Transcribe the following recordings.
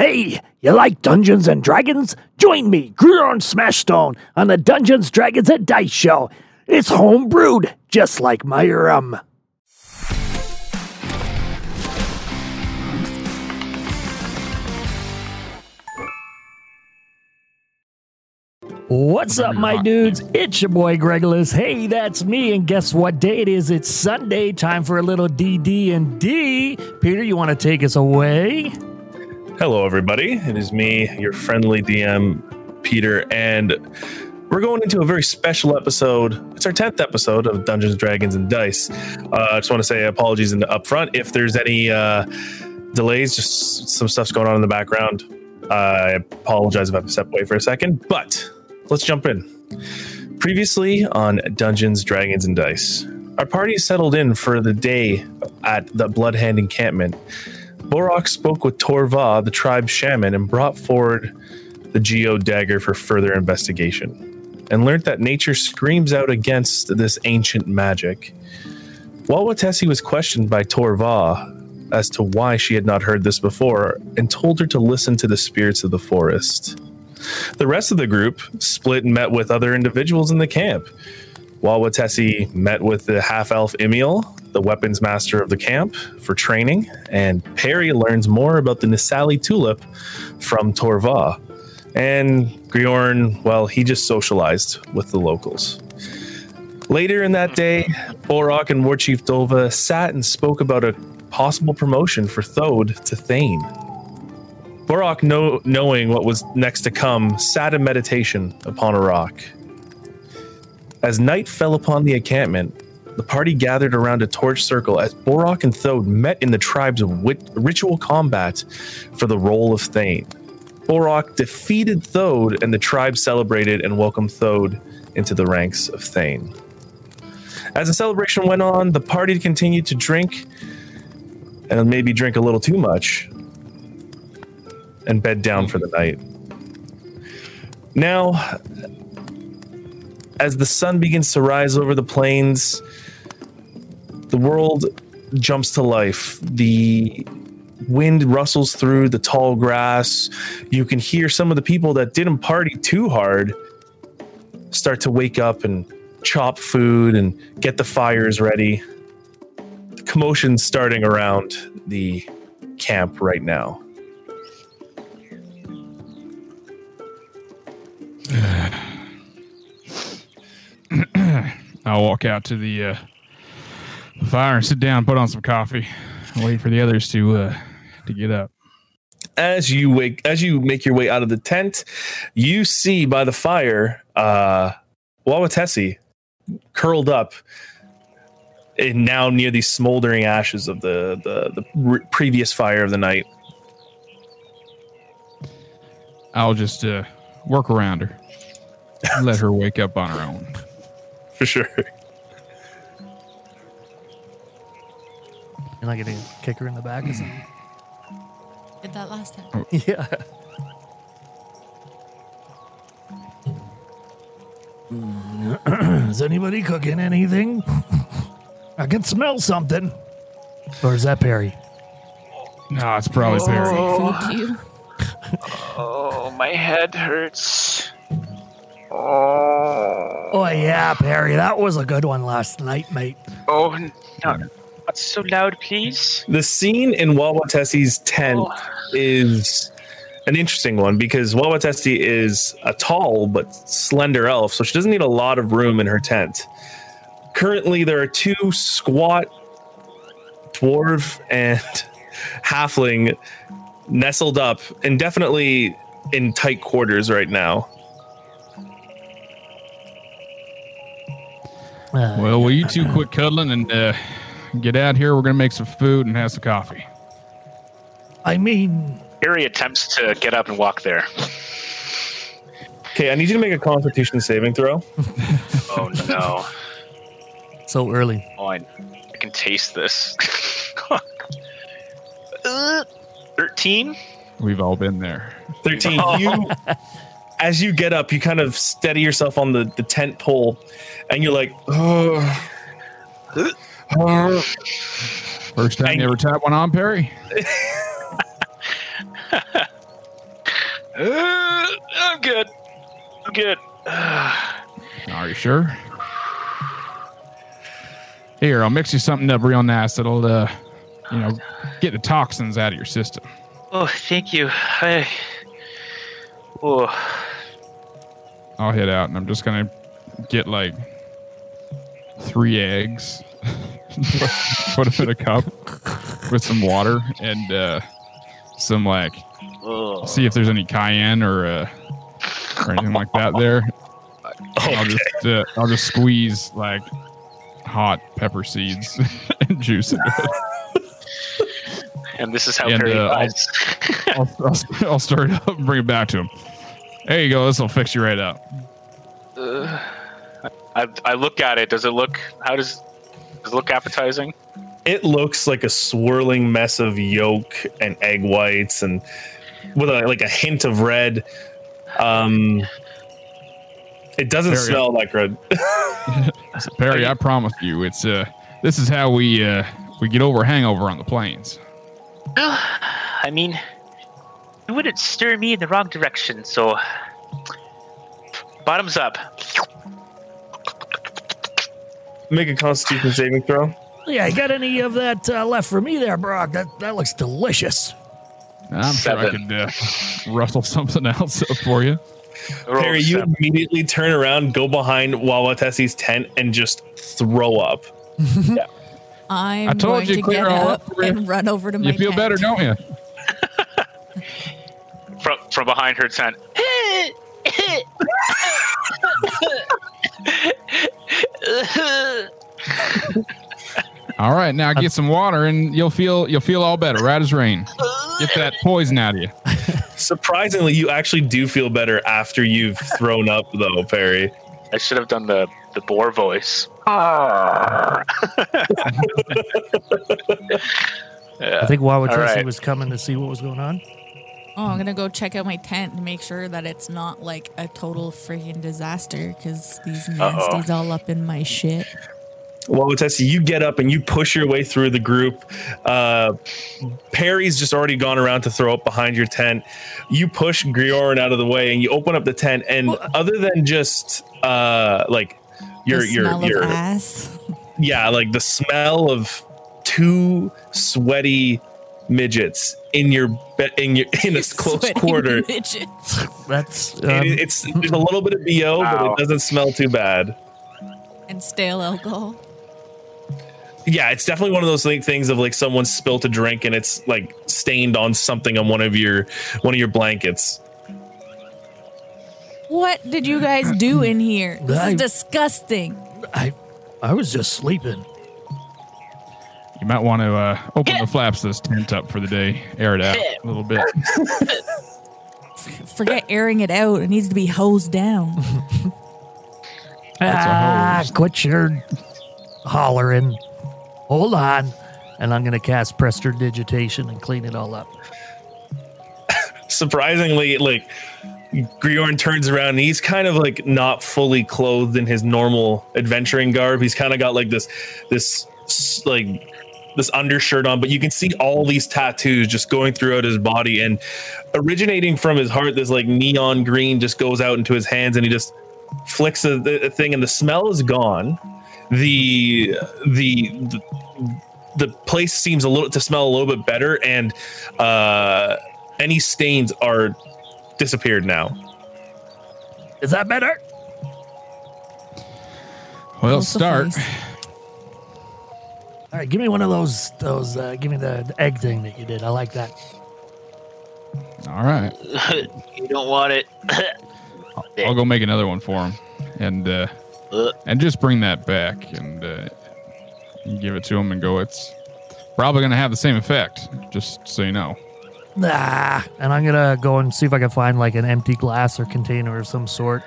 Hey, you like Dungeons and Dragons? Join me, Griorn Smashstone, on the Dungeons, Dragons, and Dice Show. It's home brewed, just like my rum. What's up, my dudes? It's your boy Gregulus. Hey, that's me. And guess what day it is? It's Sunday. Time for a little DD and D. Peter, you want to take us away? Hello, everybody. It is me, your friendly DM, Peter, and we're going into a very special episode. It's our 10th episode of Dungeons, Dragons, and Dice. Uh, I just want to say apologies in the upfront. If there's any uh, delays, just some stuff's going on in the background. I apologize if I step away for a second, but let's jump in. Previously on Dungeons, Dragons, and Dice, our party settled in for the day at the Bloodhand encampment. Borok spoke with Torva, the tribe shaman, and brought forward the Geo dagger for further investigation, and learned that nature screams out against this ancient magic. Walwatesi was questioned by Torva as to why she had not heard this before, and told her to listen to the spirits of the forest. The rest of the group split and met with other individuals in the camp. Walwatesi met with the half elf Emil, the weapons master of the camp, for training, and Perry learns more about the Nisali tulip from Torva. And Griorn, well, he just socialized with the locals. Later in that day, Borok and War Chief Dova sat and spoke about a possible promotion for Thode to Thane. Borok, know, knowing what was next to come, sat in meditation upon a rock. As night fell upon the encampment, the party gathered around a torch circle as Borok and Thode met in the tribe's wit- ritual combat for the role of Thane. Borok defeated Thode, and the tribe celebrated and welcomed Thode into the ranks of Thane. As the celebration went on, the party continued to drink and maybe drink a little too much and bed down for the night. Now, as the sun begins to rise over the plains, the world jumps to life. The wind rustles through the tall grass. You can hear some of the people that didn't party too hard start to wake up and chop food and get the fires ready. The commotion's starting around the camp right now. I'll walk out to the uh, fire and sit down, put on some coffee, wait for the others to uh, to get up. as you wake as you make your way out of the tent you see by the fire uh wawatesi curled up and now near the smoldering ashes of the the, the re- previous fire of the night I'll just uh, work around her, let her wake up on her own. For sure You're not gonna kick her in the back or something? Did that last time. Oh. yeah. Mm. Is anybody cooking anything? I can smell something. Or is that Perry? No, it's probably oh, Perry. Food you. Oh, my head hurts. Oh, Oh yeah, Perry. That was a good one last night, mate. oh, no, not so loud, please. the scene in wawatesi's tent Oh. is an interesting one because wawatesi is a tall but slender elf so she doesn't need a lot of room in her tent currently there are two squat dwarf and halfling nestled up and definitely in tight quarters right now. Uh, Well, will you two quit cuddling and uh, get out here? We're gonna make some food and have some coffee. I mean, Harry attempts to get up and walk there. Okay, I need you to make a Constitution saving throw. Oh no! so early. Oh, I, I can taste this. Uh, Thirteen. We've all been there. Thirteen. You, as you get up, you kind of steady yourself on the the tent pole, and you're like, oh. First time And- you ever tap one on, Perry? Uh, I'm good. I'm good. Are you sure? Here, I'll mix you something up real nice that'll, uh, you know, get the toxins out of your system. Oh, thank you. I. Oh, I'll head out and I'm just gonna get like three eggs, put them in a cup with some water and uh, some like oh. see if there's any cayenne or uh, or anything like that there. I'll just uh, I'll just squeeze like hot pepper seeds and juice it. And this is how And, Perry uh, I'll-. I'll, I'll, I'll up and bring it back to him. There you go. This will fix you right up. Uh, I, I look at it. Does it look? How does? Does it look appetizing? It looks like a swirling mess of yolk and egg whites, and with a, like a hint of red. Um, it doesn't Very- smell like red. Perry, I promise you, it's uh, this is how we uh, we get over hangover on the plains. Well, I mean, you wouldn't steer me in the wrong direction. So, bottoms up. Make a Constitution saving throw. Yeah, you got any of that uh, left for me there, Brock? That that looks delicious. I'm sure I can could uh, rustle something else up for you. Roll Perry, you seven. immediately turn around, go behind Wawatesi's tent, and just throw up. yeah. I'm I told going you, to clear get all up up and run over to my You feel tent. better, don't you? from from behind her tent. All right, now get some water and you'll feel you'll feel all better, right as rain. Get that poison out of you. Surprisingly, you actually do feel better after you've thrown up, though, Perry. I should have done the the boar voice. I Yeah. think Wawatesi All right. was coming to see what was going on. Oh, I'm gonna go check out my tent and make sure that it's not like a total freaking disaster because these nasties all up in my shit. Wawatesi, you get up and you push your way through the group. Uh, Perry's just already gone around to throw up behind your tent. You push Griorn out of the way and you open up the tent. And other than just uh, like your your your ass. yeah, like the smell of two sweaty midgets in your be- in your in a close Sweaty quarter. That's um, It- it's there's a little bit of bo, but it doesn't smell too bad. and stale alcohol. Yeah, it's definitely one of those things of like someone spilt a drink and it's like stained on something on one of your one of your blankets. What did you guys do in here? This I- is disgusting. I I was just sleeping. You might want to uh, open the flaps of this tent up for the day, air it out a little bit. Forget airing it out. It needs to be hosed down. Ah, hose. quit your hollering. Hold on. And I'm going to cast Prestidigitation and clean it all up. Surprisingly, like Griorn turns around and he's kind of like not fully clothed in his normal adventuring garb. He's kind of got like this this s- like this undershirt on, but you can see all these tattoos just going throughout his body and originating from his heart. This like neon green just goes out into his hands, and he just flicks a, the thing, and the smell is gone. The the, the the place seems a little to smell a little bit better, and uh, any stains are disappeared now. Is that better? Well, Suffice. start. All right, give me one of those. Those. Uh, give me the, the egg thing that you did. I like that. All right. you don't want it. I'll go make another one for him, and uh, and just bring that back and uh, you give it to him and go. It's probably going to have the same effect. Just so you know. Nah. And I'm gonna go and see if I can find like an empty glass or container of some sort.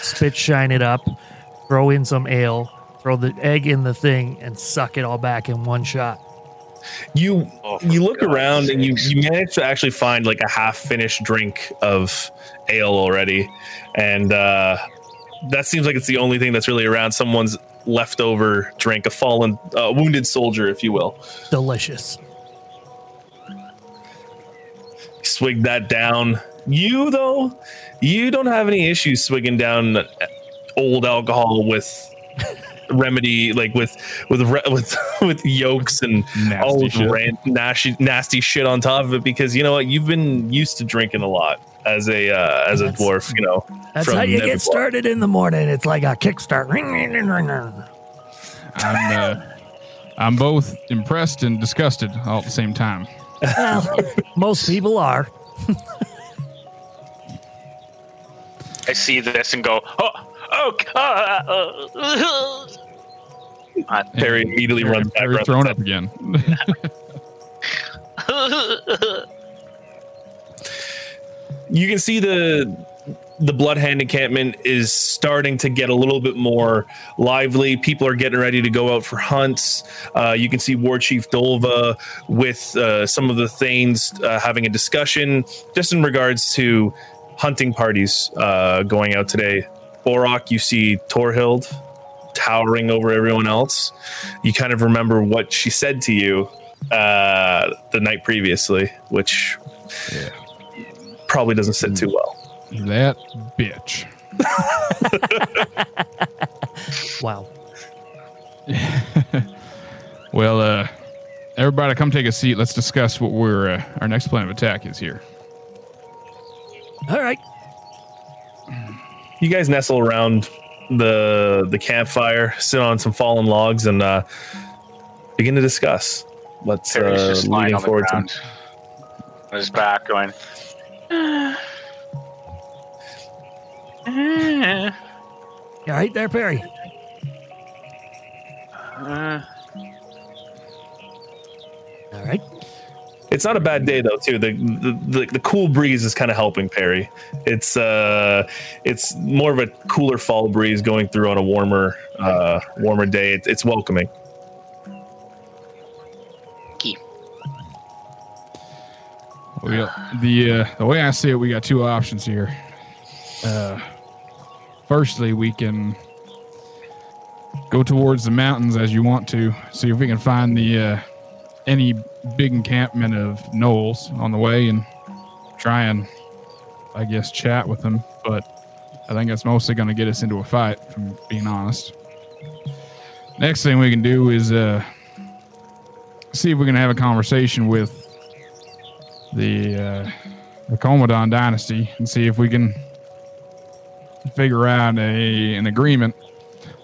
Spit shine it up. Throw in some ale. Throw the egg in the thing and suck it all back in one shot. You Oh, you look God's around and you you manage to actually find like a half finished drink of ale already, and uh, that seems like it's the only thing that's really around. Someone's leftover drink, a fallen, uh, wounded soldier, if you will. Delicious. swig that down. You though, you don't have any issues swigging down old alcohol with remedy, like with with re- with with yolks and Nasty all this shit. ran- nasty nasty shit on top of it because you know what you've been used to drinking a lot as a uh, as a dwarf, you know. That's from how you Neverclaw. get started in the morning. It's like a kickstart. I'm uh, I'm both impressed and disgusted all at the same time. Well, most people are. I see this and go, oh, oh, uh, Perry immediately Perry- runs back. Perry's around thrown up again. you can see the the blood hand encampment is starting to get a little bit more lively people are getting ready to go out for hunts uh, you can see war chief dolva with uh, some of the thanes uh, having a discussion just in regards to hunting parties uh, going out today Borok, you see Torhild towering over everyone else. You kind of remember what she said to you uh, the night previously, which Yeah. probably doesn't sit too well. that bitch. Wow. Well, uh, everybody, come take a seat. Let's discuss what we're uh, our next plan of attack is here. All right. You guys nestle around the the campfire, sit on some fallen logs, and uh, begin to discuss. Let's Perry's uh, just lying leading on the forward ground to on his back, going. You all right there, Perry? Uh, All right. It's not a bad day though, too. The the, the, the cool breeze is kind of helping Perry. It's uh, it's more of a cooler fall breeze going through on a warmer uh, warmer day. It, it's welcoming. key. We got, the uh, the way I see it, we got two options here. Uh, firstly, we can go towards the mountains as you want to, see if we can find the uh, any big encampment of gnolls on the way and try and, I guess, chat with them. But I think that's mostly going to get us into a fight, I'm being honest. Next thing we can do is uh, see if we can have a conversation with the uh, the dynasty and see if we can figure out a an agreement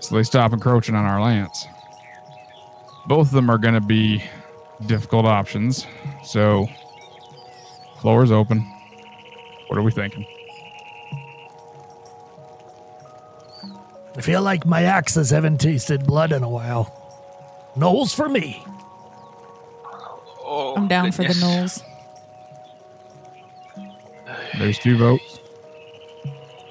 so they stop encroaching on our lands. Both of them are going to be difficult options, so floor is open. What are we thinking? I feel like my axes haven't tasted blood in a while. Gnolls for me. Oh, I'm down for the goodness. gnolls. There's two votes.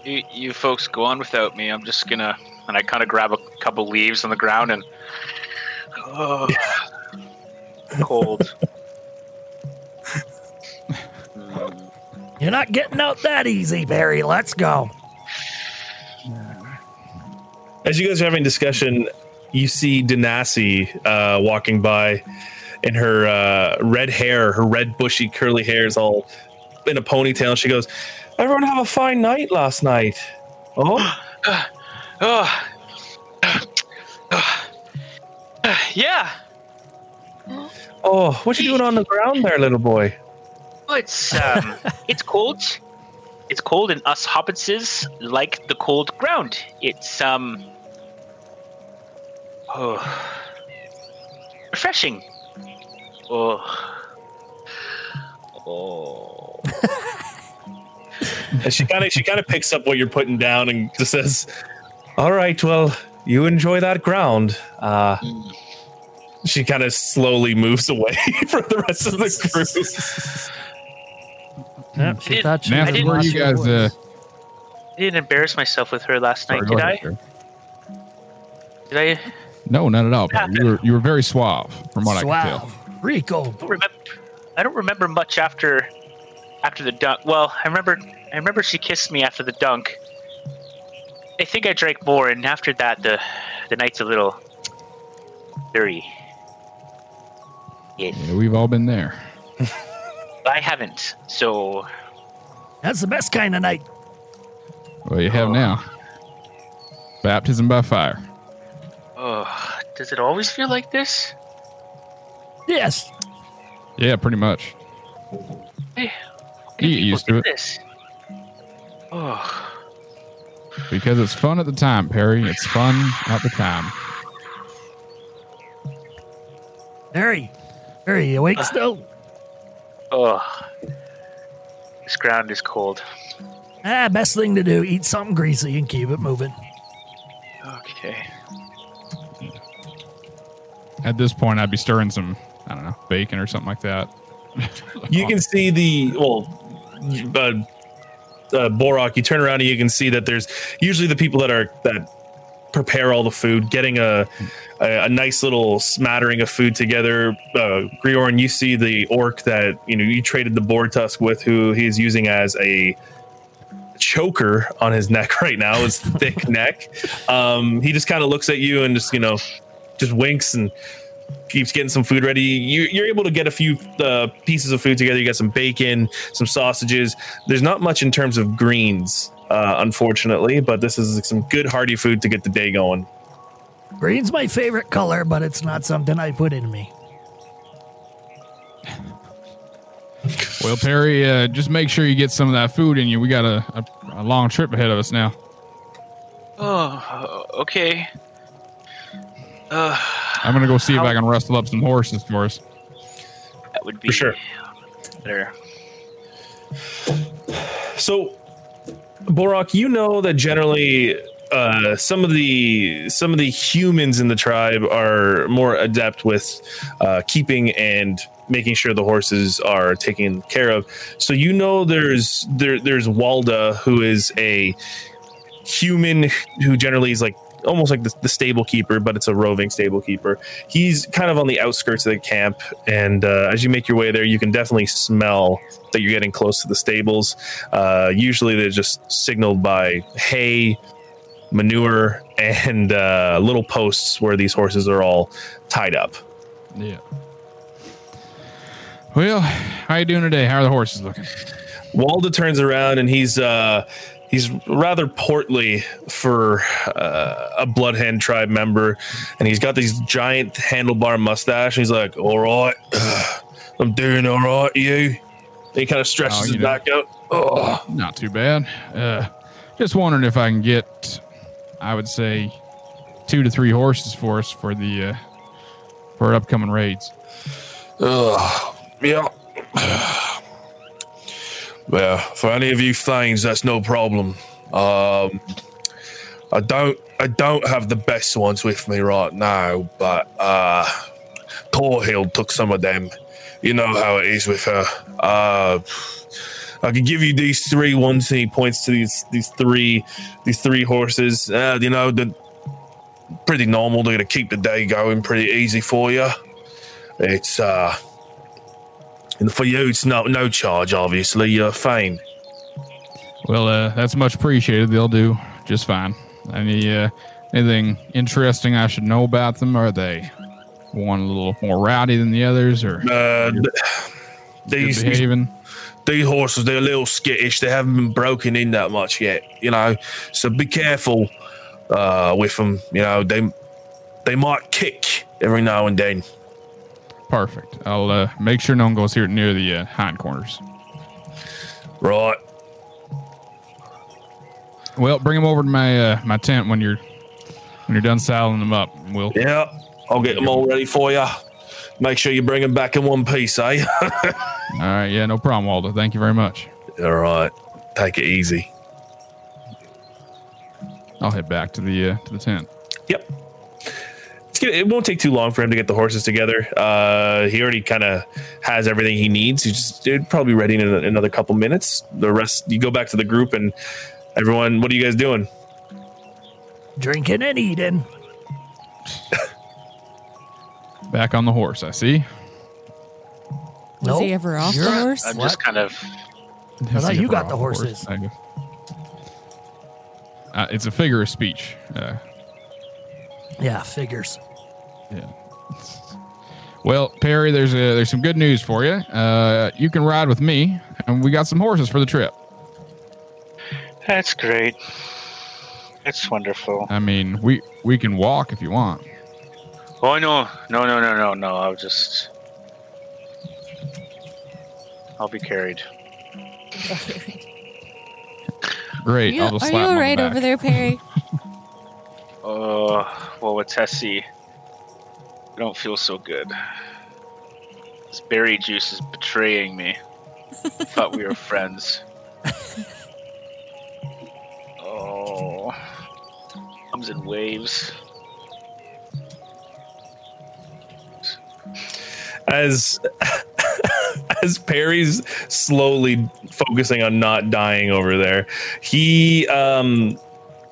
You, you folks go on without me. I'm just gonna, and I kind of grab a couple leaves on the ground and. Oh, cold. You're not getting out that easy, Barry. Let's go. As you guys are having discussion, you see Denasi uh, walking by, and her uh, red hair, her red bushy curly hair is all in a ponytail. She goes, "Everyone have a fine night last night." Oh, oh. yeah. Oh, what you doing on the ground there, little boy? It's um, it's cold. It's cold, and us hobbitses like the cold ground. It's um, oh, refreshing. Oh, oh. And she kind of she kind of picks up what you're putting down and just says, "All right, well, you enjoy that ground." Uh, she kind of slowly moves away from the rest of the group. Yep, she didn't- thought she I Nathan, didn't- where you guys? Uh, I didn't embarrass myself with her last night, go did ahead, I? sir. Did I? No, not at all. Perry. You were you were very suave, from what I can tell. Suave. Rico. don't remember. I don't remember much after after the dunk. Well, I remember. I remember she kissed me after the dunk. I think I drank more, and after that, the the night's a little dirty. Yes. Yeah, we've all been there. I haven't. So That's the best kind of night. Well, you have Oh. now. Baptism by fire. oh, does it always feel like this? Yes. Yeah, pretty much. Hey, You get used to it. This? Oh, Because it's fun at the time, Perry. It's fun at the time. Harry. Harry, you awake still? oh. This ground is cold. Ah, best thing to do, eat something greasy and keep it moving. Okay. At this point, I'd be stirring some, I don't know, bacon or something like that. You can see the well, uh, uh, Borok. You turn around and you can see that there's usually the people that are that prepare all the food, getting a a, a nice little smattering of food together. Uh, Griorn, you see the orc that you know you traded the boar tusk with, who he's using as a choker on his neck right now. His thick neck. Um, he just kind of looks at you and just you know just winks and keeps getting some food ready. You, you're able to get a few uh, pieces of food together. You got some bacon, some sausages. There's not much in terms of greens, uh, unfortunately, but this is some good hearty food to get the day going. Green's my favorite color, but it's not something I put in me. Well, Perry, uh, just make sure you get some of that food in you. We got a, a, a long trip ahead of us now. Oh, okay. Uh, I'm gonna go see if I can rustle up some horses for us. that would be For sure. better. So, Borok, you know that generally uh, some of the some of the humans in the tribe are more adept with uh, keeping and making sure the horses are taken care of. So you know there's there there's Walda who is a human who generally is like almost like the, the stable keeper, but it's a roving stable keeper. He's kind of on the outskirts of the camp, and uh, as you make your way there, you can definitely smell that you're getting close to the stables. Uh, usually, they're just signaled by hay, manure, and uh, little posts where these horses are all tied up. Yeah. Well, how you doing today? How are the horses looking? Walda turns around and he's uh he's rather portly for uh, a bloodhand tribe member and he's got these giant handlebar mustache and he's like all right i'm doing all right you and he kind of stretches Oh, his know. back out oh Not too bad. Uh, just wondering if I can get, I would say, two to three horses for us for the uh, for upcoming raids. Yeah well for any of you things that's no problem um i don't i don't have the best ones with me right now but uh took some of them you know how it is with her uh I can give you these three ones, and he points to these these three these three horses. Uh, you know, they're pretty normal. They're gonna keep the day going pretty easy for you. It's uh and for you it's no no charge, obviously. You're fine. Well, uh, that's much appreciated. They'll do just fine. Any uh, anything interesting I should know about them? Are they one a little more rowdy than the others, or Uh these, these behaving? these horses they're a little skittish. They haven't been broken in that much yet, you know. So be careful uh with them. You know, they they might kick every now and then. Perfect. I'll uh, make sure no one goes here near the uh, hind corners. Right. Well, bring them over to my uh, my tent when you're when you're done saddling them up. We'll Yeah. I'll get them all ready for you. Make sure you bring them back in one piece, eh? All right. Yeah, no problem, Waldo. Thank you very much. all right. Take it easy. I'll head back to the uh, to the tent. Yep. It's gonna, it won't take too long for him to get the horses together. Uh, he already kind of has everything he needs. He's just it'd probably be ready in a- another couple minutes. The rest, you go back to the group and everyone. What are you guys doing? Drinking and eating. Back on the horse. I see. Was Nope. he ever off the You're- horse? I'm What? just kind of I thought you got the off horses. I go. Uh, it's a figure of speech. Uh, Yeah, figures. yeah. Well, Perry, there's a, there's some good news for you. Uh, you can ride with me, and we got some horses for the trip. That's great. That's wonderful. I mean, we we can walk if you want. Oh no, no, no, no, no, no! I'll just, I'll be carried. Great. Are you, I'll just are you him on all the right back. over there, Perry? Oh, well, with Tessie, I don't feel so good. This berry juice is betraying me. Thought we were friends. Oh, comes in waves. as as Perry's slowly focusing on not dying over there, he um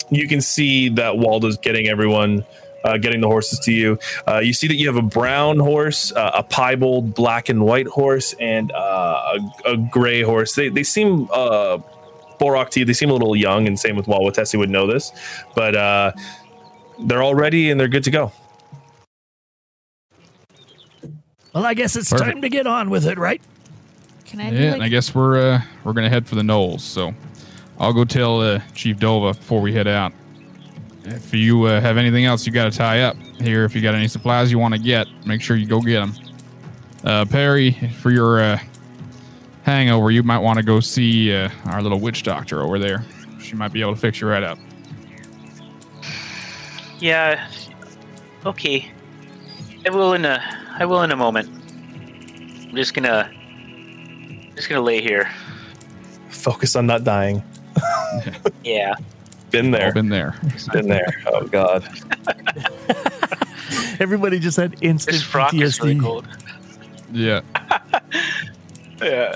you can see that Waldo's getting everyone uh, getting the horses to you. Uh, you see that you have a brown horse, uh, a piebald black and white horse, and uh, a, a gray horse. They, they seem uh, Borok to you. They seem a little young, and same with Walwa. Tessie would know this, but uh, they're all ready and they're good to go. Well, I guess it's Perfect. time to get on with it, right? Can I Yeah, like and I guess we're uh, we're gonna head for the gnolls. So I'll go tell uh, Chief Dova before we head out. If you uh, have anything else you got to tie up here, if you got any supplies you want to get, make sure you go get them. Uh, Perry, for your uh, hangover, you might want to go see uh, our little witch doctor over there. She might be able to fix you right up. Yeah. Okay. I will in a. I will in a moment. I'm just gonna. Just gonna lay here. Focus on not dying. Yeah. Been there. All been there. Been there. Oh God. Everybody just had instant This frock is really PTSD. cold. Yeah, Yeah.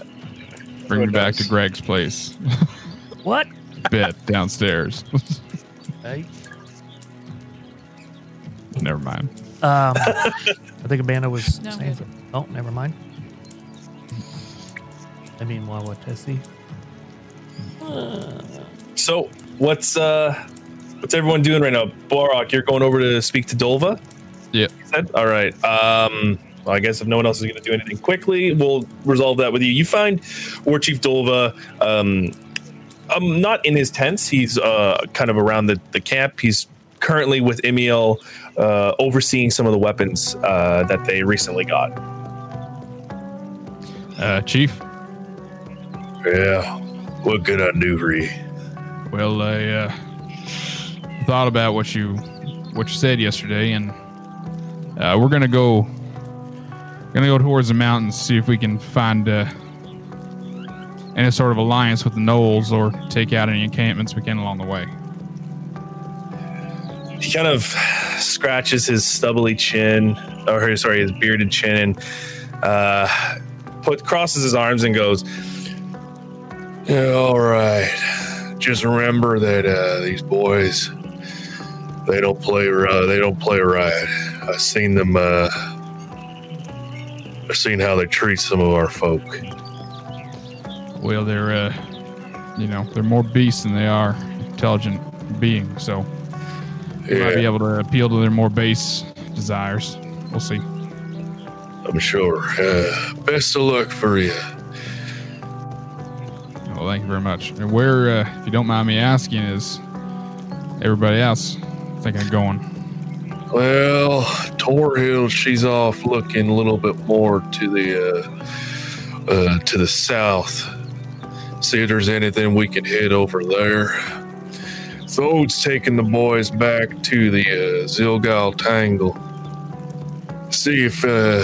bring me back to Greg's place. What? Bed downstairs. hey. Never mind. Um, I think Amanda was No, saying good. something. Oh, never mind. I mean, Wawa Tessie. So what's uh what's everyone doing right now? Borok, you're going over to speak to Dolva? Yeah. Said? All right. Um well, I guess if no one else is going to do anything quickly, we'll resolve that with you. You find War Chief Dolva um, um not in his tents. He's uh kind of around the, the camp. He's currently with Emil uh, overseeing some of the weapons uh, that they recently got. Uh, Chief, Yeah. What can I do for you? Well, I uh, thought about what you what you said yesterday, and uh, we're gonna go gonna go towards the mountains, see if we can find uh, any sort of alliance with the gnolls, or take out any encampments we can along the way. he kind of scratches his stubbly chin or sorry his bearded chin and uh put crosses his arms and goes yeah all right just remember that uh these boys they don't play uh, they don't play right i've seen them uh i've seen how they treat some of our folk. Well, they're uh, you know they're more beasts than they are intelligent beings, so we might be able to appeal to their more base desires. We'll see. i'm sure. Uh best of luck for you Well, thank you very much. And where, uh, if you don't mind me asking, is everybody else thinking of going? Well, Torhild, she's off looking a little bit more to the uh, uh, to the south. See if there's anything we can hit over there. Thode's taking the boys back to the uh, Zilgal Tangle. See if uh,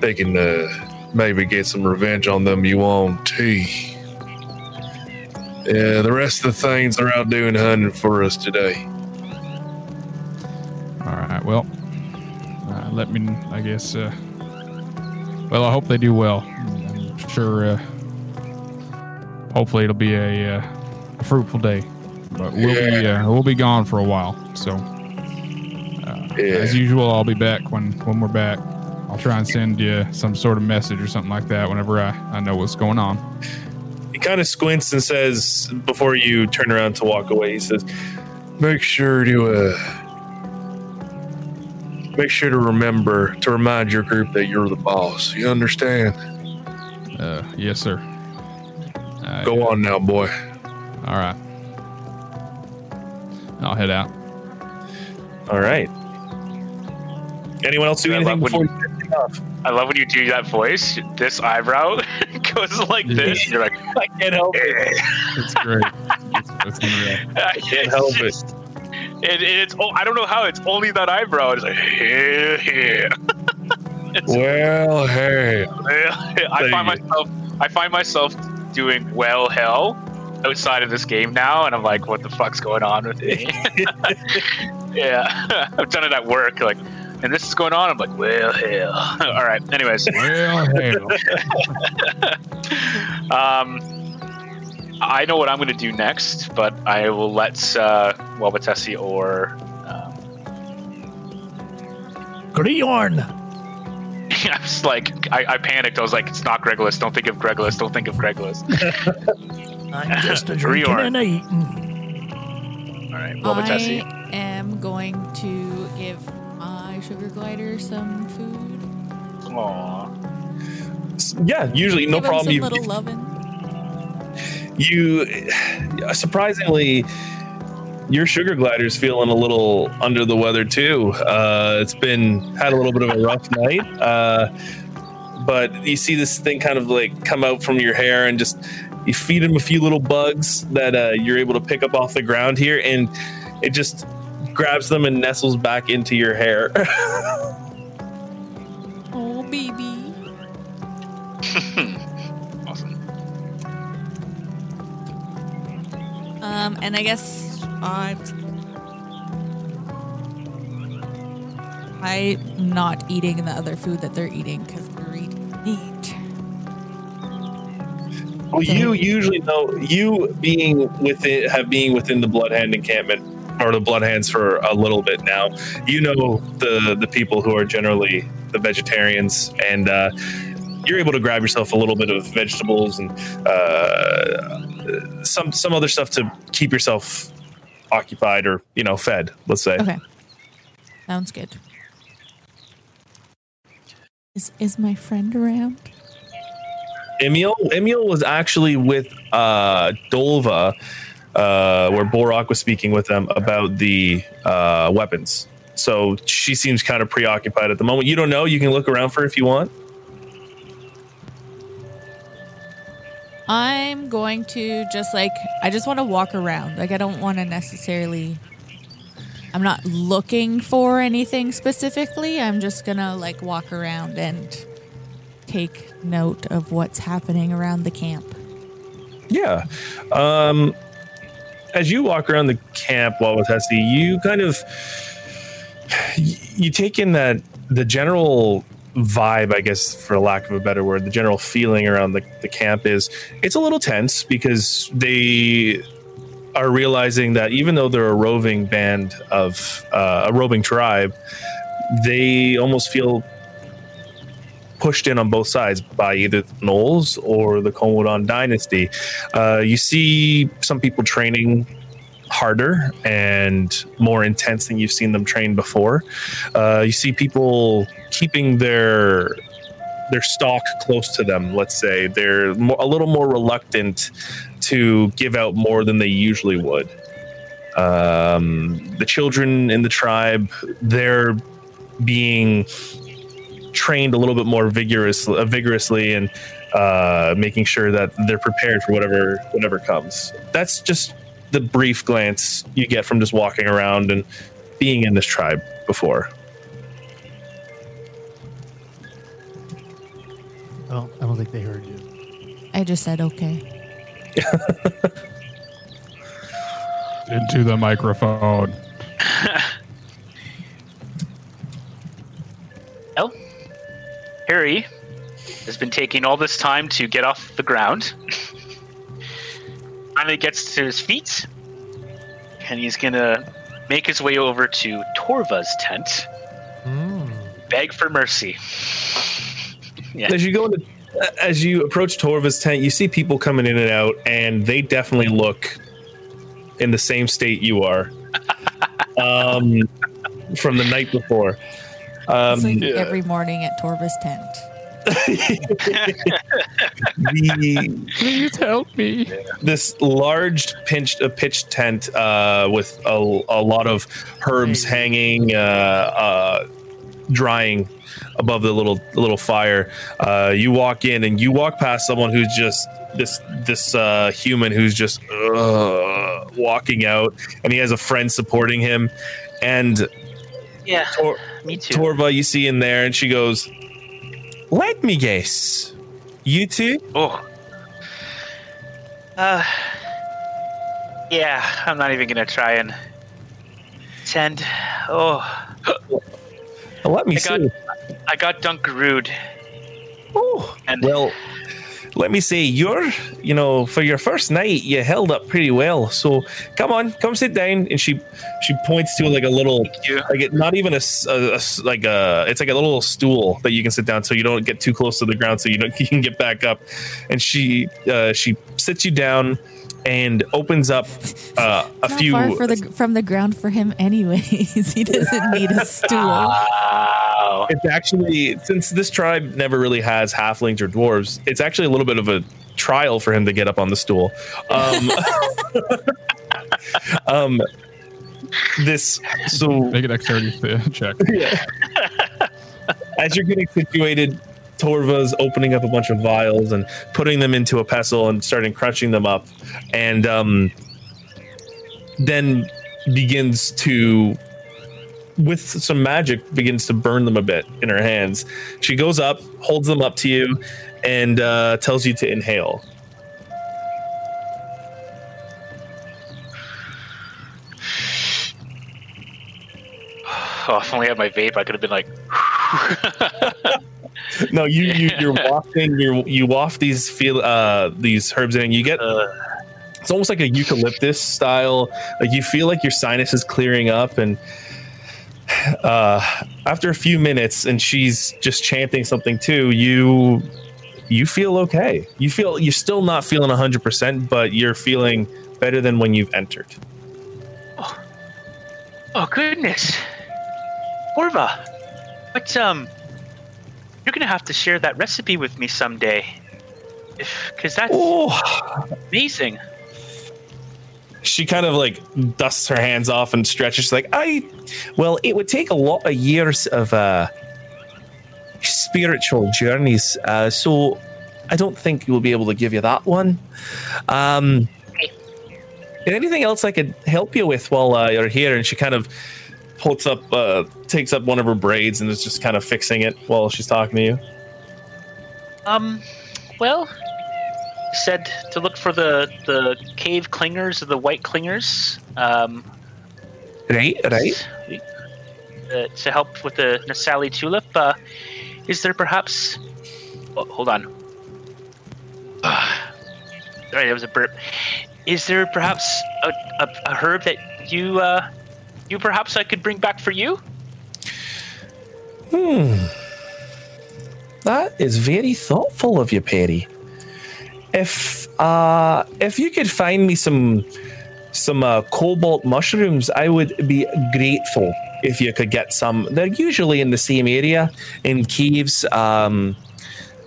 they can uh, maybe get some revenge on them Yuan-ti. Yeah, the rest of the things are out doing hunting for us today. All right. Well, uh, let me. I guess. Uh, well, I hope they do well. I'm sure. Uh, hopefully, it'll be a, uh, a fruitful day. But we'll be uh, we'll be gone for a while. So, uh, Yeah. as usual, I'll be back when when we're back. I'll try and send you some sort of message or something like that whenever I, I know what's going on. he kind of squints and says before you turn around to walk away he says make sure to uh make sure to remember to remind your group that you're the boss. You understand? Uh, yes, sir. Uh, Go on now, boy. All right. I'll head out. All right. Anyone else do anything before you get off? I love when you do that voice. This eyebrow goes like this. You're like, I can't help it. It's great. it's, it's unreal. it's help it. It, it's oh, I don't know how it's only that eyebrow. It's like yeah, yeah. It's, Well, hey. I find myself I find myself doing well hell outside of this game now, and I'm like, what the fuck's going on with me? yeah, I've done it at work, like, and this is going on. I'm like, well hell. All right. Anyways, Well, hell. um, I know what I'm going to do next, but I will let uh, Wabatesi or um, Griorn. I was like, I, I panicked. I was like, it's not Gregulus. Don't think of Gregulus. Don't think of Gregulus. I'm just a drinking and a eating. All right, Wabatesi. I am going to give my sugar glider some food. Aw. Yeah, usually no give him problem. Some You, little lovin'. you surprisingly your sugar glider's feeling a little under the weather too uh it's been had a little bit of a rough night uh but you see this thing kind of like come out from your hair and just you feed him a few little bugs that uh, you're able to pick up off the ground here and it just grabs them and nestles back into your hair Oh, baby. awesome. Um, and I guess I. I'm not eating the other food that they're eating because they're eating meat. Well, you usually know you being within have being within the Bloodhand encampment or the Bloodhands for a little bit now. You know the the people who are generally the vegetarians, and uh, you're able to grab yourself a little bit of vegetables and uh, some some other stuff to keep yourself occupied or you know fed. Let's say. Okay. Sounds good. Is is my friend around? Emil Emil was actually with uh, Dolva, uh, where Borok was speaking with them about the uh, weapons. So she seems kind of preoccupied at the moment. You don't know. You can look around for her if you want. I'm going to just like I just want to walk around. Like I don't want to necessarily I'm not looking for anything specifically. I'm just going to like walk around and take note of what's happening around the camp. Yeah. Um, as you walk around the camp, Wawatesi, you kind of you take in that the general vibe, I guess, for lack of a better word, the general feeling around the, the camp is it's a little tense because they are realizing that even though they're a roving band of uh, a roving tribe, they almost feel pushed in on both sides by either the gnolls or the Komodan dynasty. Uh, you see some people training harder and more intense than you've seen them train before. Uh, you see people keeping their their stock close to them. Let's say they're mo- a little more reluctant to give out more than they usually would. Um, the children in the tribe, they're being trained a little bit more vigorous, uh, vigorously and uh, making sure that they're prepared for whatever whatever comes. That's just the brief glance you get from just walking around and being in this tribe before. I don't, I don't think they heard you. I just said okay. Into the microphone. Harry has been taking all this time to get off the ground. Finally gets to his feet, and he's gonna make his way over to Torva's tent, Mm. beg for mercy. Yeah. As you go into, as you approach Torva's tent, you see people coming in and out, and they definitely look in the same state you are um, from the night before. Um, like the, every morning at Torva's tent. Please help me. this large pinched a pitched tent uh, with a, a lot of herbs hanging, uh, uh, drying above the little little fire. Uh, you walk in and you walk past someone who's just this this uh, human who's just uh, walking out, and he has a friend supporting him. And Yeah, Tor- me too. Torva, you see in there, and she goes, "Let me guess, you two." oh. Uh. Yeah, I'm not even gonna try and tend. Oh, Let me I got- see. I got Dunkarooed. Oh, And- well, let me say, you're, you know, for your first night, you held up pretty well. So come on, come sit down. And she, she points to like a little, like it, not even a, a- a like a, it's like a little stool that you can sit down so you don't get too close to the ground, so you don't you can get back up. And she, uh, she sits you down and opens up uh, a Not few. far for the, from the ground for him, anyways. he doesn't need a stool. Wow. It's actually since this tribe never really has halflings or dwarves, it's actually a little bit of a trial for him to get up on the stool. Um, um this so Make an dexterity check. yeah as you're getting situated, Torva's opening up a bunch of vials and putting them into a pestle and starting crunching them up, and um, then begins to, with some magic, begins to burn them a bit in her hands. She goes up, holds them up to you, and uh, tells you to inhale. Oh, if only I had my vape, I could have been like. No, you, you you're wafting you you waft these feel uh these herbs in, and you get uh, it's almost like a eucalyptus style. Like you feel like your sinus is clearing up and uh after a few minutes and she's just chanting something too you you feel okay. You feel you're still not feeling 100% but you're feeling better than when you've entered. Oh goodness, Orva, what's um, you're gonna have to share that recipe with me someday, because that's oh. amazing. she kind of like dusts her hands off and stretches She's like i well it would take a lot of years of uh spiritual journeys uh so i don't think we'll be able to give you that one. Um anything else i could help you with while uh, you're here? And she kind of pulls up uh takes up one of her braids and is just kind of fixing it while she's talking to you Um, well, said to look for the the cave clingers, or the white clingers. Um, right right uh, to help with the Nasali tulip. Uh, is there perhaps? Oh, hold on. Sorry, that was a burp. Is there perhaps a, a, a herb that you uh, you perhaps I could bring back for you? Hmm. That is very thoughtful of you, Perry. If uh if you could find me some some uh, cobalt mushrooms, I would be grateful if you could get some. They're usually in the same area in caves. Um,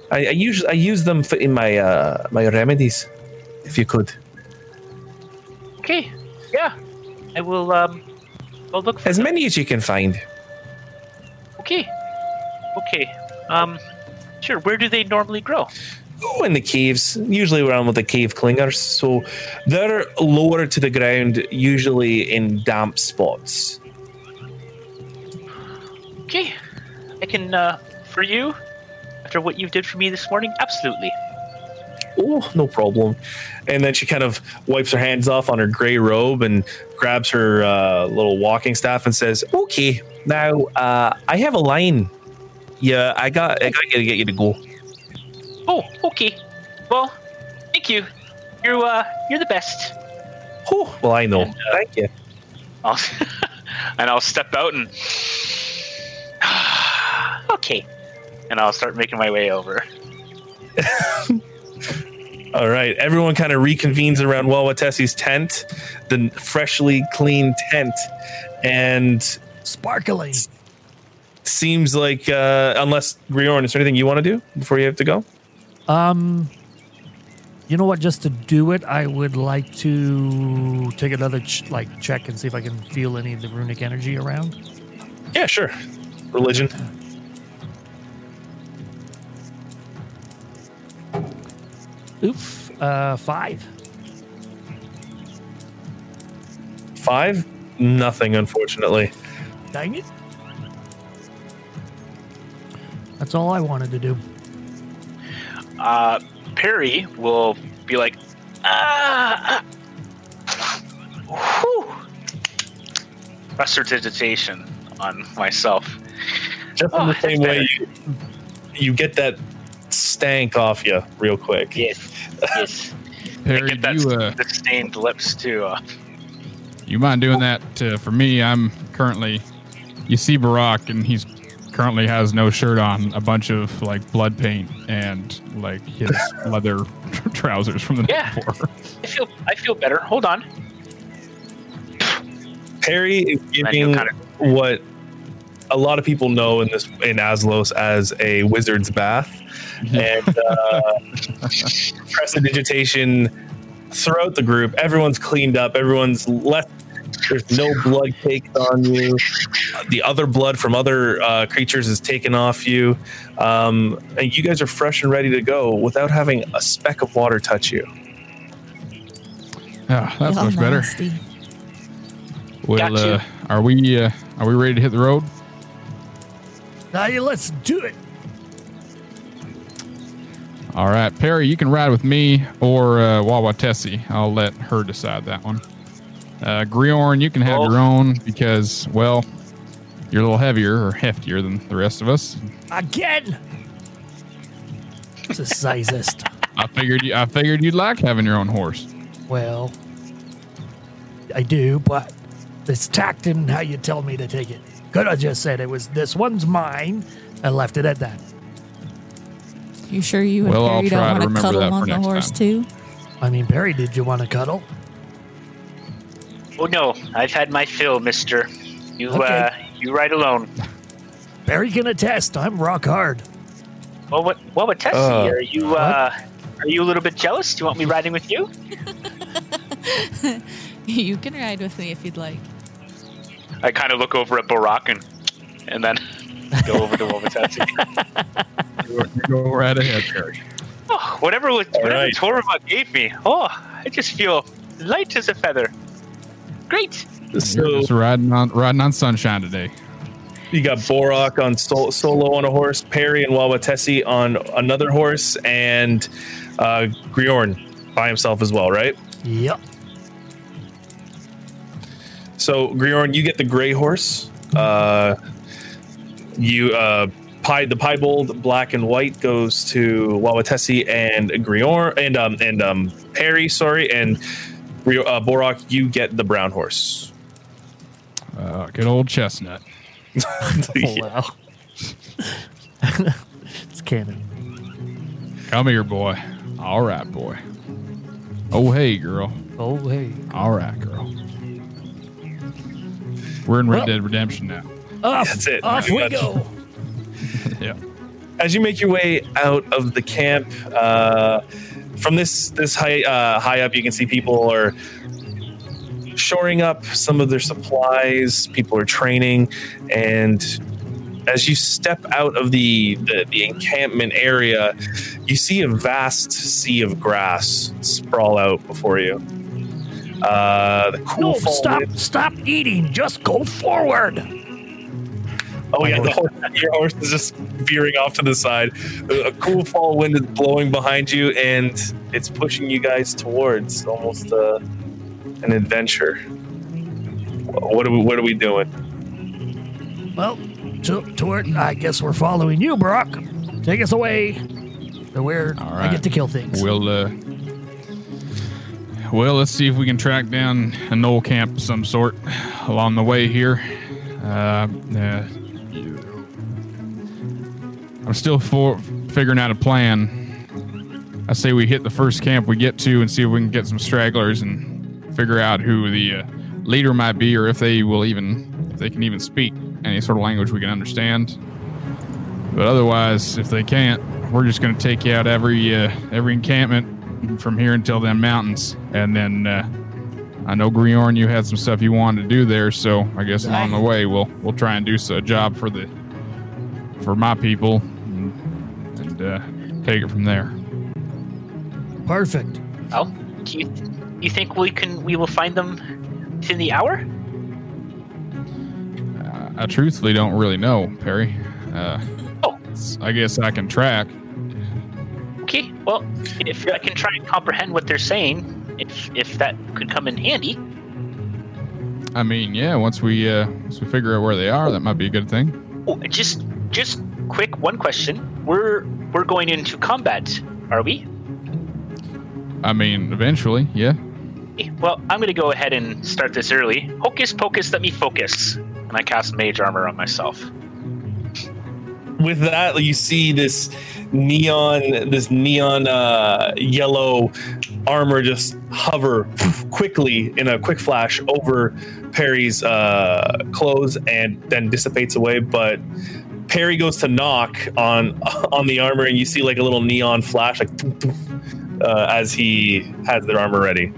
I, I use I use them for, in my uh, my remedies. If you could, Okay, yeah, I will. Um, Look for as them. many as you can find. Okay, okay. Um, sure. Where do they normally grow? Oh, in the caves, usually around with the cave clingers. So they're lower to the ground, usually in damp spots. Okay, I can. Uh, for you, after what you did for me this morning, absolutely. Oh, no problem. And then she kind of wipes her hands off on her gray robe and grabs her uh, little walking staff and says, "Okay, now uh, I have a line. Yeah, I got I got to get you to go." Oh, okay. Well, thank you. You're, uh, you're the best. Oh, well, I know. And, uh, Thank you. I'll and I'll step out and okay, and I'll start making my way over. All right, everyone kind of reconvenes around Wawatesi's tent, the freshly clean tent, and Sparkling. seems like uh, unless Griorn, is there anything you want to do before you have to go? Um, you know what? Just to do it, I would like to take another ch- like check and see if I can feel any of the runic energy around. Yeah, sure. Religion. Oof, uh, five. Five. Nothing, unfortunately. Dang it. That's all I wanted to do. Uh, Perry will be like, ah, ah. Whew. Resuscitation on myself. Just in Oh, the same way you, you get that stank off you real quick. Yes, yes. Perry, get that you uh, the stained lips too. Uh, you mind doing that uh, for me? I'm currently. You see Borok, and he's currently has no shirt on, a bunch of like blood paint, and like his leather trousers from the night Yeah. before. I feel I feel better. Hold on. Perry is giving kind of what a lot of people know in this in Aslos as a wizard's bath, and uh, prestidigitation throughout the group. Everyone's cleaned up. Everyone's left. There's no blood caked on you. The other blood from other uh, creatures is taken off you, um, and you guys are fresh and ready to go without having a speck of water touch you. Yeah, that's Y'all much better. nasty. Well, Got you. uh, are we uh, are we ready to hit the road? Now you let's do it. All right, Perry, you can ride with me or uh, Wawatesi. I'll let her decide that one. Uh, Griorn, you can have Oh. your own because, well, you're a little heavier or heftier than the rest of us. Again. It's a sizest. I figured you, I figured you'd like having your own horse. well, I do, but it's tact in how you tell me to take it. Could have just said it was this one's mine and left it at that. You sure you and Well, I'll Perry try don't to want to remember cuddle that for on the next horse time. too? I mean, Perry, did you want to cuddle? Oh no, I've had my fill, Mister. You Okay. uh, you ride alone. Perry can attest. I'm rock hard. Well, what what would Tessie? Uh, are you uh, are you a little bit jealous? Do you want me riding with you? you can ride with me if you'd like. I kind of look over at Borok and and then go over to Wawatesi. Go right ahead, Perry. oh, whatever was, whatever right. Torvald gave me. Oh, I just feel light as a feather. Great. You're So just riding on riding on sunshine today. You got Borok on sol- solo on a horse, Perry and Wawatesi on another horse, and uh, Griorn by himself as well, right? Yep. So Griorn, you get the gray horse. Uh, you uh, pie the piebald black and white goes to Wawatesi and Grior and um and um Perry, sorry, and Gri- uh, Borok, you get the brown horse. Uh, good old chestnut. Oh, wow. it's canon. Come here, boy. All right, boy. Oh, hey, girl. Oh, hey. All right, girl. We're in Red Well- Dead Redemption now. Off, That's it. off we much. go. yeah. as you make your way out of the camp uh, from this this high uh, high up you can see people are shoring up some of their supplies people are training and as you step out of the, the, the encampment area you see a vast sea of grass sprawl out before you uh, the cool No, fall stop, stop eating. Just go forward. Oh yeah, the horse, your horse is just veering off to the side. A cool fall wind is blowing behind you, and it's pushing you guys towards almost uh, an adventure. What are we? What are we doing? Well, to, toward, I guess we're following you, Brock. Take us away to where All I get to kill things. We'll, uh, well, let's see if we can track down a gnoll camp of some sort along the way here. Uh, uh, I'm still for figuring out a plan. I say we hit the first camp we get to and see if we can get some stragglers and figure out who the uh, leader might be or if they will even if they can even speak any sort of language we can understand. But otherwise, if they can't, we're just going to take you out every uh, every encampment from here until them mountains, and then uh, I know Griorn, you had some stuff you wanted to do there, so I guess along the way we'll we'll try and do a job for the for my people and, and uh, take it from there. Perfect. Well, do you you think we can we will find them within the hour? I truthfully don't really know, Perry. Uh, Oh. I guess I can track. Okay. Well, if I can try and comprehend what they're saying, if if that could come in handy. I mean, yeah, once we uh, once we figure out where they are, that might be a good thing. Oh, just just quick one question. We're we're going into combat, are we? I mean, eventually, yeah. Well, I'm going to go ahead and start this early. Hocus pocus, let me focus. And I cast mage armor on myself. with that you see this neon this neon uh, yellow armor just hover quickly in a quick flash over perry's uh, clothes and then dissipates away but perry goes to knock on on the armor and you see like a little neon flash like uh, as he has their armor ready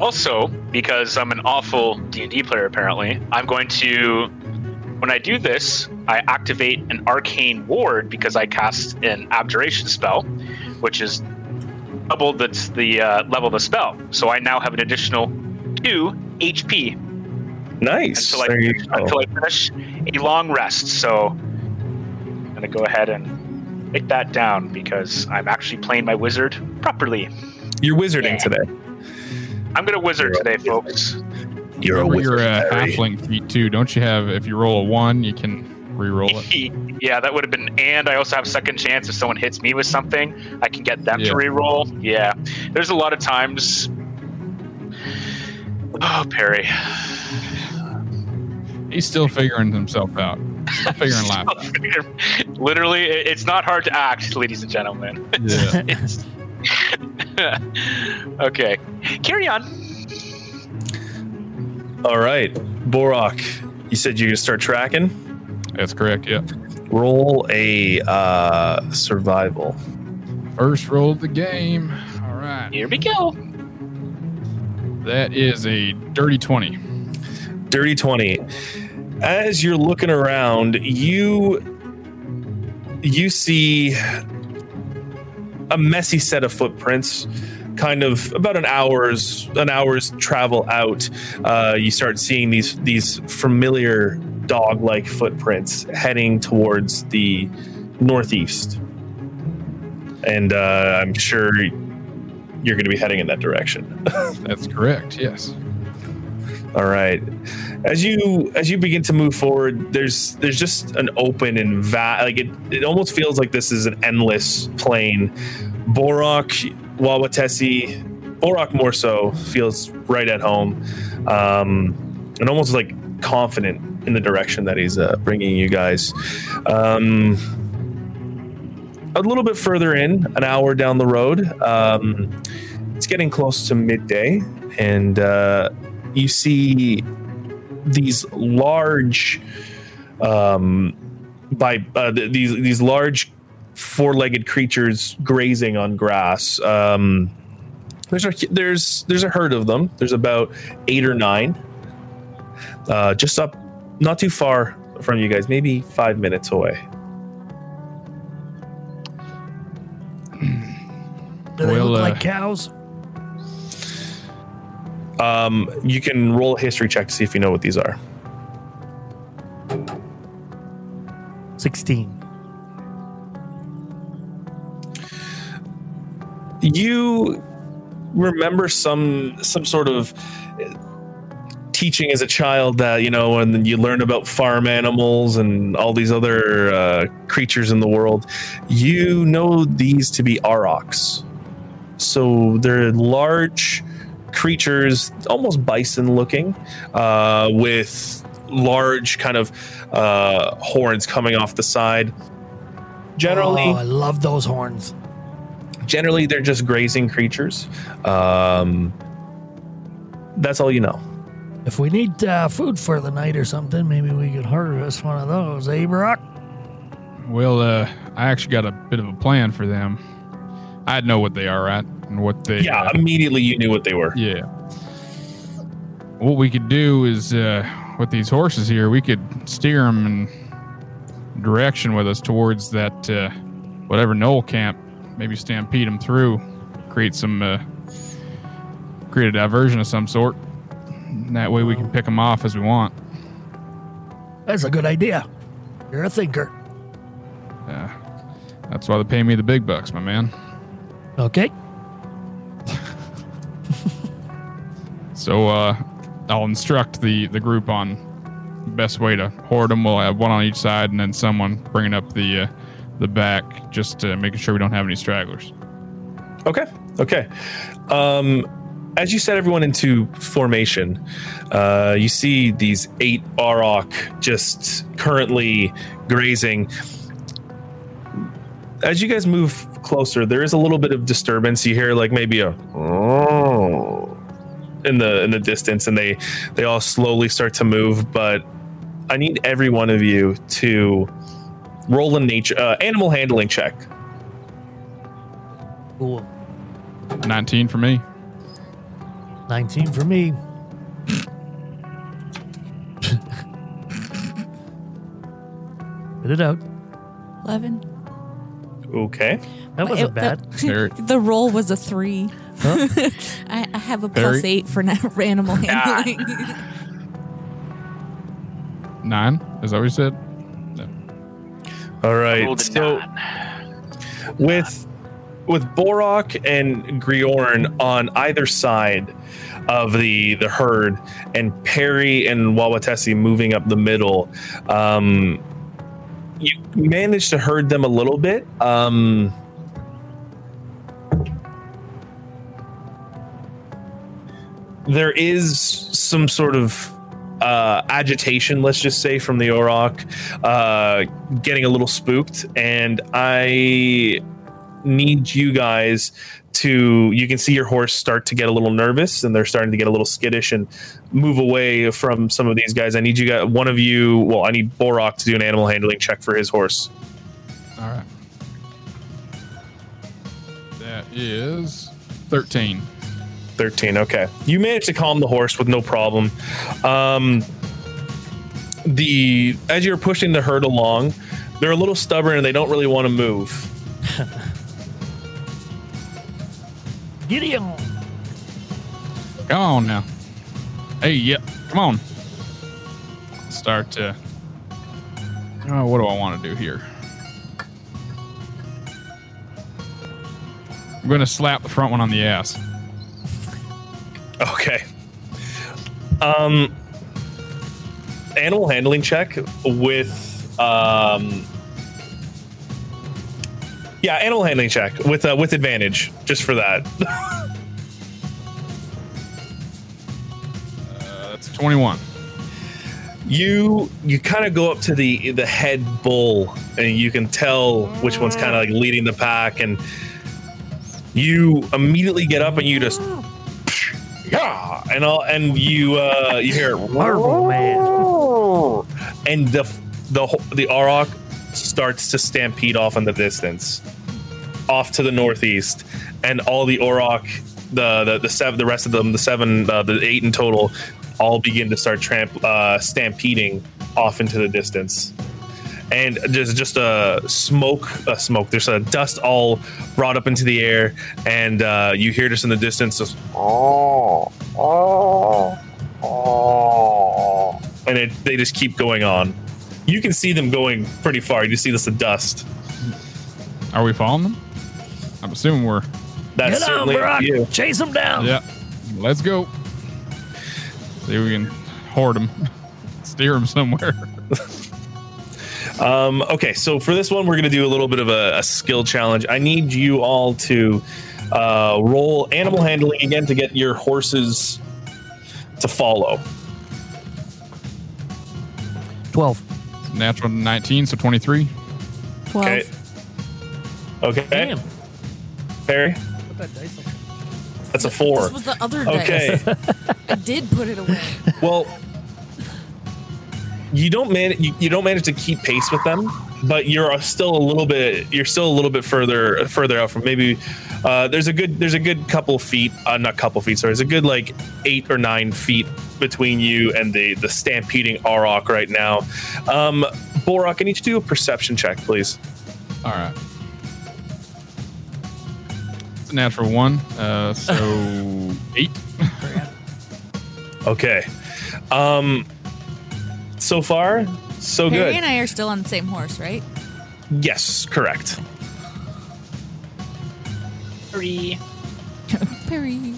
Also, because I'm an awful D&D player apparently, I'm going to when I do this, I activate an arcane ward because I cast an abjuration spell, which is double the the uh, level of the spell. So I now have an additional 2 HP nice until I, There you go. until I finish a long rest. So I'm gonna go ahead and write that down because I'm actually playing my wizard properly. you're wizarding Yeah. today I'm gonna wizard today, folks. you're a Remember wizard your uh, Perry. halfling feat too. Don't you have? If you roll a one, you can re-roll it. yeah, that would have been. And I also have second chance if someone hits me with something, I can get them Yeah. to re-roll. Yeah, there's a lot of times. Oh, Perry. He's still figuring himself out. Still figuring life out. Literally, it's not hard to act, ladies and gentlemen. Yeah. Okay, carry on. All right, Borok, you said you're gonna start tracking. That's correct. Yeah. Roll a uh, survival. First roll of the game. All right. Here we go. That is a dirty twenty. Dirty twenty. As you're looking around, you you see a messy set of footprints. Kind of about an hour's an hour's travel out, uh, you start seeing these these familiar dog-like footprints heading towards the northeast, and uh, I'm sure you're going to be heading in that direction. That's correct. Yes. All right. As you as you begin to move forward, there's there's just an open and va- like it it almost feels like this is an endless plane. Borok, Wawatesi, Borok more so feels right at home, um, and almost like confident in the direction that he's uh, bringing you guys. Um, a little bit further in, an hour down the road, um, it's getting close to midday, and uh, you see these large um by uh, th- these these large four-legged creatures grazing on grass um there's a there's there's a herd of them. There's about eight or nine. Uh just up not too far from you guys maybe five minutes away. Do they Well, look uh, like cows? Um you can roll a history check to see if you know what these are. 16. you remember some some sort of teaching as a child that you know when you learn about farm animals and all these other uh, creatures in the world. You know these to be aurochs. So they're large creatures almost bison looking uh, with large kind of uh, horns coming off the side generally Oh, I love those horns. generally they're just grazing creatures um, that's all you know If we need uh, food for the night or something, maybe we could harvest one of those, eh, Brock? Well, uh, I actually got a bit of a plan for them. I know what they are at and what they. Yeah, uh, immediately you knew what they were. yeah. What we could do is, uh, with these horses here, we could steer them in direction with us towards that uh, whatever gnoll camp. Maybe stampede them through, create some, uh, create a diversion of some sort. And that way, we can pick them off as we want. That's a good idea. You're a thinker. Yeah. that's why they pay me the big bucks, my man. Okay. So uh, I'll instruct the the group on best way to hoard them. We'll have one on each side, and then someone bringing up the uh, the back, just uh, making sure we don't have any stragglers. Okay. Okay. Um, as you set everyone into formation, uh, you see these eight Auroch just currently grazing. As you guys move closer, there is a little bit of disturbance. You hear like maybe a oh in the in the distance, and they they all slowly start to move. But I need every one of you to roll a nature uh, animal handling check. Cool. 19 for me. 19 for me. Spit it out. 11. Okay. That wasn't It- bad. The, the roll was a three. Huh? I, I have a plus Very- eight for na- animal handling. Nine? Is that what you said? All right. So nine. with with Borok and Griorn on either side of the the herd, and Perry and Wawatesi moving up the middle, um, you managed to herd them a little bit. Um, there is some sort of uh, agitation, let's just say, from the Auroch, uh, getting a little spooked, and I need you guys to. You can see your horse start to get a little nervous, and they're starting to get a little skittish and move away from some of these guys. I need you guys, one of you. Well, I need Borok to do an animal handling check for his horse. All right. That is 13. 13 okay you managed to calm the horse with no problem um the as you're pushing the herd along they're a little stubborn and they don't really want to move Gideon. Come on now. Hey, yep. Come on. Start to. Oh, what do I want to do here? I'm going to slap the front one on the ass. Okay um animal handling check with um yeah animal handling check with uh, with advantage just for that Uh, that's 21. you you kind of go up to the the head bull and you can tell which one's kind of like leading the pack and you immediately get up and you just yeah and all and you uh you hear Marvel Man. and the the the Auroch starts to stampede off in the distance off to the northeast and all the Auroch the the the seven the rest of them the seven uh, the eight in total all begin to start tramp uh, stampeding off into the distance and there's just a smoke a smoke there's a dust all brought up into the air and uh, you hear just in the distance just oh, oh, oh, and it, they just keep going on you can see them going pretty far you just see this of dust Are we following them? I'm assuming we're. that's Get on, certainly up Brock. you Chase him down. Yeah. Let's go. See if we can hoard them, steer them somewhere. Um, okay, so for this one, we're going to do a little bit of a, a skill challenge. I need you all to uh, roll animal handling again to get your horses to follow. 12. Natural 19, so 23. 12. Okay. Okay. Damn. Perry. Put that dice up. That's a four. This was the other Okay. dice. I did put it away. Well, you don't manage. You, you don't manage to keep pace with them, but you're still a little bit. You're still a little bit further further out from maybe. Uh, there's a good. There's a good couple feet. Uh, not couple feet. Sorry. There's a good like eight or nine feet between you and the the stampeding Auroch right now. Um, Borok, I need you to do a perception check, please. All right. It's a natural one. Uh, so eight. Okay. Um, so far, so Perry good. and I are still on the same horse, right? Yes, correct. Three. Perry.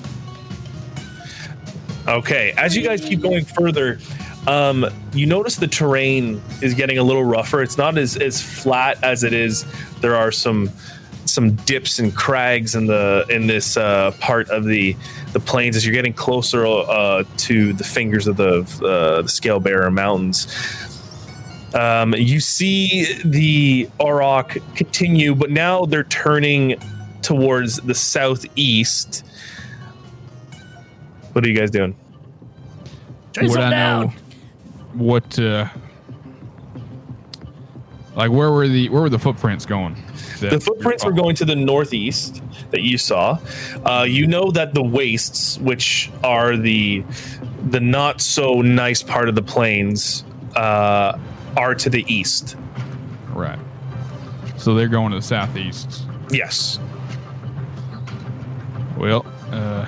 Okay, as you guys keep going further, um, you notice the terrain is getting a little rougher. It's not as, as flat as it is. There are some some dips and crags in the in this uh, part of the the plains as you're getting closer uh, to the fingers of the uh, the scale bearer mountains. Um, you see the Auroch continue, but now they're turning towards the southeast. What are you guys doing? Chase Would him I down. know what? Uh, like where were the where were the footprints going? That- The footprints were going to the northeast that you saw. Uh, you know that the wastes, which are the the not so nice part of the plains, uh, are to the east. Right. So they're going to the southeast. Yes. Well, uh,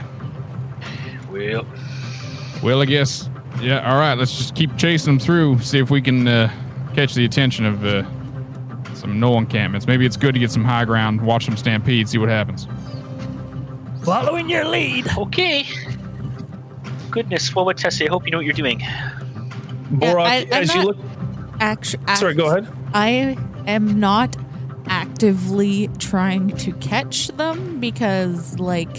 Well, well, I guess. Yeah. All right. Let's just keep chasing them through. See if we can uh, catch the attention of uh, some gnoll encampments. Maybe it's good to get some high ground, watch them stampede, see what happens. Following your lead. okay. Goodness, well, what Tessie? I hope you know what you're doing. Borok, I- I'm as you not- look. Actually, Sorry, go ahead. I am not actively trying to catch them because, like,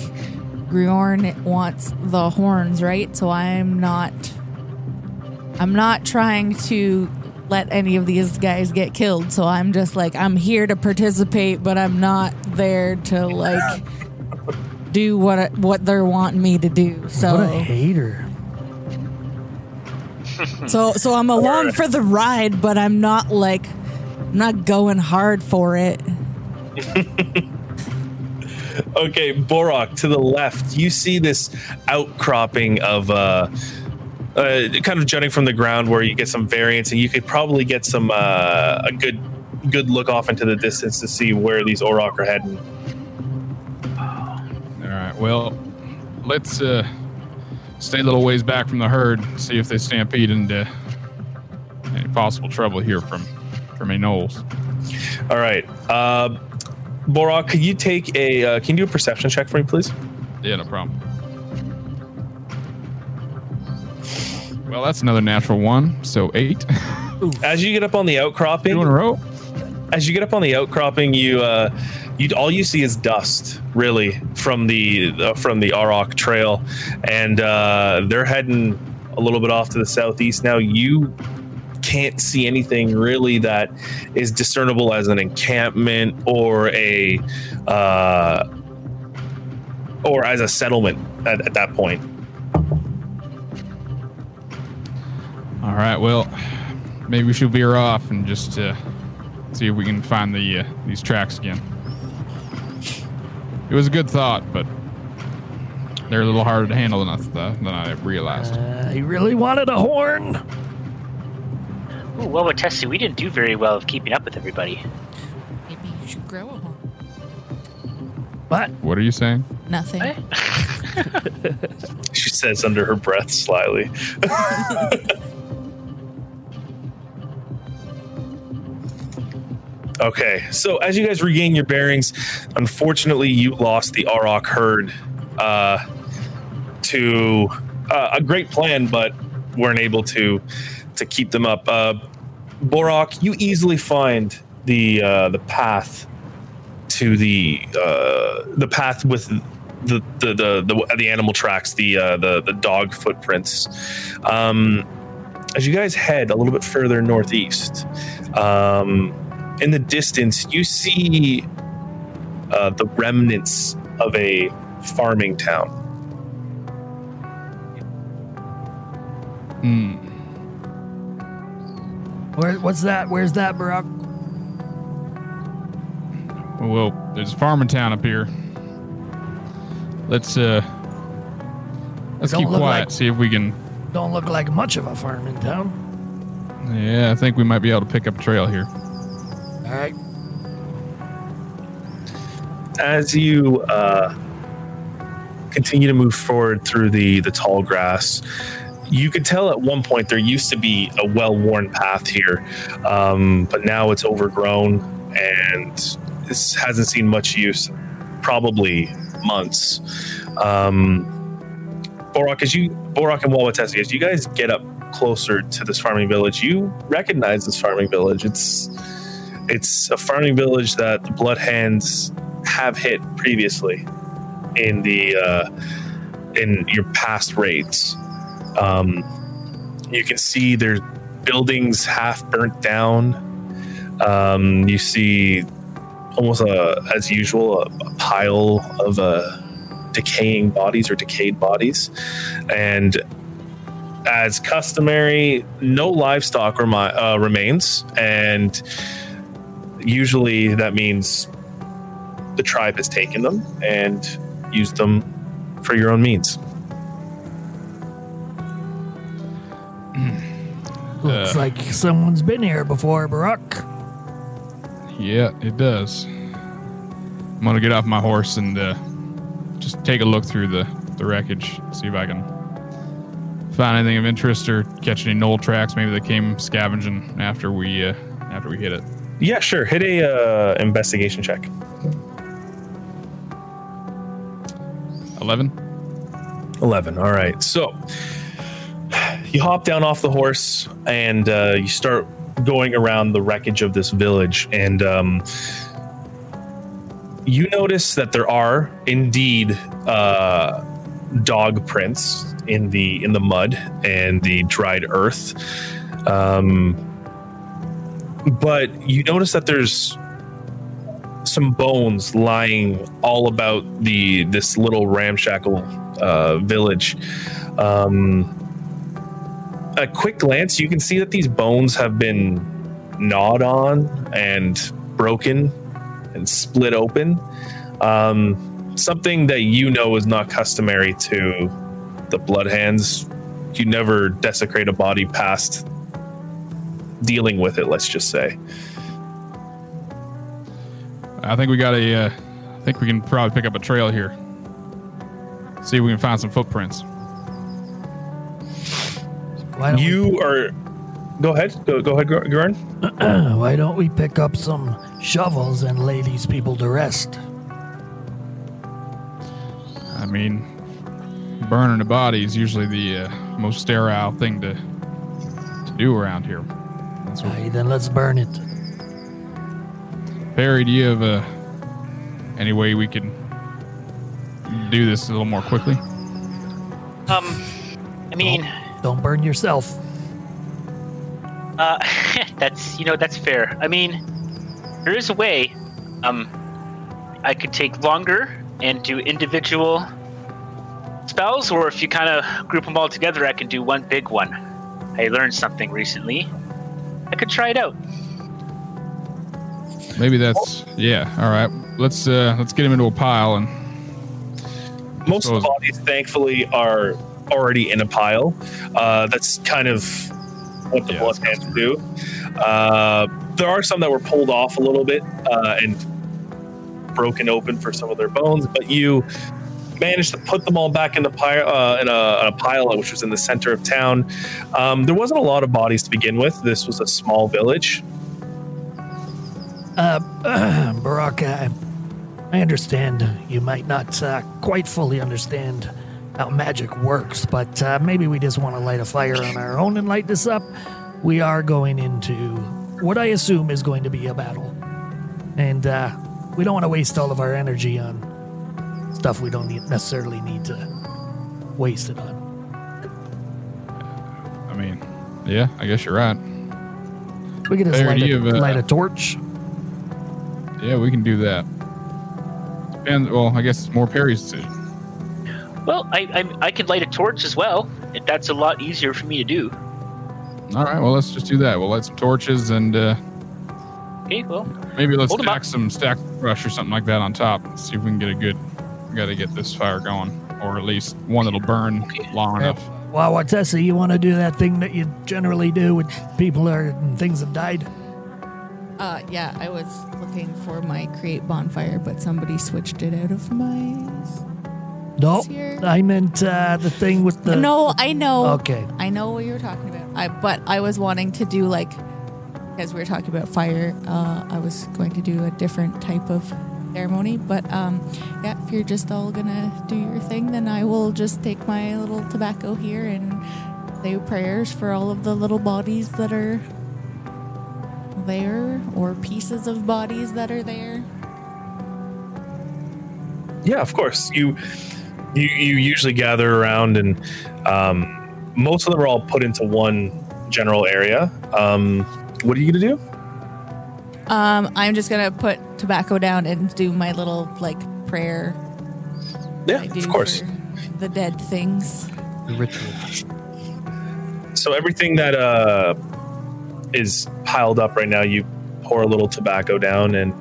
Griorn wants the horns, right? So I'm not. I'm not trying to let any of these guys get killed. So I'm just like, I'm here to participate, but I'm not there to like do what what they're wanting me to do. What a So hater. so so I'm along for the ride, but I'm not like I'm not going hard for it. Okay, Borok, to the left, you see this outcropping of uh, uh, kind of jutting from the ground where you get some variance, and you could probably get some uh, a good good look off into the distance to see where these Auroch are heading. All right. Well, let's uh, stay a little ways back from the herd, see if they stampede into any possible trouble here from from any gnolls. All right, uh, Borok, can you take a uh, can you do a perception check for me, please? Yeah, no problem. Well, that's another natural one, so eight. As you get up on the outcropping, Two in a row. as you get up on the outcropping, you uh, you all you see is dust, really, from the uh, from the Auroch Trail, and uh, they're heading a little bit off to the southeast now. You can't see anything really that is discernible as an encampment or a uh, or as a settlement at, at that point. All right. Well, maybe we should veer off and just uh, see if we can find the uh, these tracks again. It was a good thought, but they're a little harder to handle than I, th- than I realized. Uh, he really wanted a horn. Ooh, well, with Tessie, we didn't do very well of keeping up with everybody. Maybe you should grow a horn. What? What are you saying? Nothing. Eh? She says under her breath slyly. okay, so as you guys regain your bearings, unfortunately, you lost the Auroch herd uh, to uh, a great plan, but weren't able to to keep them up. Uh, Borok, you easily find the uh, the path to the uh, the path with the the the the, the animal tracks, the uh, the the dog footprints. Um, as you guys head a little bit further northeast, um, in the distance, you see uh, the remnants of a farming town. Hmm. Where, what's that? Where's that, Borok? Well, there's a farming town up here. Let's uh, let's keep quiet. Like, see if we can. Don't look like much of a farming town. Yeah, I think we might be able to pick up trail here. As you uh, continue to move forward through the the tall grass, you could tell at one point there used to be a well-worn path here, um, but now it's overgrown and this hasn't seen much use, probably months. Um, Borok, as you Borok and Wawatesi, as you guys get up closer to this farming village, you recognize this farming village. It's it's a farming village that the Blood Hands have hit previously in the uh, in your past raids. Um, you can see there's buildings half burnt down. Um, you see almost a, as usual a, a pile of uh, decaying bodies or decayed bodies, and as customary, no livestock remi- uh, remains, and usually that means the tribe has taken them and used them for your own means. Looks Uh. like someone's been here before, Borok. Yeah, it does. I'm gonna get off my horse and uh, just take a look through the, the wreckage, see if I can find anything of interest or catch any gnoll tracks. Maybe they came scavenging after we uh, after we hit it. Yeah, sure. Hit a uh, investigation check. Eleven. 11 all right so you hop down off the horse and uh, you start going around the wreckage of this village and um, you notice that there are indeed uh, dog prints in the in the mud and the dried earth um, but you notice that there's some bones lying all about the this little ramshackle uh, village. Um, a quick glance, you can see that these bones have been gnawed on and broken and split open. Um, something that you know is not customary to the Bloodhands. You never desecrate a body past dealing with it. Let's just say. I think we got a. Uh, I think we can probably pick up a trail here. See if we can find some footprints. Why don't, You are. Go ahead. Go, go ahead, Gurn. why don't we pick up some shovels and lay these people to rest? I mean, burning a body is usually the uh, most sterile thing to to do around here. That's what, Aye, then let's burn it. Barry, do you have uh, any way we can do this a little more quickly? Um, I mean, Don't burn yourself. uh, that's you know that's fair. I mean, there is a way. Um, I could take longer and do individual spells, or if you kind of group them all together, I can do one big one. I learned something recently. I could try it out. Maybe that's yeah. All right, let's uh, let's get him into a pile and most of the bodies thankfully are already in a pile uh, that's kind of what the Yeah, blood that's hands do uh, there are some that were pulled off a little bit uh, and broken open for some of their bones but you managed to put them all back in the pile uh, in, a, a pile which was in the center of town um, there wasn't a lot of bodies to begin with this was a small village Uh, Borok, I, I understand you might not uh, quite fully understand how magic works, but uh, maybe we just want to light a fire on our own and light this up. We are going into what I assume is going to be a battle. And uh, we don't want to waste all of our energy on stuff we don't need, necessarily need to waste it on. I mean, yeah, I guess you're right. We can just light, a, you have, uh, light a torch. Yeah, we can do that. Depends. Well, I guess it's more Perry's decision. Well, I, I I could light a torch as well. If that's a lot easier for me to do. All right, well, let's just do that. We'll light some torches and uh, Okay, well, maybe let's stack some stack brush or something like that on top. See if we can get a good. We got to get this fire going, or at least one that'll burn long Yep. enough. Wow, Watessa, you want to do that thing that you generally do when people are, and things have died? Uh, yeah, I was looking for my create bonfire, but somebody switched it out of my. No, Here. I meant uh, the thing with the. no, I know. Okay. I know what you were talking about. I but I was wanting to do like because we were talking about fire. Uh, I was going to do a different type of ceremony, but um, yeah, if you're just all gonna do your thing, then I will just take my little tobacco here and say prayers for all of the little bodies that are there or pieces of bodies that are there. Yeah, of course. You you you usually gather around, and um, most of them are all put into one general area. Um, what are you gonna do? Um, I'm just gonna put tobacco down and do my little like prayer. Yeah, of course. the dead things. The ritual. So everything that uh, is piled up right now, you pour a little tobacco down and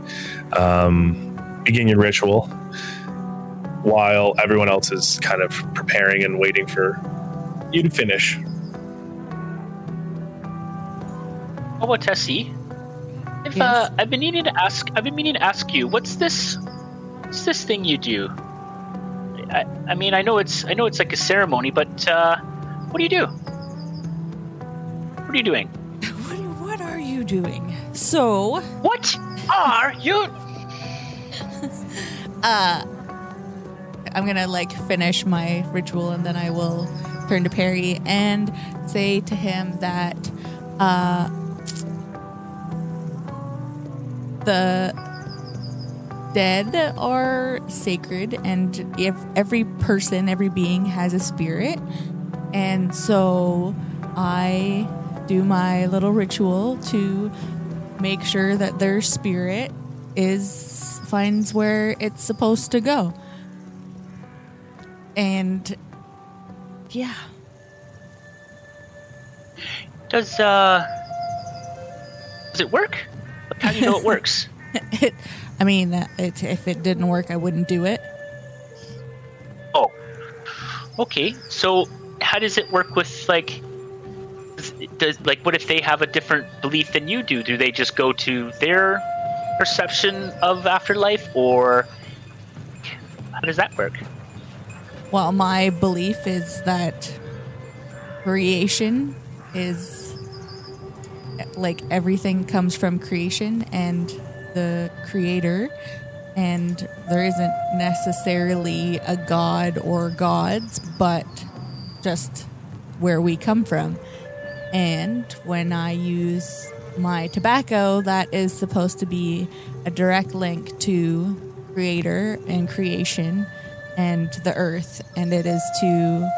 um, begin your ritual, while everyone else is kind of preparing and waiting for you to finish. how about Tessie? If Yes? uh, I've been needing to ask, I've been meaning to ask you, what's this? What's this thing you do? I, I mean, I know it's, I know it's like a ceremony, but uh, what do you do? What are you doing? What, what are you doing? So, What are you? uh, I'm gonna like finish my ritual and then I will turn to Perry and say to him that, uh, the dead are sacred and if every person, every being has a spirit. And so I do my little ritual to make sure that their spirit is finds where it's supposed to go. And yeah, Does uh, does it work? Like, how do you know it works? it, I mean, uh, it, if it didn't work, I wouldn't do it. Oh, okay. So, how does it work with like? Does like what if they have a different belief than you do? Do they just go to their perception of afterlife, or how does that work? Well, my belief is that creation is like everything comes from creation and the creator, and there isn't necessarily a god or gods, but just where we come from. And when I use my tobacco, that is supposed to be a direct link to creator and creation and the earth, and it is to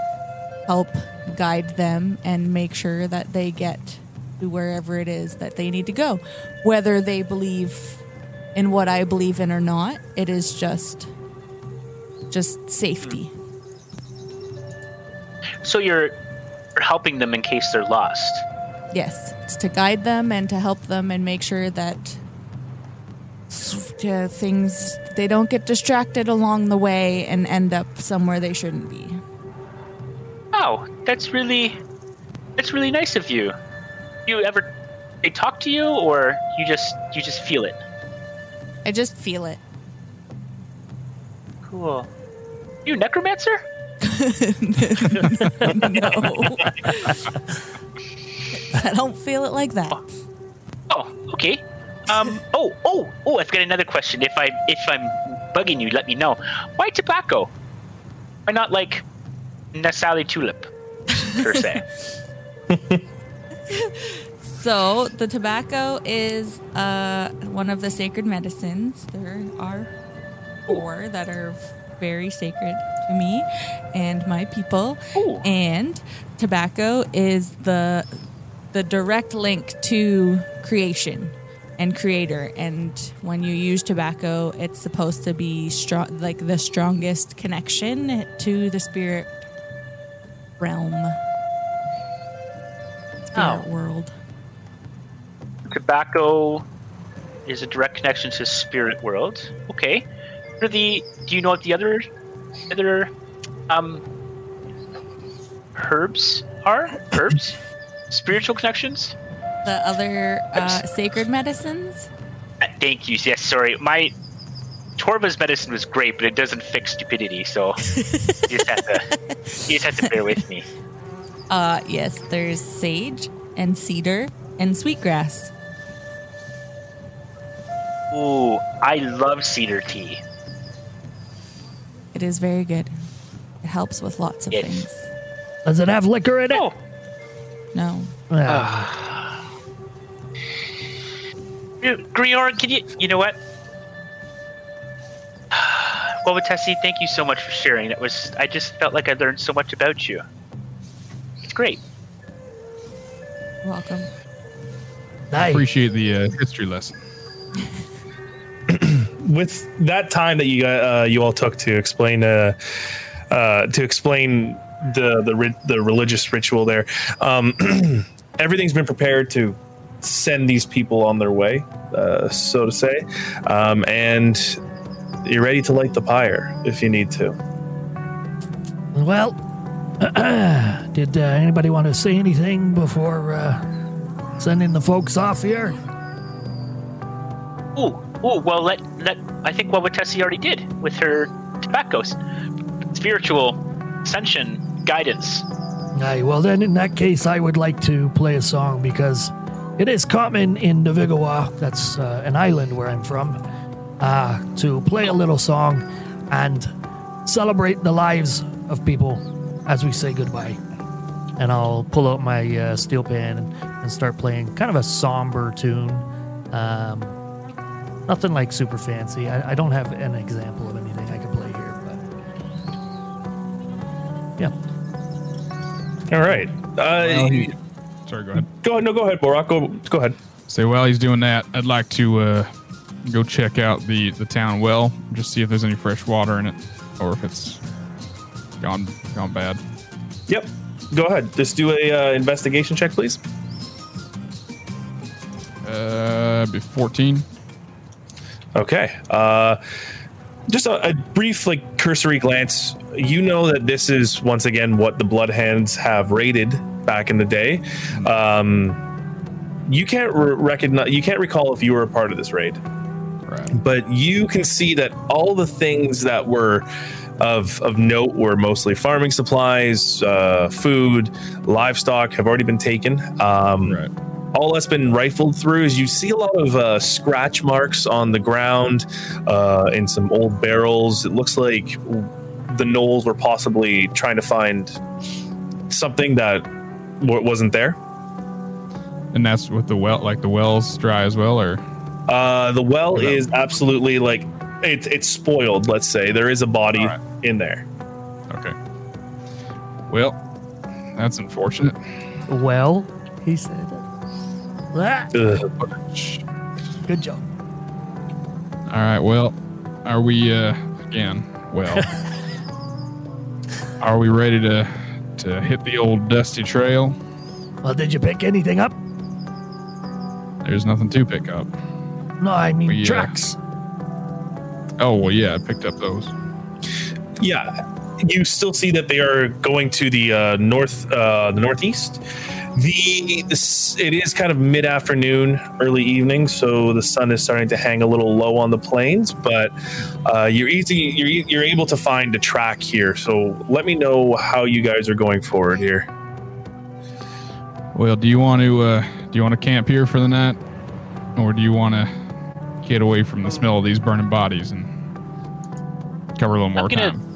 help guide them and make sure that they get to wherever it is that they need to go. Whether they believe in what I believe in or not, it is just just safety. So you're, you're helping them in case they're lost. Yes, it's to guide them and to help them and make sure that uh, things they don't get distracted along the way and end up somewhere they shouldn't be. Oh, that's really that's really nice of you. You ever they talk to you, or you just you just feel it? I just feel it. Cool. You necromancer? no. I don't feel it like that. Oh, okay. Um. Oh, oh, oh! I've got another question. If I if I'm bugging you, let me know. Why tobacco? Why not like Nasali tulip per se? So the tobacco is uh, one of the sacred medicines. There are four that are very sacred to me and my people. Ooh. And tobacco is the the direct link to creation and creator. And when you use tobacco, it's supposed to be strong, like the strongest connection to the spirit realm, spirit Oh. world. Tobacco is a direct connection to spirit world. Okay. The? Do you know what the other other um herbs are? Herbs, spiritual connections. The other uh, sacred medicines. Uh, Thank you. Yes, sorry. My Torva's medicine was great, but it doesn't fix stupidity. So you just have to you just have to bear with me. Uh, yes, there's sage and cedar and sweetgrass. Ooh, I love cedar tea. It is very good. It helps with lots of Yes. things. Does it have liquor in it? Oh, No. Ah, Grior, can you? You know what? Well, Tessie, thank you so much for sharing. That was I just felt like I learned so much about you. It's great. Welcome. nice. Appreciate the uh, history lesson. with that time that you uh, you all took to explain uh, uh, to explain the the ri- the religious ritual there, um, everything's been prepared to send these people on their way, uh, so to say, um, and you're ready to light the pyre if you need to. Well, did uh, anybody want to say anything before uh, sending the folks off here? Ooh, ooh. Well, let let I think what Tessie already did with her tobacco spiritual ascension guidance. Aye, well, then in that case, I would like to play a song because it is common in Navigawa, that's uh, an island where I'm from, uh, to play a little song and celebrate the lives of people as we say goodbye. And I'll pull out my uh, steel pan and, and start playing kind of a somber tune. Um, nothing like super fancy. I, I don't have an example of anything I could play here, but yeah. All right. Uh, Sorry, go ahead. go ahead. No, go ahead, Borok. Go go ahead. Say while he's doing that, I'd like to uh, go check out the the town well, just see if there's any fresh water in it, or if it's gone gone bad. Yep. Go ahead. Just do a uh, investigation check, please. Uh, be 14. Okay. Uh, just a, a brief, like, cursory glance. You know that this is once again what the Bloodhands have raided back in the day. Um, you can't re- recognize. You can't recall if you were a part of this raid, Right. but you can see that all the things that were of of note were mostly farming supplies, uh, food, livestock have already been taken. Um, Right. all that's been rifled through is you see a lot of uh, scratch marks on the ground uh, in some old barrels. It looks like the Gnolls were possibly trying to find something that w- wasn't there. And that's with the well, like the wells dry as well, or Uh, the well is absolutely like it's it's spoiled. Let's say there is a body right. In there. okay. Well, that's unfortunate. Well, he said. Ugh. good job. All right. Well, are we uh again? Well, are we ready to to hit the old dusty trail? Well, did you pick anything up? There's nothing to pick up. No, I mean We, uh, tracks. Oh well, yeah, I picked up those. Yeah, you still see that they are going to the uh, north, uh, the northeast. The this, it is kind of mid afternoon, early evening, so the sun is starting to hang a little low on the plains. But uh, you're easy, you're e- you're able to find a track here. So let me know how you guys are going forward here. Well, do you want to uh, do you want to camp here for the night, or do you want to get away from the smell of these burning bodies and cover a little more I'm gonna- time?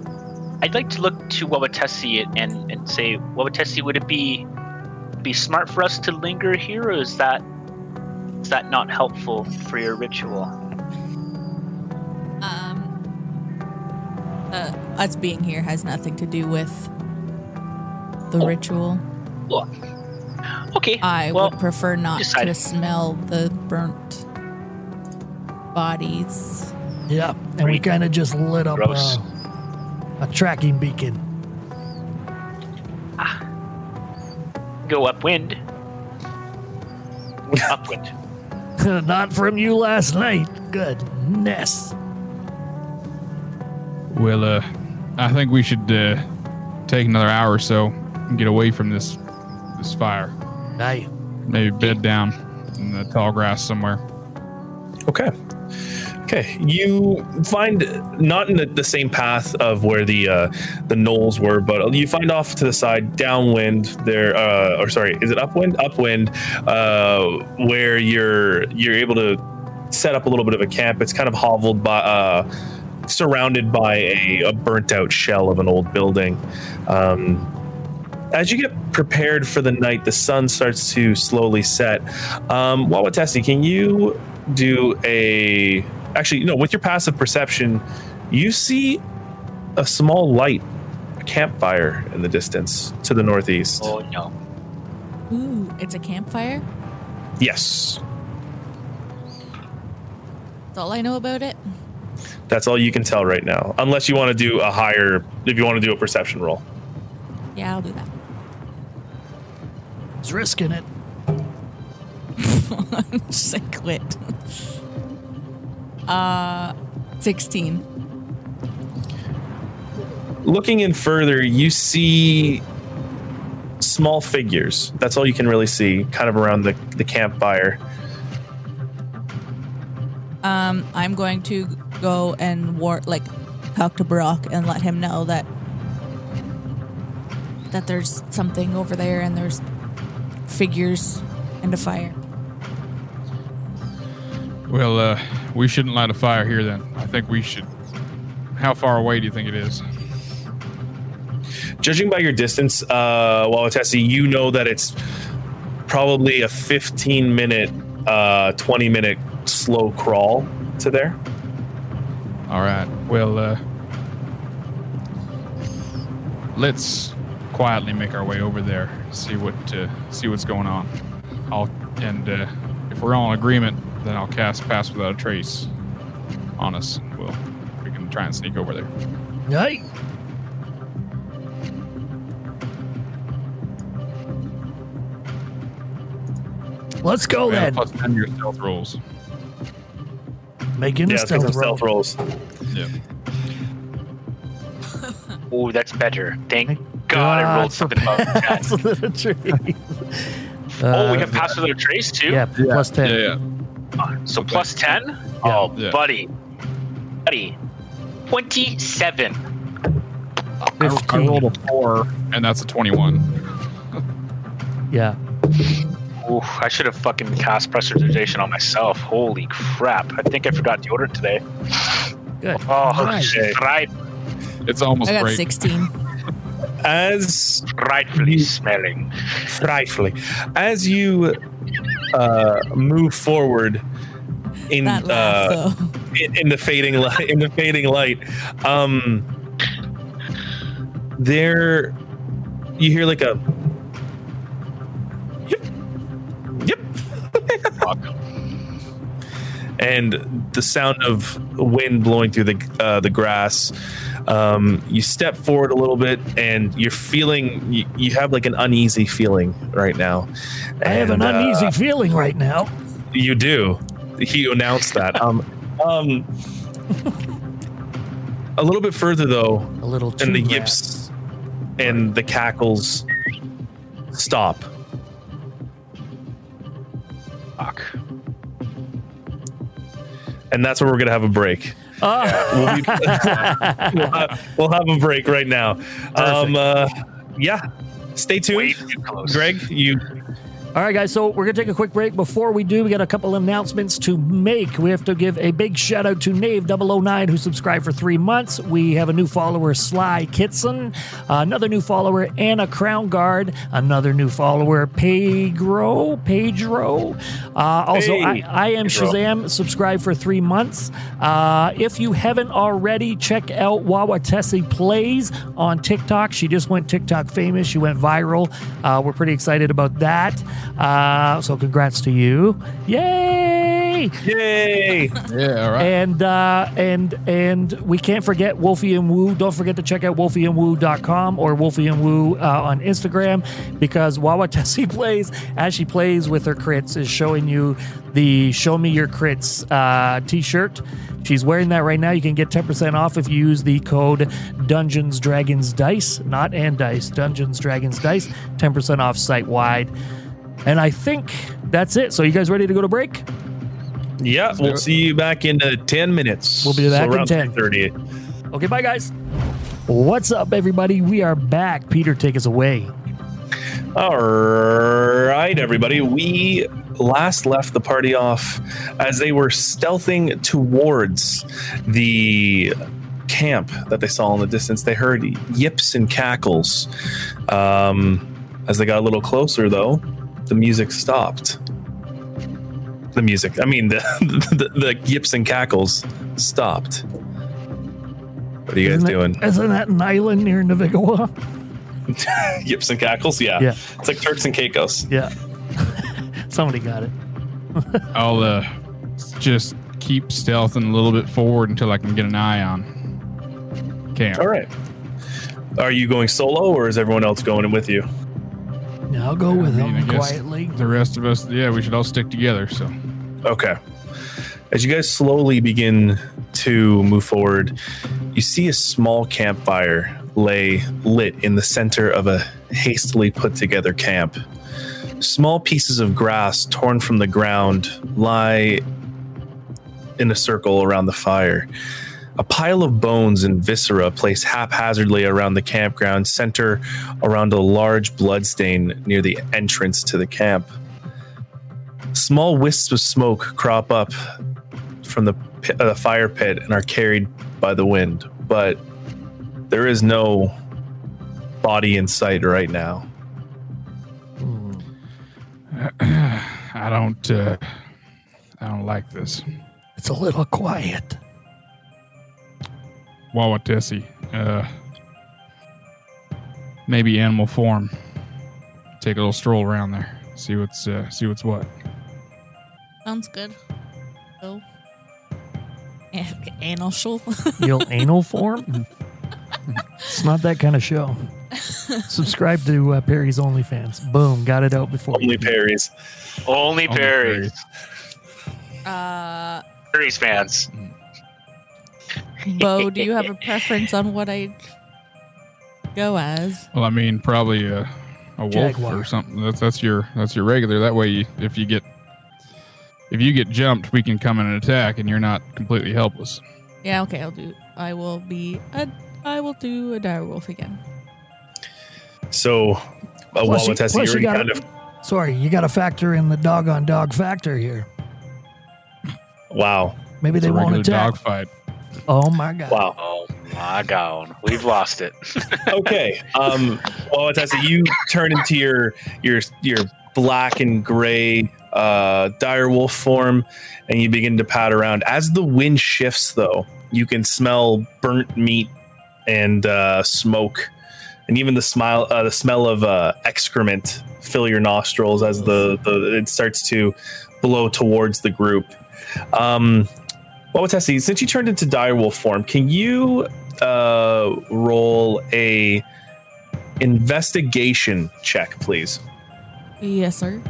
I'd like to look to Wawatesi and and say, Wawatesi, would it be be smart for us to linger here, or is that is that not helpful for your ritual? Um, uh, us being here has nothing to do with the Oh. ritual. Okay. I well, would prefer not decide. to smell the burnt bodies. Yeah, and we kind of just lit up Gross. uh, a tracking beacon. Go upwind. upwind. Not from you last night. Goodness. Well, uh, I think we should uh, take another hour or so and get away from this this fire. Aye. Maybe bed down in the tall grass somewhere. Okay. Okay. You find not in the, the same path of where the uh, the gnolls were, but you find off to the side, downwind there, uh, or sorry, is it upwind? Upwind, uh, where you're you're able to set up a little bit of a camp. It's kind of hoveled by, uh, surrounded by a, a burnt out shell of an old building. Um, as you get prepared for the night, the sun starts to slowly set. Um, Wawatesi, can you do a actually you know, with your passive perception you see a small light a campfire in the distance to the northeast Oh no. Ooh, it's a campfire. yes That's all I know about it. that's all you can tell right now unless you want to do a higher if you want to do a perception roll Yeah, I'll do that. He's risking it. Just like quit. Uh, sixteen. looking in further you see small figures that's all you can really see kind of around the, the campfire Um, I'm going to go and war like talk to Brock and let him know that that there's something over there and there's figures and a fire. Well, uh, we shouldn't light a fire here then. I think we should. How far away do you think it is? judging by your distance, uh, Wawatesi, you know that it's probably a 15 minute, uh, 20 minute slow crawl to there. All right. Well, uh, let's quietly make our way over there. See what uh, see what's going on. I'll and uh, if we're all in agreement, then I'll cast Pass Without a Trace on us. Well, we can try and sneak over there. Aye. Let's go Yeah, then. plus ten to your stealth rolls. Making Yeah, a make some stealth roll. stealth rolls. Yeah. Oh, that's better. Thank Thank God, I rolled something above that. pass without a oh, we Uh, have passed without a trace too. yeah, plus ten. Yeah, yeah. So plus ten. Oh, Yeah. buddy, buddy, twenty-seven. I, I 15. rolled a four, and that's a twenty-one. Yeah. Ooh, I should have fucking cast pressurization on myself. Holy crap! I think I forgot deodorant today. Good. Oh, Nice. shit. right, It's almost I got break. sixteen. As rightfully smelling. frightfully, as you uh, move forward in laugh uh, in, in the fading light, in the fading light, um, there you hear like a yep, yep, and the sound of wind blowing through the uh, the grass. Um, you step forward a little bit, and you're feeling you, you have like an uneasy feeling right now. I have an And, uh, uneasy feeling right now. you do. He announced that. Um, um, a little bit further though, A little too and the loud. yips and the cackles stop. Fuck. And that's where we're gonna have a break. Ah, We'll, be, we'll, have, we'll have a break right now. Um, uh, yeah, stay tuned. Greg, you All right, guys. So we're gonna take a quick break. Before we do, we got a couple announcements to make. We have to give a big shout out to Nave009 who subscribed for three months. We have a new follower, Sly Kitson. Uh, another new follower, Anna Crown Guard. Another new follower, Pedro. Pedro. Uh, also, Hey, I, I am Pedro. Shazam. Subscribed for three months. Uh, if you haven't already, check out Wawatesi Plays on TikTok. She just went TikTok famous. She went viral. Uh, we're pretty excited about that. Uh, so congrats to you. Yay! Yay! Yay! Yeah, all right. And uh, and and we can't forget Wolfie and Woo. Don't forget to check out wolfieandwoo.com or Wolfie and Woo uh, on Instagram because Wawa Tessie plays as she plays with her crits is showing you the Show Me Your Crits uh, t-shirt. She's wearing that right now. You can get 10% off if you use the code Dungeons Dragons Dice, not and Dice, Dungeons Dragons Dice, 10% off site wide. And I think that's it. So you guys ready to go to break? Yeah, do we'll see you back in uh, 10 minutes. We'll be back in around 10. 30. Okay, bye guys. What's up, everybody? We are back. Peter, take us away. All right, everybody. We last left the party off as they were stealthing towards the camp that they saw in the distance. They heard yips and cackles. Um, as they got a little closer, though, the music stopped. The music, I mean, the, the, the yips and cackles stopped. What are you guys Isn't it- doing? Isn't that an island near Navigawa? yips and cackles? Yeah. Yeah. It's like Turks and Caicos. Yeah. Somebody got it. I'll uh, just keep stealthing a little bit forward until I can get an eye on camp. All right. Are you going solo or is everyone else going in with you? Yeah, I'll go with I mean, him quietly. The rest of us, yeah, we should all stick together. So Okay. As you guys slowly begin to move forward, you see a small campfire lay lit in the center of a hastily put together camp. Small pieces of grass torn from the ground lie in a circle around the fire. A pile of bones and viscera placed haphazardly around the campground center around a large bloodstain near the entrance to the camp. Small wisps of smoke crop up from the, pit, uh, the fire pit and are carried by the wind, but there is no body in sight right now. Hmm. I don't, uh, I don't like this. It's a little quiet. Wawatesi, uh, maybe animal form. Take a little stroll around there. See what's, uh, see what's what. Sounds good. So, anal shul. You'll anal form? it's not that kind of show. Subscribe to uh, Perry's OnlyFans. Boom, got it out before. Only Perry's. Only Only Perry's. uh, Perry's fans. Bo, do you have a preference on what I go as? Well, I mean, probably a, a wolf Jaguar. or something. That's that's your that's your regular. That way, you, if you get if you get jumped, we can come in and attack, and you're not completely helpless. Yeah, okay, I'll do. I will be a. I will do a dire wolf again. So, uh, Plus you- Wawatesi plus you gotta- kind of. Sorry, you got to factor in the dog on dog factor here. Wow. Maybe It's they a won't regular attack. dogfight. Oh my god. Wow. Oh my god, we've lost it. okay. Um, well, Tessa, you turn into your your your black and gray uh, dire wolf form, and you begin to pat around. As the wind shifts, though, you can smell burnt meat and uh, smoke, and even the smile uh, the smell of uh, excrement fill your nostrils as the, the it starts to blow towards the group. Um, well, Tessie, since you turned into dire wolf form, can you uh, roll a investigation check, please? Yes, sir.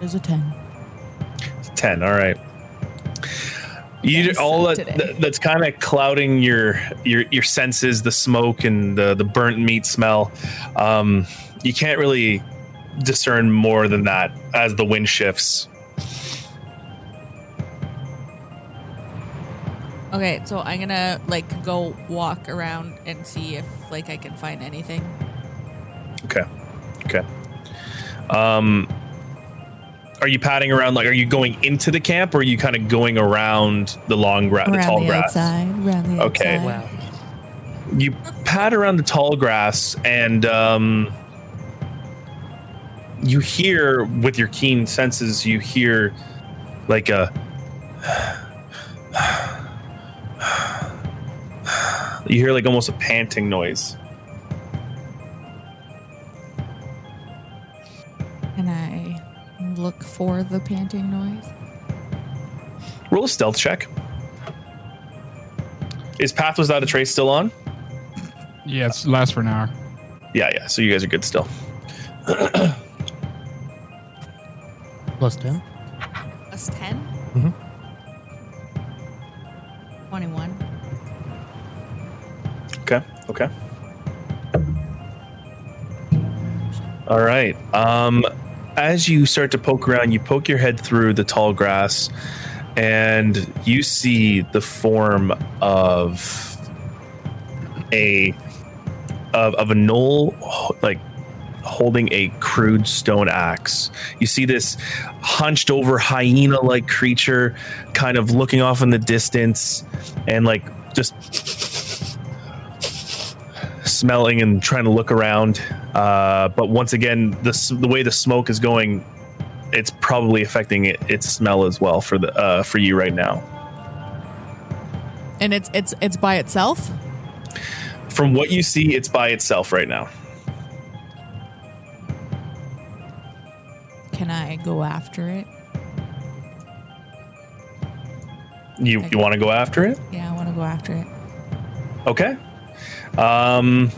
There's a ten. Ten. All right. You Yes, all that, today. that- that's kind of clouding your your your senses, the smoke and the the burnt meat smell. Um, you can't really discern more than that as the wind shifts. Okay, so I'm gonna like go walk around and see if like I can find anything. Okay. Okay. Um, are you padding around? Like, are you going into the camp, or are you kind of going around the long grass, the tall the grass? outside, around the Okay. outside. Wow. you pad around the tall grass and um, you hear with your keen senses, you hear like a you hear like almost a panting noise. Can I look for the panting noise? Roll a stealth check. Is Pass Without a Trace still on? Yeah, lasts for an hour. Yeah, yeah. So you guys are good still. Plus 10. Plus 10? Mm-hmm. 21. Okay. Okay. All right. Um, as you start to poke around, you poke your head through the tall grass, and you see the form of a of, of a gnoll, like holding a crude stone axe. You see this hunched over hyena like creature kind of looking off in the distance and like just smelling and trying to look around. Uh, but once again, the, the way the smoke is going, it's probably affecting it, its smell as well for the uh, for you right now. And it's it's it's by itself? From what you see, it's by itself right now. Can I go after it? You you want to go after it? Yeah, I want to go after it. Okay. Um,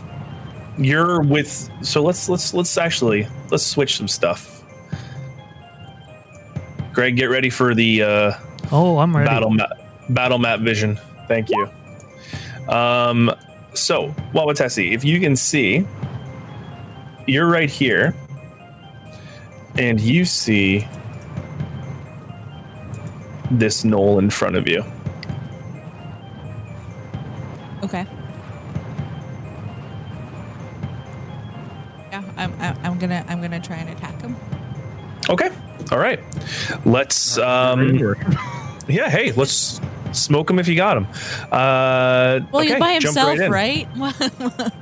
you're with. So let's let's let's actually let's switch some stuff. Greg, get ready for the uh, Oh, I'm ready. battle map battle map vision. Thank you. Um, so Wawatesi, if you can see, you're right here, and you see this gnoll in front of you. Okay. Yeah, I'm, I'm, I'm gonna I'm gonna try and attack him. Okay. All right. Let's. Um, yeah. Hey, let's smoke him if you got him. Uh, Well, okay, he's by himself, in. right?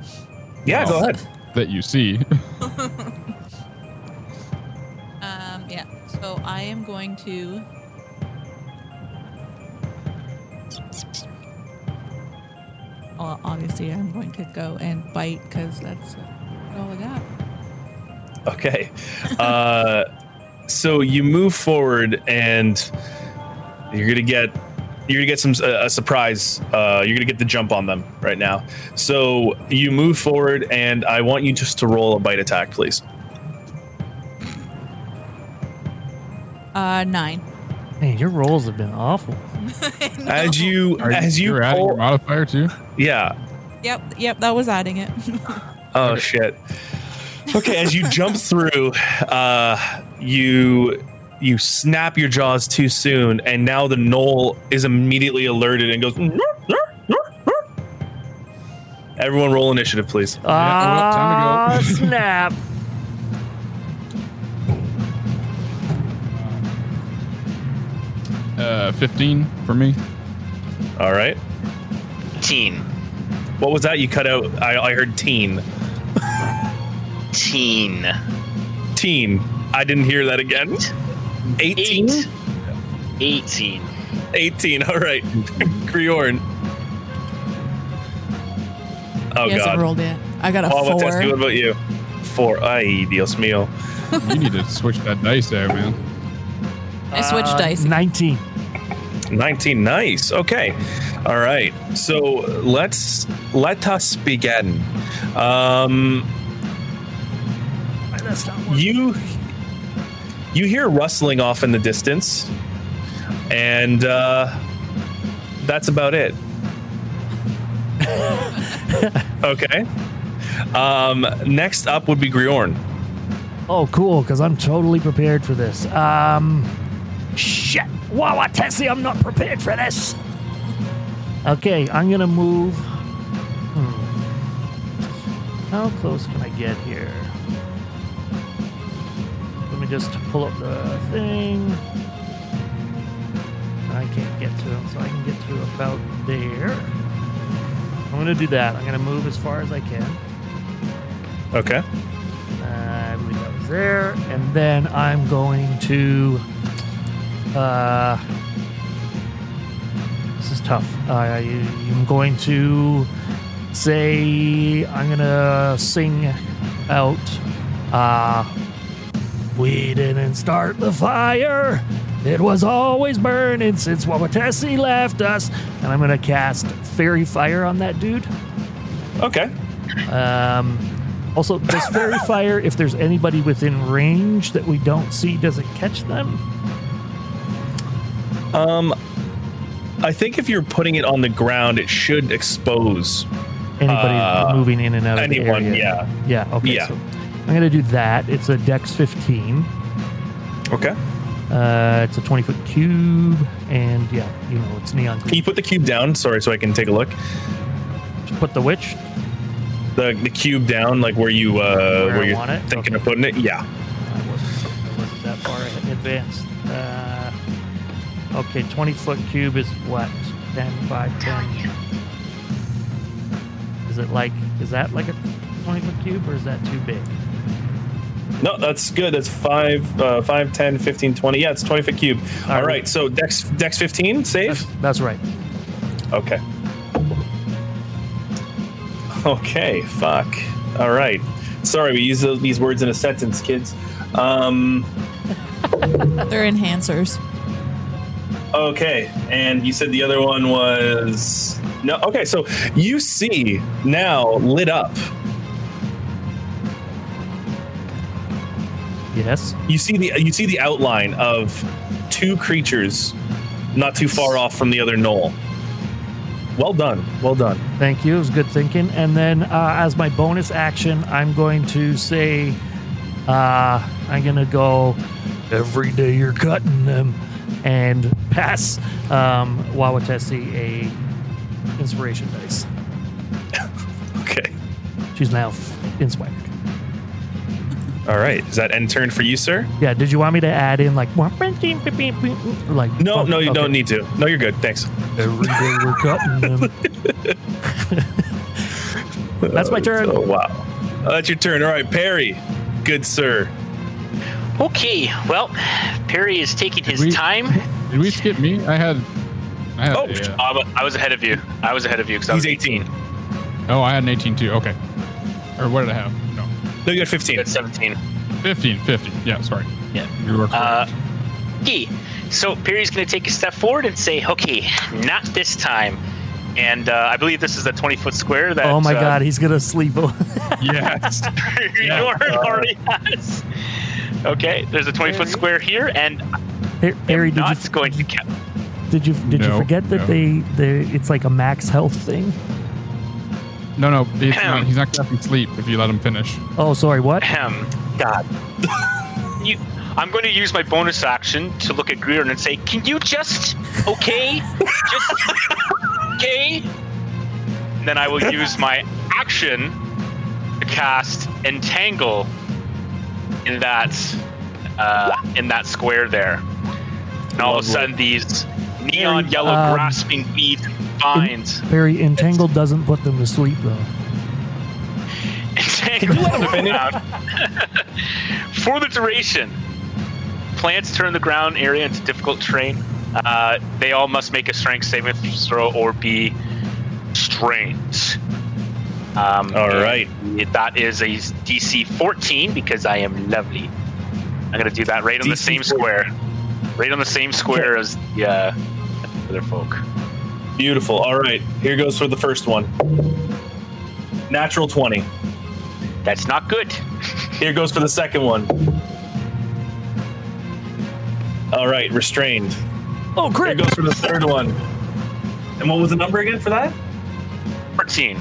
Yeah. Go ahead. That you see. I am going to. Well, obviously, I'm going to go and bite because that's all I got. Okay. Uh, so you move forward, and you're gonna get you're gonna get some a, a surprise. Uh, you're gonna get the jump on them right now. So you move forward, and I want you just to roll a bite attack, please. Uh, nine. Man, your rolls have been awful. As you Are as you you're adding your pull, modifier too? yeah. Yep, yep, that was adding it. Oh shit. Okay, as you jump through, uh, you you snap your jaws too soon, and now the gnoll is immediately alerted and goes. Everyone, roll initiative, please. Ah, to snap. Uh, 15 for me. All right. Teen. What was that? You cut out. I, I heard teen. Teen. Teen. I didn't hear that again. 18? Eight. 18. 18. All right. Griorn. Oh, he hasn't God. rolled yet. I got a Oh, what, four. what about you? Four. Ay, Dios mío. You need to switch that dice there, man. I switched Uh, dice. 19. 19 nice okay all right so let's let us begin um That's not working. you you hear rustling off in the distance and uh that's about it okay um next up would be griorn Oh, cool, because I'm totally prepared for this. Um, shit. Wow, Tessie, I'm not prepared for this. Okay, I'm going to move. Hmm. How close can I get here? Let me just pull up the thing. I can't get to him, so I can get to about there. I'm going to do that. I'm going to move as far as I can. okay Uh, I believe that was there. And then I'm going to. Uh, this is tough. Uh, I'm going to say I'm to sing out. Uh, We didn't start the fire. It was always burning since Wawatesi left us. And I'm to cast Faerie Fire on that dude. Okay. Um, also, does Faerie Fire, if there's anybody within range that we don't see, does it catch them? Um, I think if you're putting it on the ground, it should expose. Anybody Uh, moving in and out of anyone, the area? yeah. Yeah, okay. Yeah. So I'm to do that. It's a Dex 15. Okay. Uh, it's a 20 foot cube, and yeah, you know, it's neon Can you put the cube down? Sorry, so I can take a look. Put the witch. The the cube down, like where you uh Where where, you're want it? thinking Okay. of putting it. Yeah. I wasn't, I wasn't that far advanced. Uh, okay, 20 foot cube is what? 10, 5, 10. Is it like, is that like a 20 foot cube or is that too big? No, that's good. That's 5, uh, 5, 10, 15, 20. Yeah, it's 20 foot cube. All All right. right. So Dex Dex 15, save? That's, that's right. Okay. Okay, fuck. All right. Sorry, we use those, these words in a sentence, kids. Um, They're enhancers. Okay, and you said the other one was no. Okay, so you see now lit up. Yes. You see the you see the outline of two creatures, not too far off from the other gnoll. Well done. Well done. Thank you. It was good thinking. And then, uh, as my bonus action, I'm going to say, uh, I'm going to go, every day you're cutting them, and pass um, Wawatesi a inspiration dice. Okay. She's now f- inspired. All right. Is that end turn for you, sir? Yeah, did you want me to add in like, like No, no, you okay. don't need to. No, you're good. Thanks. Every day we're cutting them. That's my turn. Oh, wow. Oh, that's your turn. All right, Perry. Good sir. Okay, well, Perry is taking his we- time. Did we skip me? I had. I had. Oh, a, uh, Uh, I was ahead of you. I was ahead of you because I was 18. oh, I had an 18 too. Okay. Or what did I have? No. No, you got You 15. got 17. 15. 15. Yeah, sorry. Yeah. You were correct. Uh, okay, so Perry's going to take a step forward and say, "Okay, not this time." And uh, I believe this is a 20 foot square that. oh my uh, god, he's gonna sleep. yes. Jordan already has. Okay, there's a 20 foot square here, and Harry, Harry, did not you going to count. did you did you forget that no. they they it's like a max health thing? No, no. It's not, he's not getting sleep if you let him finish. Oh, sorry, what? Ahem. God. you, I'm going to use my bonus action to look at Greer and say, "Can you just, okay, just, okay?" And then I will use my action to cast Entangle in that, uh, in that square there. And all of a sudden, these neon Very, yellow um, grasping beads and vines. Very entangled doesn't put them to sleep though. Entangled on the ground. For the duration, plants turn the ground area into difficult terrain. Uh, they all must make a strength saving throw or be strained. Um, All and right. That is a DC 14 because I am lovely. I'm going to do that right on the DC same square. Right on the same square as the uh, other folk. Beautiful. All right. Here goes for the first one. Natural 20. That's not good. Here goes for the second one. All right. Restrained. Oh, great. Here goes for the third one. And what was the number again for that? 14.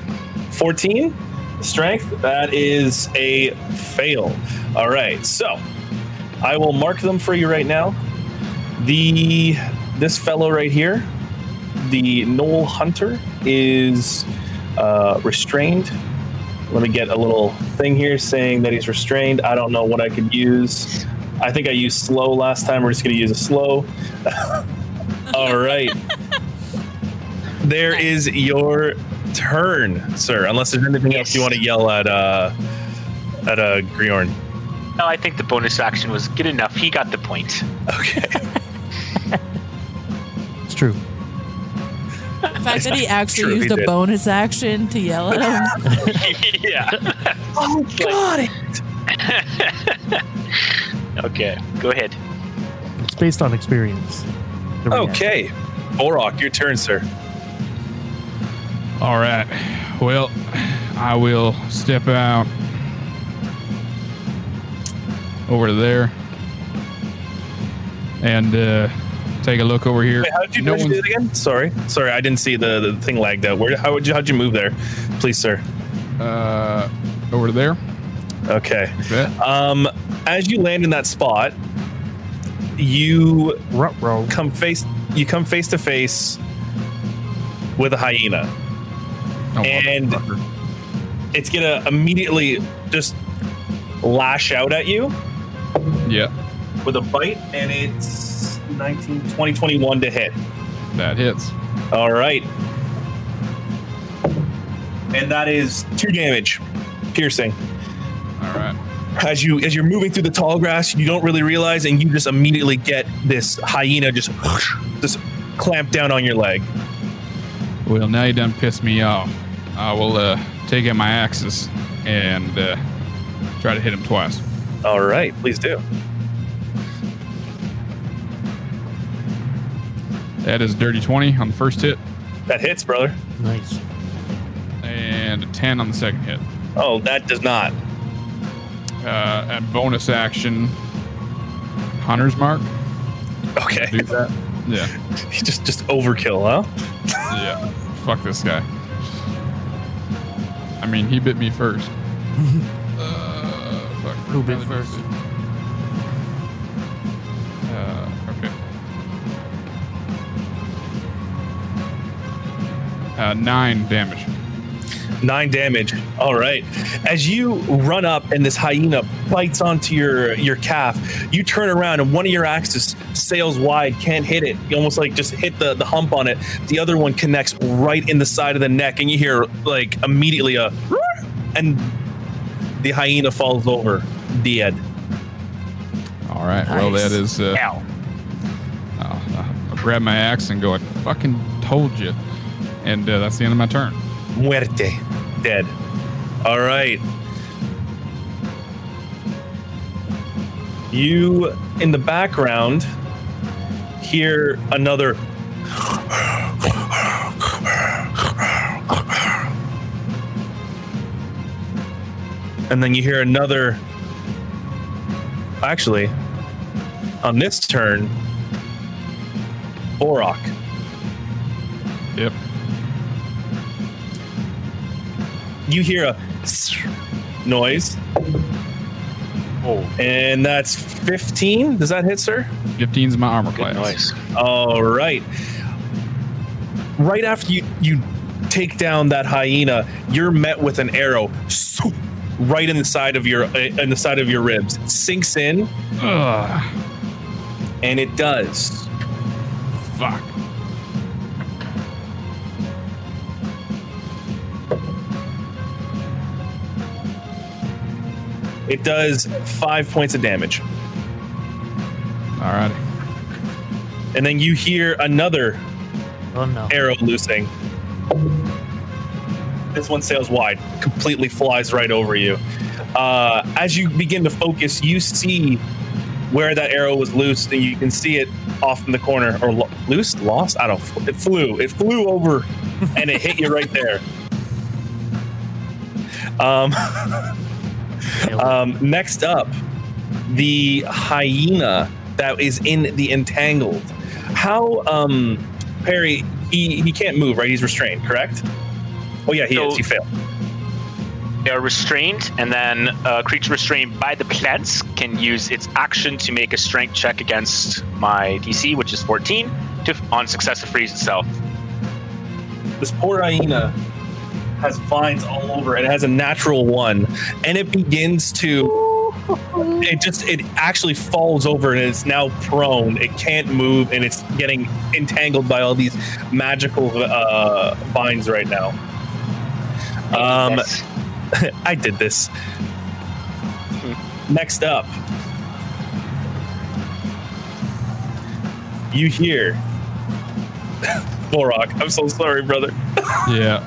14 strength that is a fail. All right so i will mark them for you right now. The this fellow right here the gnoll hunter is uh, restrained. Let me get a little thing here saying that he's restrained. I don't know what i could use. I think i used slow last time. We're just going to use a slow. All right. There is your turn, sir. Unless there's anything else you want to yell at uh at uh Griorn. No, I think the bonus action was good enough. He got the point. Okay. It's true. The fact that he actually True, he used a did. bonus action to yell at him. yeah. oh, got it. Okay, go ahead. It's based on experience. Okay. Borok, your turn, sir. All right. Well, I will step out over there and uh, take a look over here. Wait, how did you, No you do again? Sorry. Sorry, I didn't see the, the thing lagged out. Where how would you how'd you move there? Please, sir. Uh, over there. Okay. Um as you land in that spot, you Ruh-roh. come face you come face to face with a hyena. Oh, And- It's gonna immediately just lash out at you yeah, with a bite, and it's 19, 20, 21 to hit. that hits. All right. And that is two damage, piercing. All right. As you as you're moving through the tall grass, you don't really realize, and you just immediately get this hyena just just clamp down on your leg. Well, now you done pissed me off. I will uh, take out my axes and uh, try to hit him twice. All right, please do. That is dirty 20 on the first hit That hits, brother. Nice. and a 10 on the second hit. Oh, that does not. Uh, and bonus action, Hunter's Mark. Okay, Do that. Yeah. just just overkill, huh? Yeah. Fuck this guy. I mean, he bit me first. uh, fuck. Who bit first? Uh, okay. Uh, nine damage. Nine damage. All right. As you run up and this hyena bites onto your your calf, you turn around and one of your axes sails wide, can't hit it. You almost like just hit the, the hump on it. The other one connects right in the side of the neck, and you hear like immediately a and the hyena falls over dead. All right. Well, that is. Uh, Ow. I'll, I'll grab my axe and go. I fucking told you. And uh, that's the end of my turn. Muerte. Dead. All right. You, in the background, hear another. And then you hear another. Actually, on this turn, Borok. Yep. You hear a noise, Oh, and that's 15. Does that hit, sir? 15's my armor good class. noise. All right. Right after you you take down that hyena, you're met with an arrow swoop, right in the side of your uh, in the side of your ribs. It sinks in, Ugh. and it does. Fuck. It does five points of damage, All right. and then you hear another Oh no. arrow loosing. This one sails wide, completely flies right over you. Uh, as you begin to focus, you see where that arrow was loosed, and you can see it off in the corner, or lo- loose, lost. I don't. Know. It flew. It flew over, and it hit you right there. Um, um, next up, the hyena that is in the entangled. How, um, Perry? He he can't move, right? He's restrained, correct? Oh yeah, he So- is. He failed. They are restrained, and then a creature restrained by the plants can use its action to make a strength check against my DC, which is 14, to on success to freeze itself. This poor hyena has vines all over it. It has a natural one, and it begins to. It just it actually falls over and it's now prone. It can't move and it's getting entangled by all these magical uh, vines right now. Um, Yes. I did this. Next up, you hear Borok. I'm so sorry, brother. Yeah.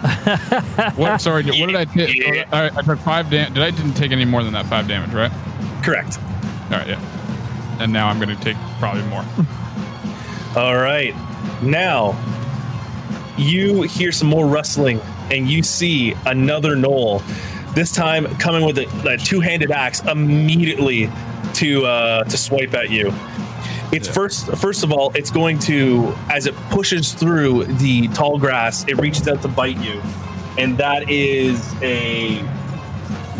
what? Sorry. What did I take? Yeah. All right. I took five damage. Did I didn't take any more than that five damage, right? Correct. All right. Yeah. and now I'm going to take probably more. All right. Now, you hear some more rustling and you see another gnoll. This time coming with a, a two-handed axe immediately to uh, to swipe at you. It's Yeah. first first of all, it's going to as it pushes through the tall grass, it reaches out to bite you. And that is a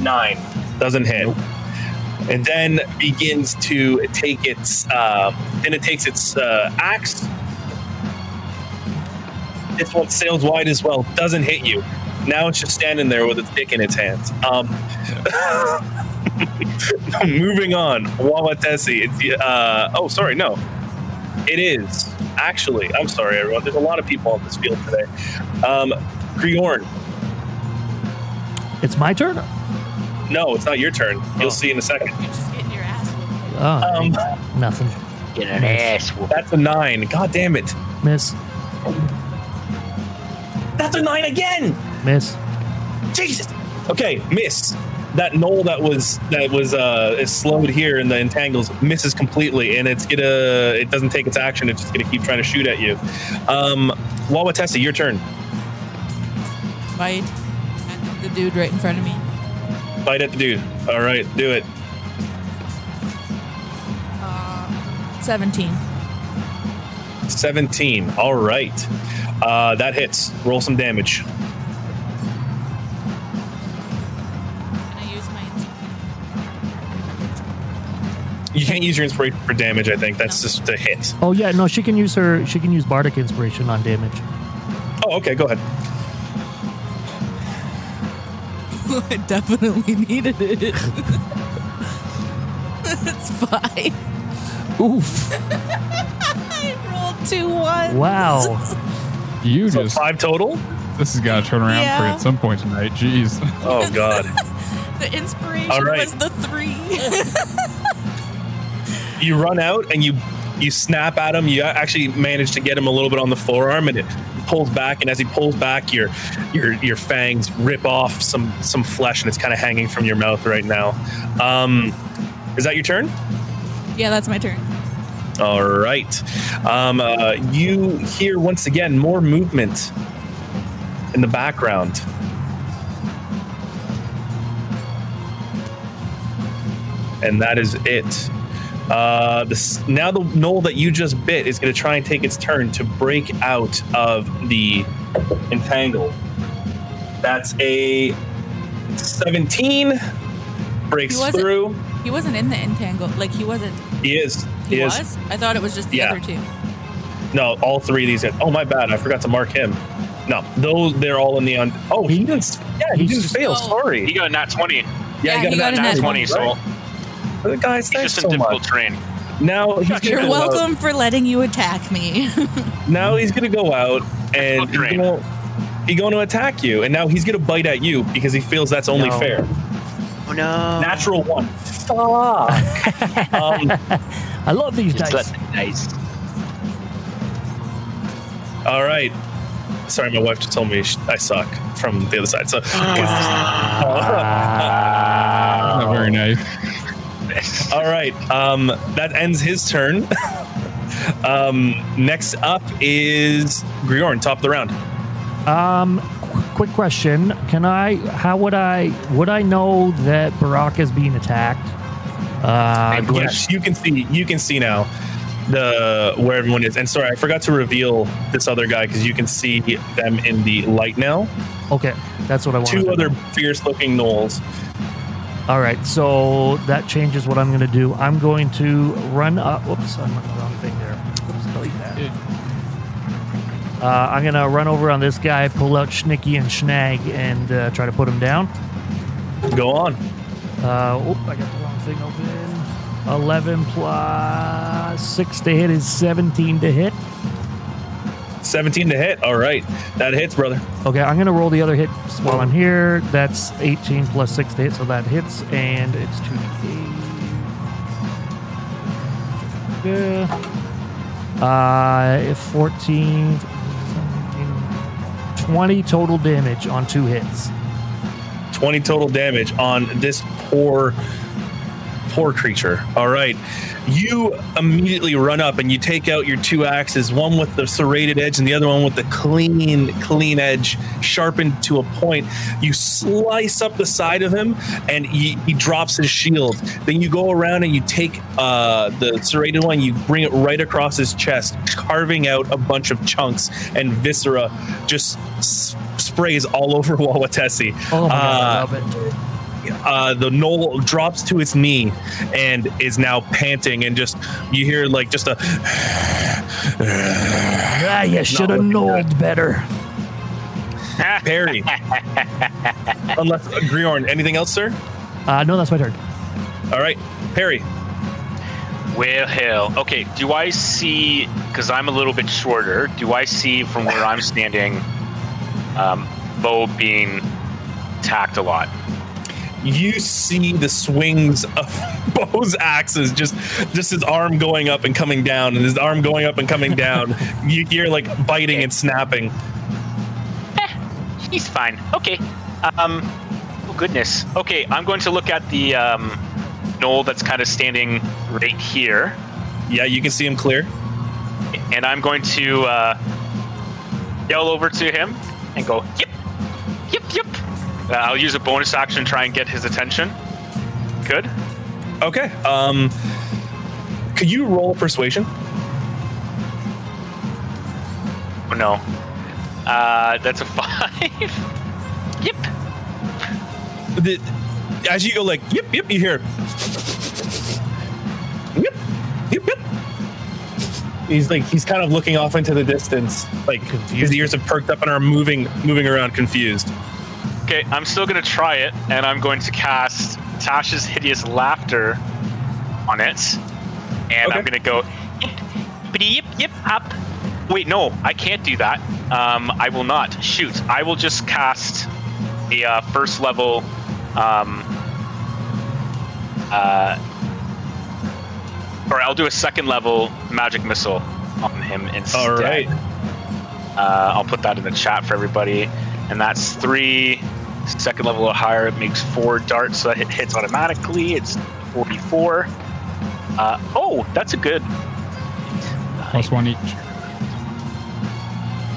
nine. Doesn't hit. And then begins to take its uh, then it takes its uh, axe this one sails wide as well. Doesn't hit you. Now it's just standing there with its dick in its hands. Um, moving on. Wawatesi. It's uh, oh, sorry, no. It is actually. I'm sorry, everyone. There's a lot of people on this field today. Um, Griorn. It's my turn. No, it's not your turn. You'll Oh. see in a second. You're just getting your ass whooped. Oh, Um, nothing. Get an Nice. ass whoop. that's a nine. God damn it. Miss. That's a nine again. Miss. Jesus. Okay, miss. That gnoll that was that was uh is slowed here and the entangles misses completely, and it's gonna it doesn't take its action. It's just gonna keep trying to shoot at you. Um, Wawatesi, your turn. Bite. And the dude right in front of me. Bite at the dude. All right, do it. Uh, 17. Seventeen. All right, uh, that hits. Roll some damage. You can't use your inspiration for damage. I think that's just a hit. Oh yeah, no, she can use her. She can use bardic inspiration on damage. Oh, okay. Go ahead. I definitely needed it. it's fine. Oof! I rolled two ones. Wow. You So just five total. this has got to turn around for Yeah. you at some point tonight. Jeez. Oh God. The inspiration All right. was the three. You run out and you you snap at him. You actually manage to get him a little bit on the forearm, and it pulls back. And as he pulls back, your your your fangs rip off some some flesh, and it's kind of hanging from your mouth right now. Um, is that your turn? yeah, that's my turn. All right. Um, uh, you hear once again more movement in the background. And that is it. Uh, this, now the gnoll that you just bit is going to try and take its turn to break out of the entangle. That's a 17. Breaks He wasn't- through. He wasn't in the entangle. Like he wasn't. He is. He, He, is. was. I thought it was just the Yeah. other two. No, all three of these. Guys. Oh my bad, I forgot to mark him. No, those they're all in the on. Oh, he didn't. Yeah, he He's didn't just- fail. Oh. Sorry. He got a nat 20. Yeah, he got a nat nat 20, so Uh, guys, he's thanks just so in difficult much. terrain. Now he's You're go out- welcome for letting you attack me. now he's gonna go out and he's gonna, he's going to attack you, and now he's gonna bite at you because he feels that's only No. fair. Oh no. Natural one. Fuck. um, I love these Just dice. let dice. all right. Sorry, my wife just told me I suck from the other side. So, Not very nice. all right. Um, that ends his turn. um, next up is Griorn, top of the round. Um, qu- quick question: Can I? How would I? Would I know that Baraka is being attacked? Uh, do I- yes, you can see. You can see now the where everyone is. And sorry, I forgot to reveal this other guy because you can see them in the light now. Okay, that's what I want. Two other fierce-looking gnolls. All right, so that changes what I'm going to do. I'm going to run up. Whoops, I'm on the wrong thing there. Delete that. Uh, I'm going to run over on this guy, pull out Schnicky and Schnag, and uh, try to put him down. Go on. Uh, oop, I got the wrong thing open. 11 plus 6 to hit is 17 to hit. 17 to hit. All right, that hits, brother. Okay, I'm going to roll the other hit while I'm here. That's 18 plus 6 to hit, so that hits, and it's 2d8. Yeah. Uh, 14, 17, 20 total damage on two hits. 20 total damage on this poor poor creature. All right. You immediately run up and you take out your two axes, one with the serrated edge and the other one with the clean, clean edge, sharpened to a point. You slice up the side of him and he, he drops his shield. Then you go around and you take uh, the serrated one, you bring it right across his chest, carving out a bunch of chunks, and viscera just sprays all over Wawatesi. Oh my god, I Uh, love it. Uh, the gnoll drops to its knee and is now panting and just you hear like just a Ah, you should have looking knolled better. Perry. Unless uh, Griorn, anything else, sir? Uh, no, that's my turn. All right, Perry. Well, hell. Okay, do I see, because I'm a little bit shorter, do I see from where I'm standing um, Bo being attacked a lot? You see the swings of Bo's axes, just just his arm going up and coming down, and his arm going up and coming down. you hear like biting and snapping. He's fine. Okay. Um, oh, goodness. Okay, I'm going to look at the um, gnoll that's kind of standing right here, Yeah, you can see him clear. and I'm going to uh, yell over to him and go, yep, yep, yip. Uh, I'll use a bonus action to try and get his attention. Good. Okay. Um, could you roll persuasion? Oh, no. Uh, that's a five. yip. the, as you go like yip yip you hear yip yip yip he's like he's kind of looking off into the distance like his ears have perked up and are moving moving around confused Okay, I'm still gonna try it, and I'm going to cast Tasha's hideous laughter on it, and I'm gonna go yip, yippity yip yip up. Wait, no, I can't do that. Um, I will not. Shoot, I will just cast a uh, first level. Um, uh, or I'll do a second level magic missile on him instead. all right Uh, I'll put that in the chat for everybody. And that's three. Second level or higher, it makes four darts, so that hit hits automatically. It's 44. Uh, oh, that's a good. Plus one each.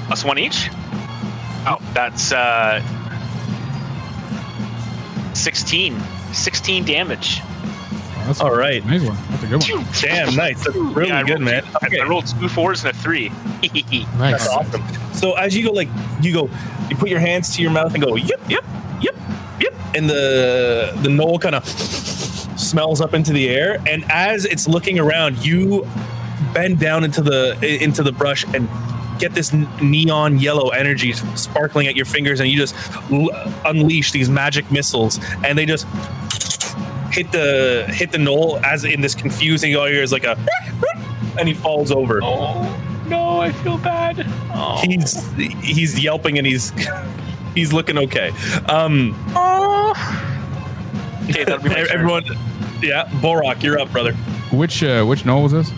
Plus one each? Oh, that's uh, 16. 16 damage. Oh, that's all right Nice one. That's a good one. damn nice that's really Yeah, good rolled man okay I rolled two fours and a three. Nice. that's awesome so as you go like you go you put your hands to your mouth and go yep, yip yip yip and the the gnoll kind of smells up into the air. And as it's looking around you bend down into the into the brush and get this neon yellow energy sparkling at your fingers. And you just l- unleash these magic missiles. And they just hit the hit the gnoll as in this confusing all you hear is like a and he falls over. Oh, no, I feel bad. Oh. he's he's yelping and he's he's looking okay um Oh. Okay, that'll be my turn. everyone yeah Borok you're up brother Which uh, which gnoll was this?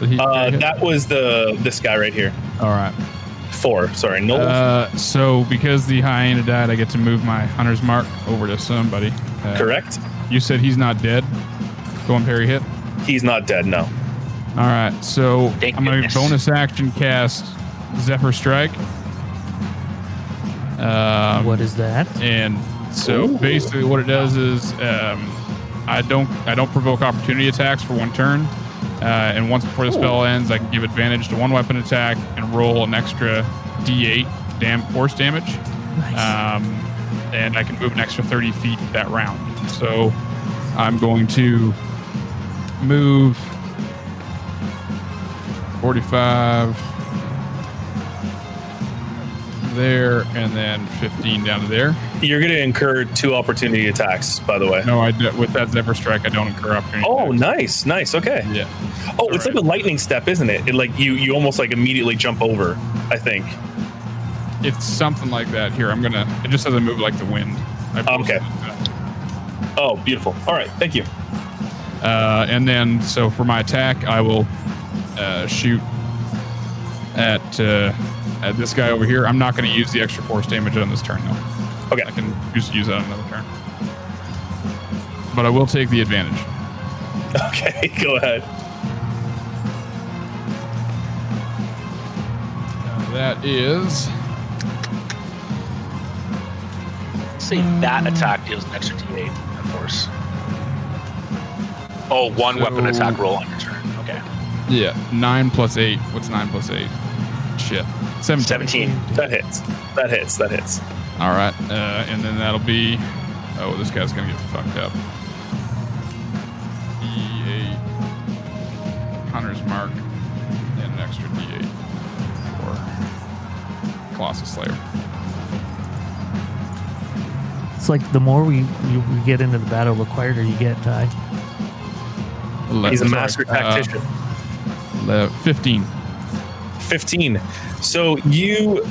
He- uh did he hit? that was the this guy right here All right. four sorry no Uh, so because the hyena died, I get to move my hunter's mark over to somebody. Uh, correct You said he's not dead. Going Perry hit. he's not dead no All right. So Thank I'm going to bonus action cast Zephyr Strike. Um, What is that? And so basically, what it does is um, I don't I don't provoke opportunity attacks for one turn, uh, and once before the spell ends, I can give advantage to one weapon attack and roll an extra D8 damn force damage, Nice. um, and I can move an extra 30 feet that round. So I'm going to move 45 there, and then 15 down to there. you're gonna incur two opportunity attacks by the way No, I do, with that Zephyr Strike, I don't incur opportunity. oh attacks. nice nice okay Yeah, oh it's like a lightning step isn't it? it like you you almost like immediately jump over i think it's something like that. Here, I'm gonna. It just doesn't move like the wind. I Okay. oh beautiful all right thank you Uh, and then, so for my attack, I will uh, shoot at uh, at this guy over here. I'm not going to use the extra force damage on this turn, though. okay I can just use that on another turn. But I will take the advantage. Okay, go ahead. That is Say that attack deals an extra d8, of course. Oh, one weapon attack roll on your turn. Okay. yeah nine plus eight. What's nine plus eight? Shit, seventeen. 17. That hits. That hits. That hits. All right, uh, and then that'll be. Oh, this guy's gonna get fucked up. D8, Hunter's Mark, and an extra D8 for Colossus Slayer. It's like the more we, we, we get into the battle, the quieter you get, Ty. He's a master uh, tactician. le- Fifteen. 15 so you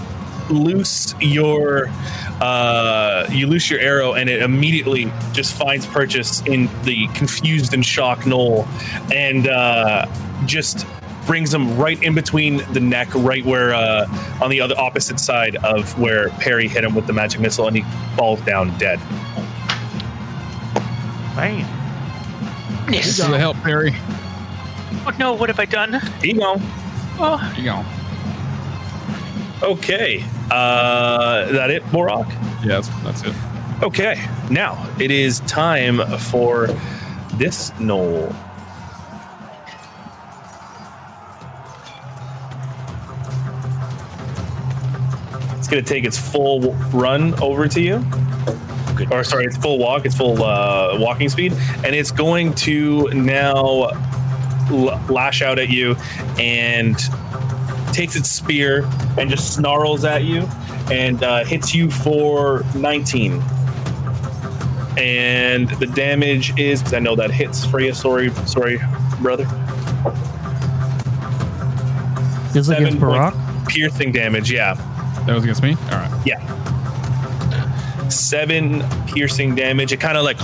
loose your uh you loose your arrow and it immediately just finds purchase in the confused and shocked gnoll and uh just brings him right in between the neck right where uh on the other opposite side of where perry hit him with the magic missile and he falls down dead Bam. Yes. Thanks for the help, Perry. Oh no, what have I done? Ego. Oh, you go. okay uh is that it Borok? Yes, that's it. Okay, now it is time for this gnoll. It's going to take its full run over to you. good. Or, sorry, its full walk, its full uh, walking speed. And it's going to now l- lash out at you and takes its spear and just snarls at you and uh, hits you for 19 and the damage is because I know that hits Freya. Sorry, sorry, brother. Is it against Seven point- Borok? Piercing damage, yeah, That was against me. All right. yeah. Seven piercing damage. It kind of like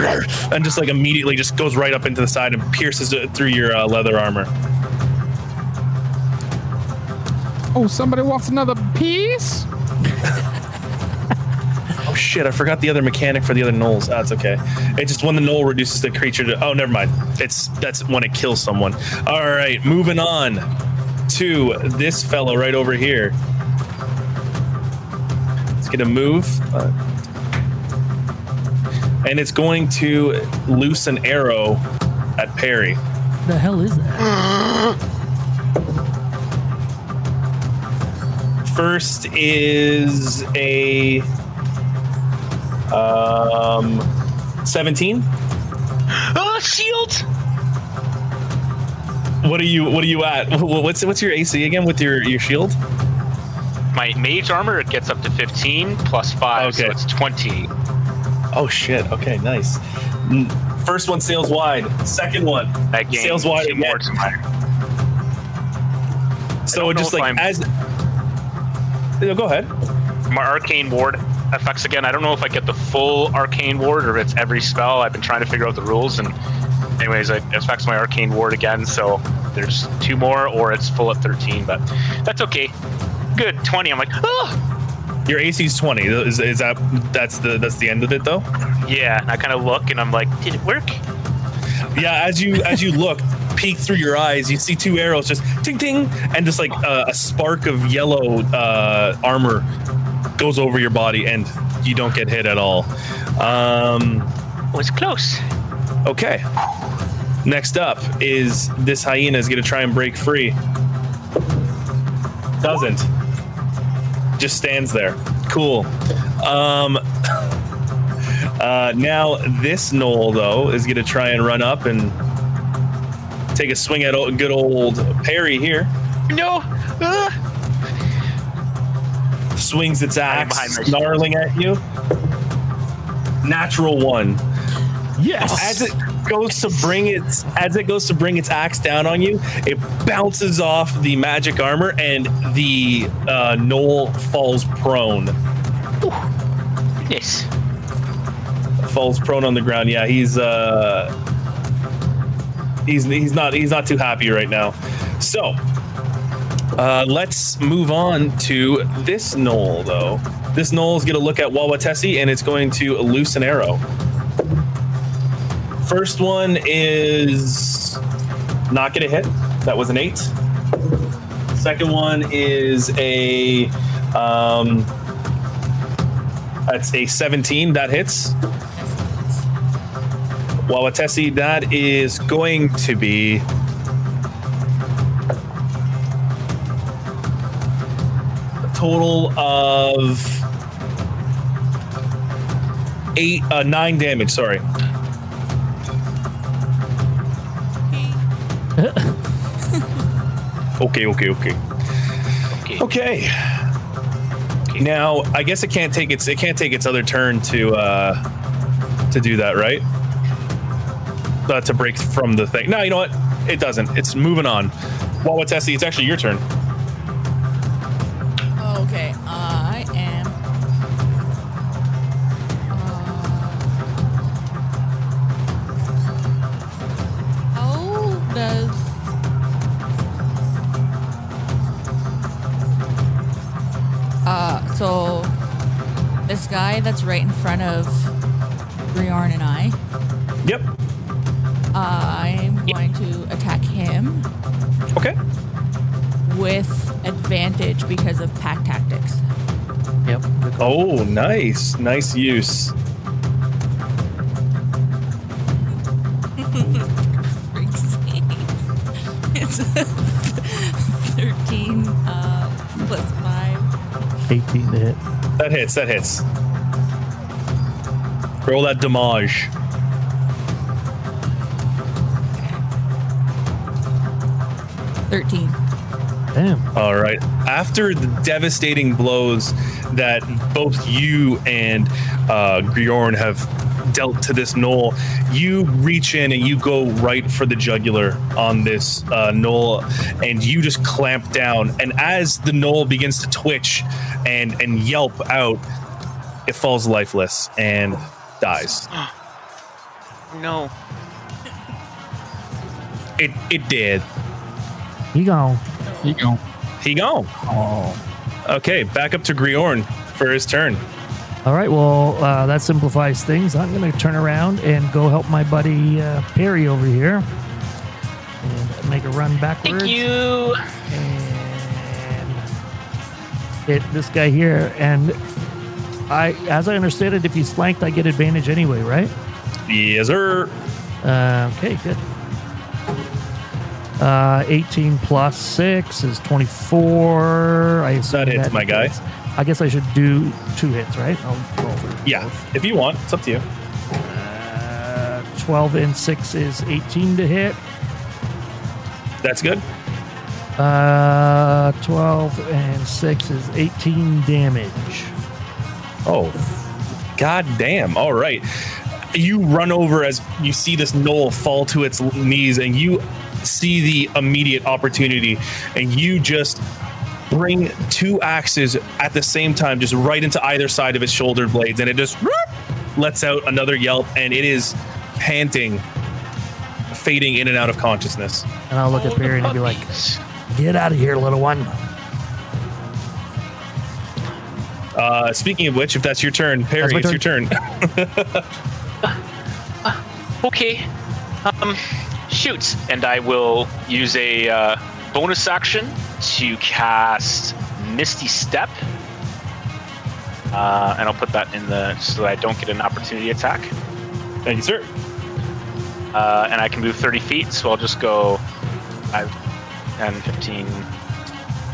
and just like immediately just goes right up into the side and pierces it through your uh, leather armor. Oh, somebody wants another piece. Oh shit! I forgot the other mechanic for the other gnolls. Ah, it's okay. It just when the gnoll reduces the creature to. Oh, never mind. It's that's when it kills someone. All right, moving on to this fellow right over here. It's gonna move, uh, and it's going to loose an arrow at Perry. The hell is that? First is a um, seventeen. Oh, shield! What are you? What are you at? What's what's your AC again with your your shield? My mage armor it gets up to 15 plus 5, so it's 20. Oh shit! Okay, nice. Mm, first one sails wide. Second one That gains sails wide two more again. So it just like I'm- as. No, go ahead. My arcane ward effects again. I don't know if I get the full arcane ward or if it's every spell. I've been trying to figure out the rules, and anyways, it affects my arcane ward again. So there's two more, or it's full at 13, but that's okay. Good 20. I'm like, oh, Your AC is twenty. Is, is that that's the that's the end of it though? yeah. And I kind of look, and I'm like, did it work? Yeah. As you as you look, peek through your eyes, you see two arrows just ting ting, and just like uh, a spark of yellow uh, armor goes over your body, and you don't get hit at all. Um, it's close. Okay. Next up is this hyena is going to try and break free. Doesn't. Just stands there. Cool. Um, uh, now this gnoll though is going to try and run up and take a swing at old, good old Perry here. No. Ah. Swings its axe, snarling at you. Natural one. Yes. as it goes to bring its as it goes to bring its axe down on you, it bounces off the magic armor and the uh, gnoll falls prone. Yes. Falls prone on the ground. Yeah, he's uh he's he's not he's not too happy right now. So uh, let's move on to this gnoll though. This gnoll is going to look at Wawatesi and it's going to loose an arrow. First one is not gonna hit. That was an eight. Second one is a um, that's a 17. That hits. Wawatesi, that is going to be a total of eight, uh, nine damage. Sorry. Okay, okay, okay. Okay. Okay. Now, I guess it can't take its it can't take its other turn to uh to do that, right? Uh, to break from the thing. No, you know what? It doesn't. It's moving on. Wawatesi, it's actually your turn. That's right in front of Griorn and I, Yep. I'm going to attack him Okay. with advantage because of pack tactics. Yep. Oh, nice. Nice use. it's 13 uh, plus 5. 18 to hit. That hits. That hits. Roll that damage. Thirteen. Damn. All right. After the devastating blows that both you and uh, Griorn have dealt to this gnoll, you reach in and you go right for the jugular on this uh, gnoll, and you just clamp down. And as the gnoll begins to twitch and and yelp out, it falls lifeless and dies. No. It it did. He gone. He go. He gone. Oh. Okay, back up to Griorn for his turn. All right. Well, uh, that simplifies things. I'm going to turn around and go help my buddy uh, Perry over here and make a run backwards. Thank you. And hit this guy here. And I, as I understand it, if he's flanked, I get advantage anyway, right? Yes, sir. Uh, okay, good. Uh, 18 plus 6 is 24. I That hits, my guy. hits. I guess I should do two hits, right? I'll roll for Yeah, if you want, it's up to you. Uh, 12 and 6 is 18 to hit. That's good. Uh, 12 and 6 is 18 damage. Oh, god damn. All right. You run over as you see this gnoll fall to its knees, and you see the immediate opportunity, and you just bring two axes at the same time, just right into either side of its shoulder blades, and it just lets out another yelp, and it is panting, fading in and out of consciousness. And I'll look at the and be like, get out of here, little one. Uh, speaking of which, if that's your turn, Perry, my it's your turn. Okay. Um, shoot. And I will use a uh, bonus action to cast Misty Step. Uh, and I'll put that in the so that I don't get an opportunity attack. Thank you, sir. Uh, and I can move 30 feet, so I'll just go 5, 10, 15.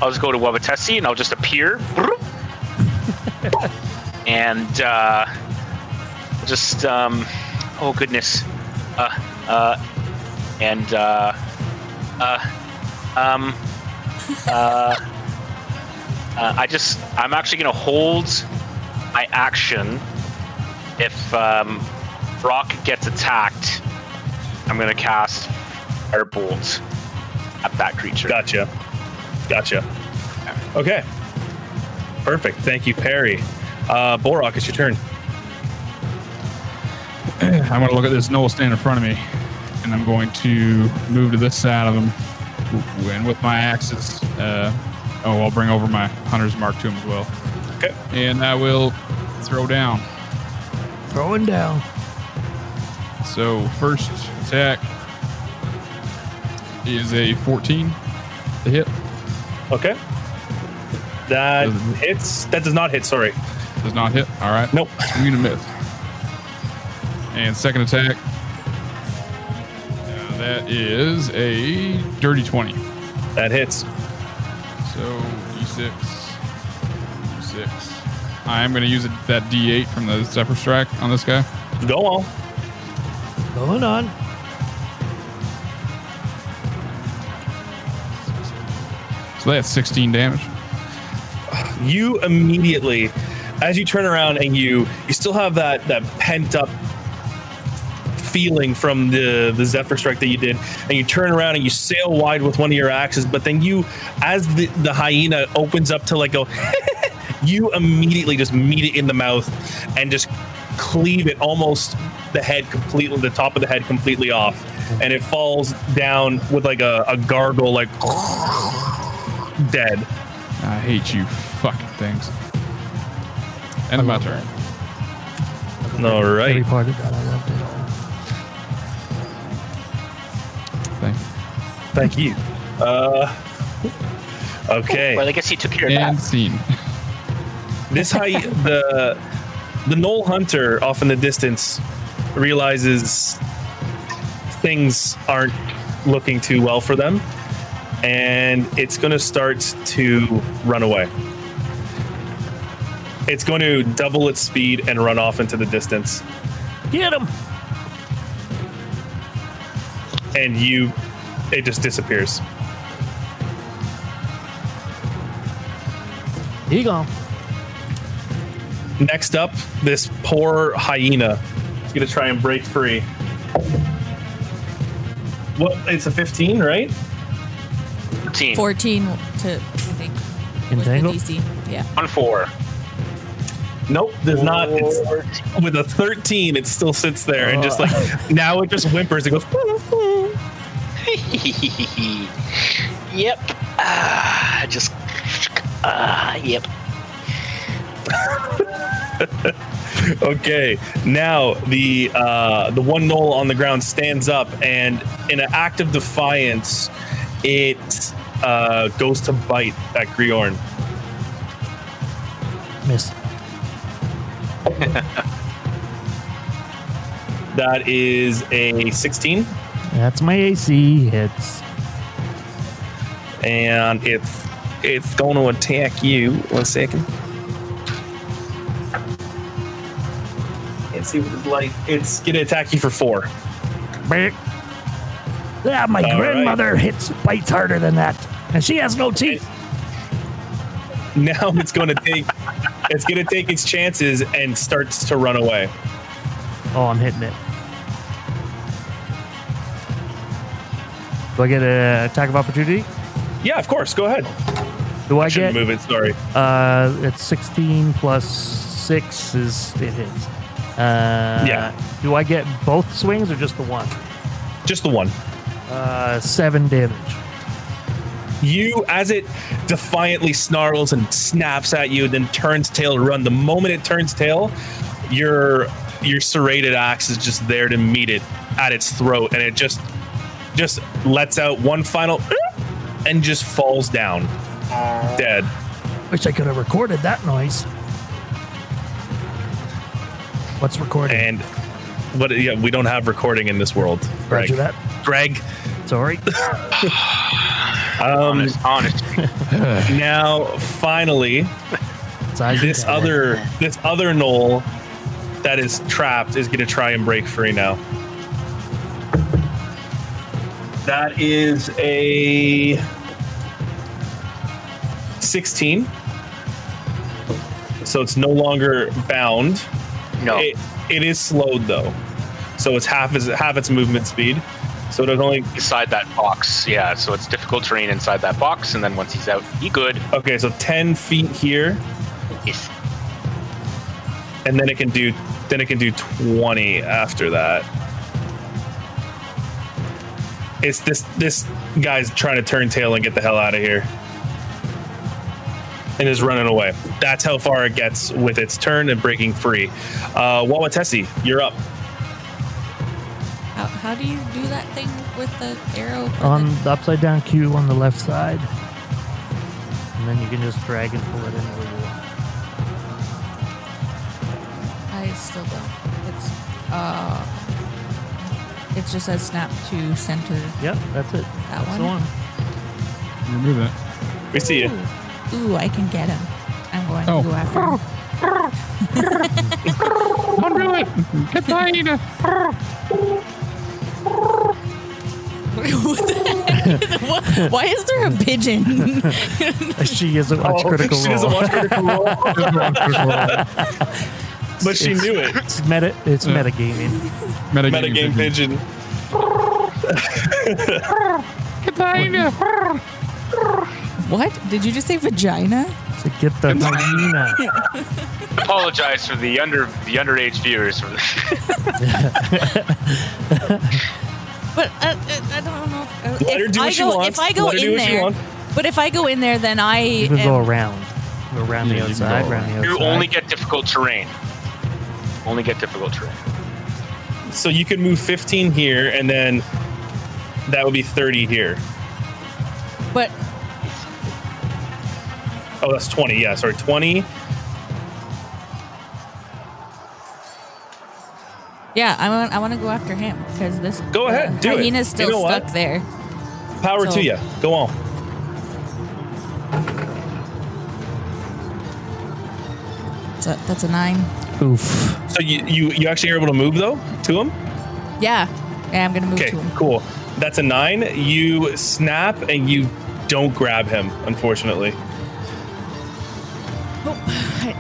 I'll just go to Wawatesi and I'll just appear. And uh, just, um, oh goodness. Uh, uh, and, uh, uh, um, uh, uh, I just, I'm actually to hold my action if um, gets attacked. I'm gonna cast Firebolt at that creature. Gotcha. Gotcha. Okay. Perfect. Thank you, Perry. Uh, Borok, it's your turn. I'm going to look at this gnoll standing in front of me, and I'm going to move to this side of him, and with my axes. Uh, oh, I'll bring over my hunter's mark to him as well, Okay. and I will throw down. Throwing down. So first attack is a 14 to hit. Okay. That Doesn't- hits. That does not hit. Sorry. Does not hit. All right. Nope. Swing and a miss. And second attack. uh, that is a dirty 20. That hits. So d6, d6. I am going to use it, that d8 from the Zephyr Strike on this guy. Go on. Going on. So that's 16 damage. You immediately, as you turn around and you you still have that that pent up feeling from the the Zephyr strike that you did, and you turn around and you sail wide with one of your axes, but then you, as the the hyena opens up to like go, you immediately just meet it in the mouth and just cleave it almost the head completely, the top of the head completely off, and it falls down with like a, a gargle, like dead. I hate you fucking things. End of my turn. All right. Every part of that, I loved it all. Thank you. Thank you. Uh, okay. Well, I guess he took care of And that. scene. this high the the gnoll hunter off in the distance realizes things aren't looking too well for them, and it's going to start to run away. It's going to double its speed and run off into the distance, Get him! and you, it just disappears. Here you go. Next up, this poor hyena is going to try and break free. Well, it's a 15, right? 14. 14 to, I think, was the Entangle? DC. Yeah. On four. Nope, does not. It's, with a 13, it still sits there and just like now it just whimpers. It goes. yep. Ah, just. Ah, yep. Okay, now the uh, the one gnoll on the ground stands up, and in an act of defiance, it uh, goes to bite at Griorn. Miss. That is a 16, That's my AC hits. and it's it's going to attack you. One second. Can't see what the light. It's going to attack you for four. Yeah, my All grandmother hits bites harder than that, and she has no teeth. now it's going to take it's going to take its chances and starts to run away. Oh, I'm hitting it. Do I get an attack of opportunity? Yeah, of course. Go ahead. Do I Shouldn't get? move it. Sorry. Uh, it's 16 plus six is it hits. Uh, Yeah. Do I get both swings or just the one? Just the one. Uh, seven damage. You, as it defiantly snarls and snaps at you, then turns tail to run. The moment it turns tail, your your serrated axe is just there to meet it at its throat, and it just just lets out one final and just falls down dead. Wish I could have recorded that noise. What's recording? And what? Yeah, we don't have recording in this world. Greg. Roger that. Greg. Sorry. Um, Honest, honest. now, finally, this and talent. other this other gnoll that is trapped is going to try and break free now. That is a 16. So it's no longer bound. No. It, it is slowed though. So it's half its half its movement speed. So it only inside that box. Yeah, so it's difficult terrain inside that box, and then once he's out, he good. okay, so 10 feet here, Yes. and then it can do then it can do 20 after that. It's this this guy's trying to turn tail and get the hell out of here. And is running away. That's how far it gets with its turn and breaking free. Uh Wawatesi, you're up. How, how do you do that thing with the arrow? On the- the upside down Q on the left side. And then you can just drag and pull it into the wall. I still don't. It's uh, it just says snap to center. Yep, that's it. That that's the one? one. Remove that. We see you. Ooh, I can get him. I'm going Oh. to go after him. Don't do it. Get behind. What the heck? What- Why is there a pigeon? She isn't watch Oh, critical she role. doesn't watch Critical Role, but she knew it. It's meta. It's Yeah. metagaming. Metagame pigeon. Get behind. what? Did you just say vagina? To get the hyena. Apologize for the under the underage viewers. For But uh, uh, I don't know. If, uh, Let her if do I she go, wants. If I go Let her do in what she there, wants. but if I go in there, then I You can go am- around. Go around Yeah, the you can outside. go Around the outside. you only get difficult terrain. Only get difficult terrain. So you could move 15 here, and then that would be 30 here. But Oh, that's 20. Yeah, sorry, 20. yeah, I want I want to go after him because this. Go ahead, uh, do it. hyena's You still know what? stuck there. Power So- to you. Go on. That's a, that's a nine. Oof. So you, you you actually are able to move though to him. Yeah, yeah, I'm gonna move Okay, to him. cool. That's a nine. You snap and you don't grab him, unfortunately.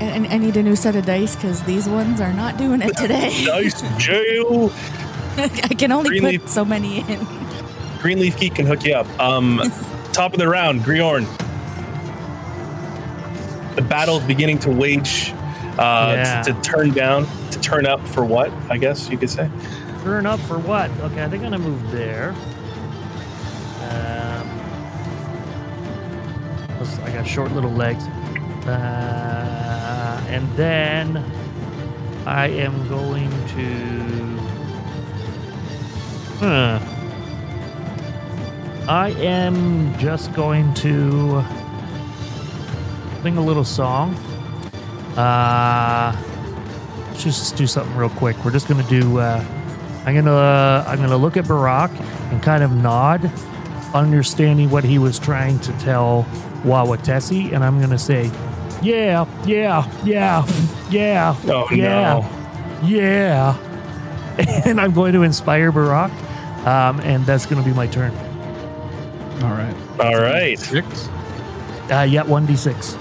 I, I, I need a new set of dice because these ones are not doing it today. Nice jail. I can only Green put leaf. so many in. Greenleaf Geek can hook you up. Um, top of the round, Griorn. The battle is beginning to wage, uh, Yeah. to, to turn down, to turn up for what? I guess you could say. Turn up for what? Okay, I think I'm gonna move there. Um, I got short little legs. Uh, and then I am going to. I am just going to sing a little song. Uh, let's just do something real quick. We're just gonna do. Uh, I'm gonna uh, I'm gonna look at Borok and kind of nod, understanding what he was trying to tell Wawatesi, and I'm gonna say, "Yeah, yeah, yeah, yeah, Oh, yeah, yeah," and I'm going to inspire Borok, um, and that's gonna be my turn. All right. All right. Six. Uh, yeah, one d six.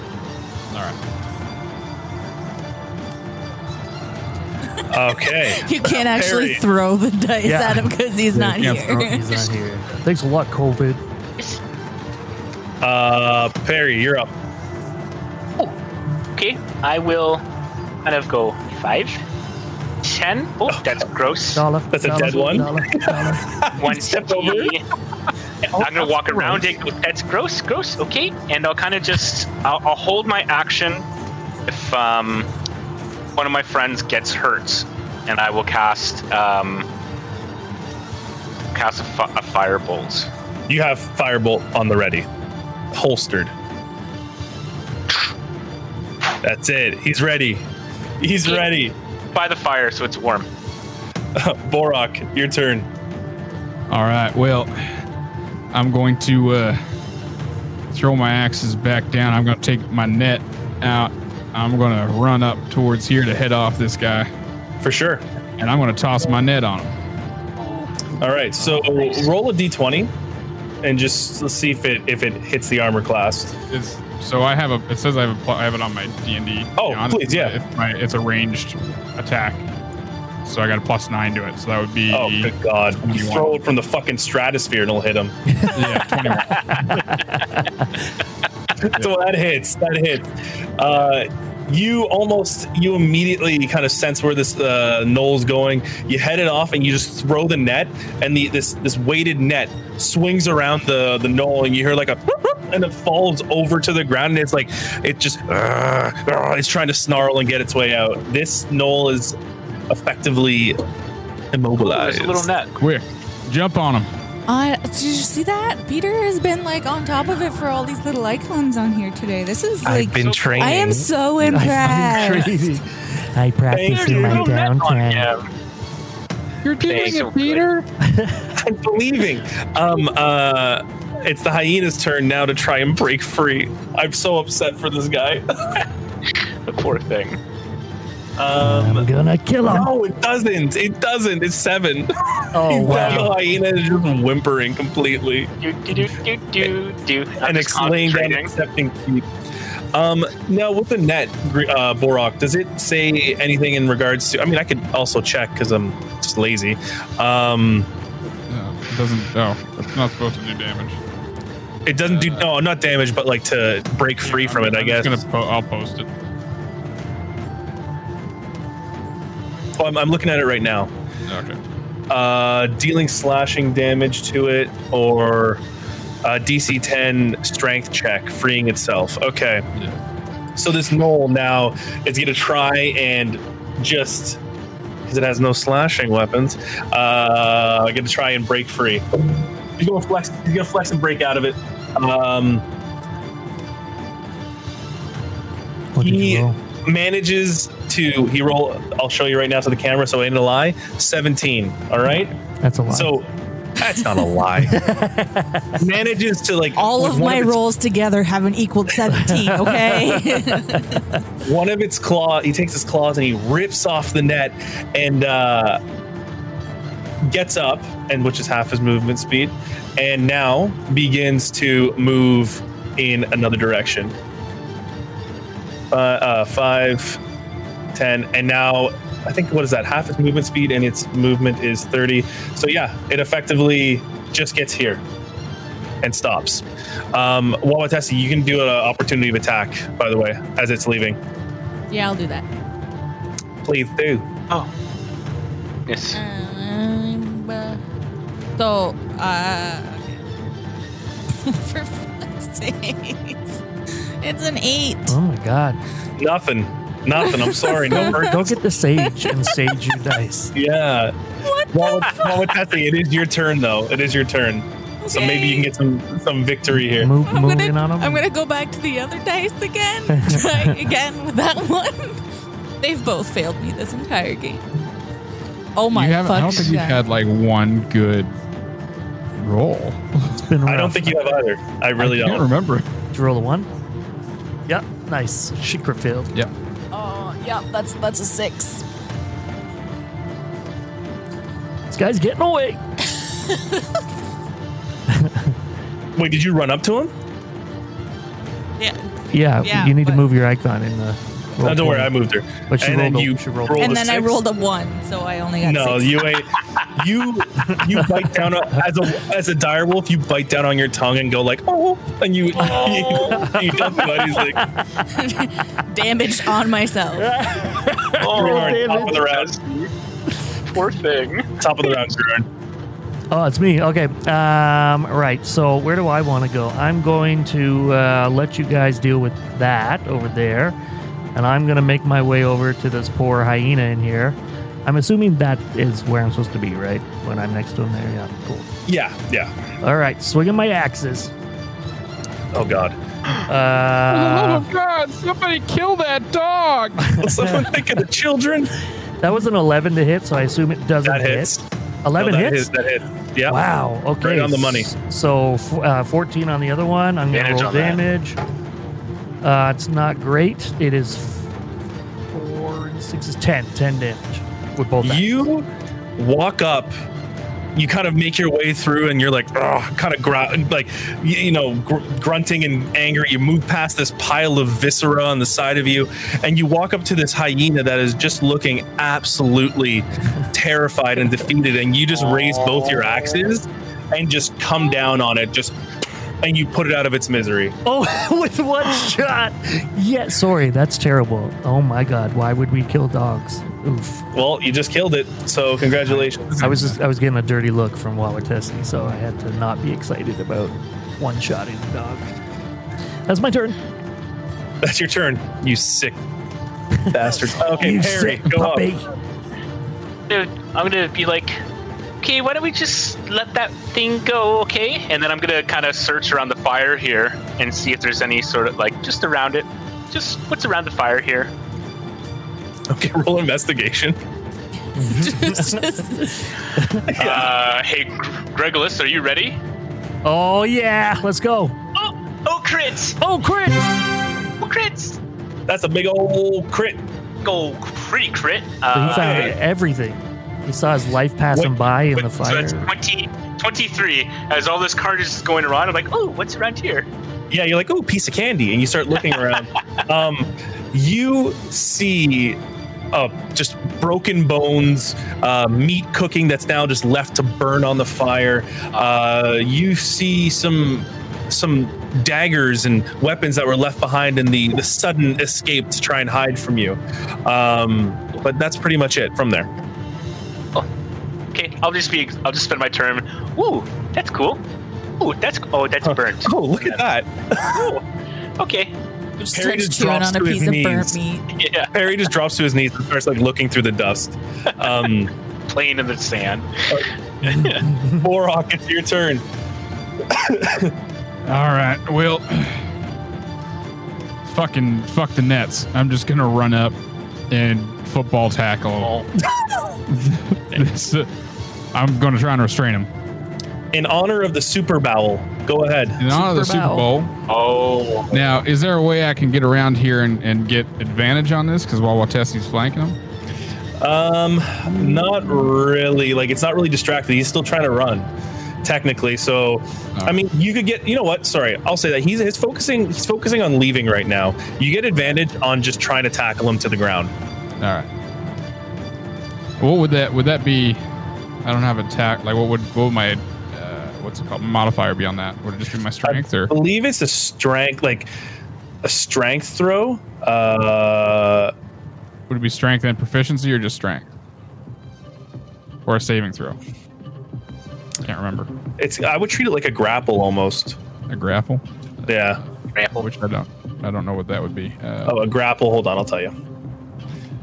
All right. Okay. You can't actually Perry. throw the dice Yeah. at him because he's Yeah, not you can't here. throw. He's not here. Thanks a lot, COVID. Uh, Perry, you're up. Okay, I will kind of go five, ten. Oh, that's gross. Dollar. That's a dead one. Dollar, dollar. One Step over. I'm gonna that's walk around gross. it. That's gross, gross. Okay, and I'll kind of just I'll, I'll hold my action if um one of my friends gets hurt, and I will cast um cast a, fi- a firebolt. You have Firebolt on the ready, holstered. That's it. He's ready. He's ready. by the fire, so it's warm. Borok, your turn. All right. Well, I'm going to uh, throw my axes back down. I'm going to take my net out. I'm going to run up towards here to head off this guy, For sure. and I'm going to toss my net on him. All right. So roll a d20 and just let's see if it if it hits the armor class. It's, so I have a. It says I have a. pl- I have it on my D and D. Oh, please, yeah. It's, my, it's a ranged attack. So I got a plus nine to it. So that would be Oh, good God. You 21. throw it from the fucking stratosphere and it'll hit him. yeah, 21. so that hits. That hits. Uh, you almost, you immediately kind of sense where this uh, gnoll's going. You head it off and you just throw the net, and the this this weighted net swings around the the gnoll, and you hear like a whoop, whoop, and it falls over to the ground, and it's like it just uh, uh, it's trying to snarl and get its way out. This gnoll is effectively Immobilized. There's a little net. Quick, jump on him. Uh, did you see that? Peter has been like on top of it for all these little icons on here today. This is like I've been training. I am so I find impressed. crazy. I practice There's in my little net downtown. You're Thanks, doing it, Peter. I'm believing. Um, uh, it's the hyena's turn now to try and break free. I'm so upset for this guy. The poor thing. I'm um, gonna kill him. no, it doesn't. It doesn't. It's seven. Oh wow! The hyena is just whimpering completely Do do do do do do. I'm and just it's laying down concentrating. accepting feet. Um, now with the net, uh, Borok, does it say anything in regards to? I mean, I could also check because I'm just lazy. Um, No, it doesn't. No, it's not supposed to do damage. it doesn't do no, not damage, but like to break free from it. I I'm guess. Just gonna po- I'll post it. Oh, I'm, I'm looking at it right now. Okay. uh, dealing slashing damage to it or uh, DC 10 strength check, freeing itself. Okay. Yeah. So this gnoll now is going to try and just because it has no slashing weapons, uh, going to try and break free. He's going to flex. He's going to flex and break out of it. Um, What did he you roll? Manages to he roll. I'll show you right now to the camera, so I ain't a lie. Seventeen. All right. That's a lie. So that's not a lie. Manages to like All of one my its, rolls together haven't equaled 17, okay? One of its claw, he takes his claws and he rips off the net and uh, gets up, and which is half his movement speed, and now begins to move in another direction. Uh, uh, five, ten, and now I think what is that? Half its movement speed, and its movement is thirty. So yeah, it effectively just gets here and stops. Um, Wawatesi, you can do an opportunity of attack, by the way, as it's leaving. yeah, I'll do that. Please do. Oh. Yes. Um, uh, so, uh, for fuck's sakes. It's an eight. oh my god! Nothing. Nothing. I'm sorry. No Go hurt. get the sage and sage your dice. Yeah. What Wawat- Wawatesi, it is your turn, though. It is your turn. So maybe you can get some some victory here. Move, I'm moving gonna, on him. I'm gonna go back to the other dice again. Try again with that one. They've both failed me this entire game. Oh my you haven't, I don't think you've had like one good roll. It's been rough. I don't think you have either. I really I can't don't. remember. Did you roll a one? Yep. Nice. Secret failed. Yeah. Oh, yeah, that's that's a six. This guy's getting away. Wait, did you run up to him? Yeah. Yeah. Yeah, you need to but- move your icon in the. No, roll don't worry. I moved her. But she and then a- you she rolled a- And a then I rolled a one, so I only got No, six. you ain't. You you bite down a, as a as a dire wolf. You bite down on your tongue and go like oh, and you you, you don't do it. He's like damage on myself. Oh, Grunard, top of the round. poor thing. Top of the round, Grunard. Oh, it's me. Okay. Um, right. So where do I want to go? I'm going to uh, let you guys deal with that over there, and I'm going to make my way over to this poor hyena in here. I'm assuming that is where I'm supposed to be, right? When I'm next to him there. Yeah. Cool. Yeah, yeah. All right. Swinging my axes. Oh God. Uh, oh God! Somebody kill that dog! Someone think of the children? that was an 11 to hit, so I assume it doesn't That hit. hits. 11 No, that hits. hit- That hit. Yeah. Wow. Okay. Right on the money. So uh, 14 on the other one. I'm going to Advantage roll on that. Uh, it's not great. It is four and six is 10. 10 damage with both. You walk up. You kind of make your way through, and you're like, oh, kind of gr- like, you, you know, gr- grunting and anger. You move past this pile of viscera on the side of you, and you walk up to this hyena that is just looking absolutely terrified and defeated. And you just raise both your axes and just come down on it, just, and you put it out of its misery. Oh, with one shot. Yeah. Sorry. That's terrible. Oh my God. Why would we kill dogs? Oof. Well, you just killed it, so congratulations. I was just I was getting a dirty look from Wawatesi, so I had to not be excited about one shotting the dog. That's my turn. That's your turn, you sick bastard. Okay, You Harry, sick go puppy. up. I'm gonna be like, okay, why don't we just let that thing go, okay? And then I'm gonna kind of search around the fire here and see if there's any sort of like just around it, just what's around the fire here. Okay, roll investigation. Uh, hey, Gr- Gregolis, are you ready? Oh yeah, let's go. Oh, oh, crits! Oh crit! Oh, crits! That's a big old crit. Go pretty crit. he Uh, found okay. everything. He saw his life passing What- by in the so fire. that's 20, 23. As all this carnage is going around, I'm like, oh, what's around here? Yeah, you're like, oh, piece of candy, and you start looking around. um, you see uh, just broken bones, uh, meat cooking that's now just left to burn on the fire. Uh, you see some some daggers and weapons that were left behind in the, the sudden escape to try and hide from you. Um, but that's pretty much it from there. Okay, I'll just be, I'll just spend my turn. Ooh, that's cool. Ooh, that's, oh, that's burnt. Oh, look at that. Oh, okay. Just Perry just chewing drops on a to his piece of burnt knees. meat. Yeah, Harry just drops to his knees and starts like looking through the dust. Um, playing in the sand. Borok, it's your turn. All right. Well, fucking fuck the nets. I'm just gonna run up and football tackle. Oh, this. uh, I'm gonna try and restrain him. In honor of the Super Bowl, go ahead. In honor of the Super Super Bowl. Bowl. oh. Now, is there a way I can get around here and, and get advantage on this? Because while Watessi's flanking him, Um, not really. Like it's not really distracted. He's still trying to run, technically. So, I mean, you could get. You know what? Sorry, I'll say that he's he's focusing. He's focusing on leaving right now. You get advantage on just trying to tackle him to the ground. all right. What would that would that be? I don't have attack. Like, what would what would my uh, what's it called modifier be on that? Would it just be my strength or? I believe it's a strength, like a strength throw. Uh, Would it be strength and proficiency or just strength? Or a saving throw? Can't remember. it's. I would treat it like a grapple almost. A grapple? Yeah. Grapple. Which I don't I don't know what that would be. Uh, Oh, a grapple. Hold on, I'll tell you.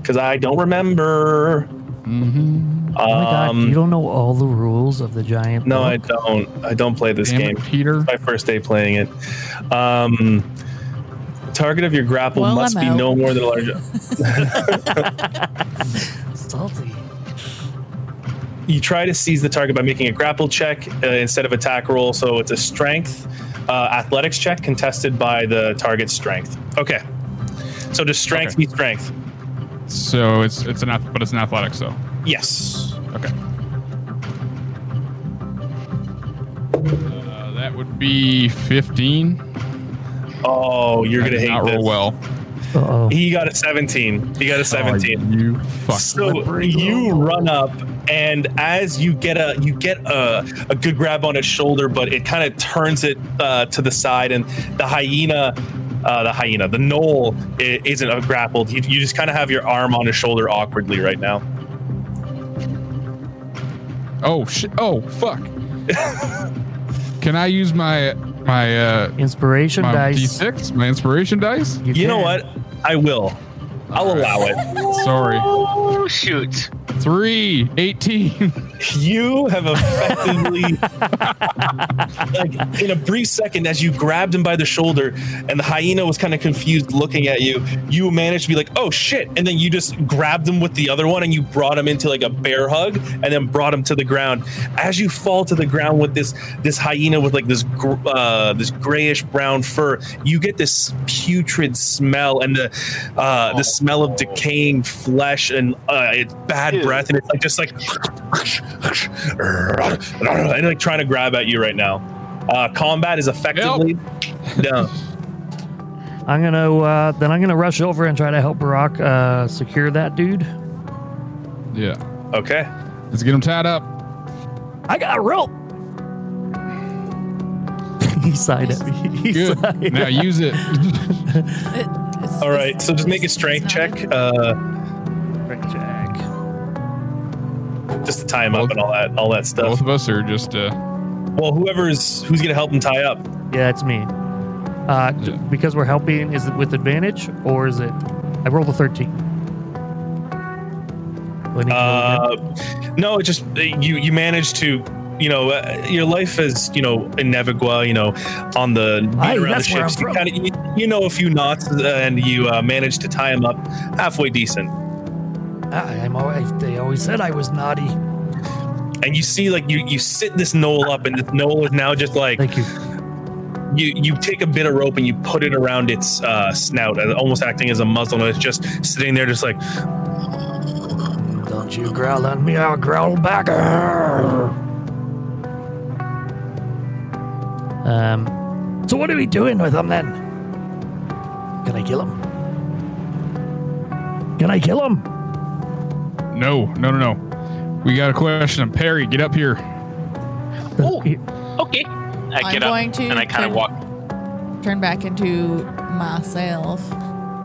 Because I don't remember. Mhm. Oh my god, Um, you don't know all the rules of the giant. No, I don't. I don't play this Damn game. it, Peter. my first day playing it. Um, target of your grapple Well, must I'm be out. no more than a large. Salty. you try to seize the target by making a grapple check uh, instead of attack roll. So it's a strength, uh, athletics check contested by the target's strength. Okay. So does strength Okay. be strength? So it's it's an ath- but it's an athletics though. Yes. Okay. Uh, that would be 15. Oh, you're I gonna did hate not this. roll well. Uh-oh. He got a 17. He got a 17. Oh, you fuck. So you run up, and as you get a you get a, a good grab on his shoulder, but it kind of turns it uh, to the side, and the hyena, uh, the hyena, the gnoll isn't uh, grappled. You, you just kind of have your arm on his shoulder awkwardly right now. Oh shit. Oh fuck. Can I use my my uh Inspiration my dice. d6, my inspiration dice? You know what? I will. I'll allow it. Sorry. Oh, shoot. Three, 18. You have effectively, like, in a brief second, as you grabbed him by the shoulder, and the hyena was kind of confused looking at you, you managed to be like, "Oh shit!" And then you just grabbed him with the other one, and you brought him into like a bear hug, and then brought him to the ground. As you fall to the ground with this this hyena with like this gr- uh, this grayish brown fur, you get this putrid smell and the uh, the smell of decaying flesh and uh, it's bad Ew. breath, and it's like just like and like trying to grab at you right now. Uh, combat is effectively done. I'm gonna uh, then I'm gonna rush over and try to help Borok uh, secure that dude. yeah. Okay. Let's get him tied up. I got a rope. He sighed at me. He Good. sighed. Now use it. It- it's- All right. So just make a strength check, good. uh, Strength check. just to tie him up and all that, all that Both stuff. of us are just uh Well, whoever's who's gonna help him tie up. Yeah, it's me. Uh, d- Yeah. Because we're helping, is it with advantage or is it? I rolled a 13. When he killed him? Uh, no, it just you you managed to. You know, uh, your life is, you know, in Nevigua, you know, on the Aye, around the that's where I'm ships. You, kind of, you, you know a few knots, uh, and you uh, managed to tie him up halfway decent. Ah, I'm always, they always said I was naughty. And you see, like, you you sit this gnoll up, and this gnoll is now just like Thank you. you you take a bit of rope and you put it around its uh, snout, almost acting as a muzzle, and it's just sitting there, just like Don't you growl at me, I'll growl back. Arr. Um, so what are we doing with him then? Can I kill him? Can I kill him? No, no, no, no. We got a question. Perry, get up here. Oh. Okay. I I'm get up going to and I kind of walk. Turn back into myself,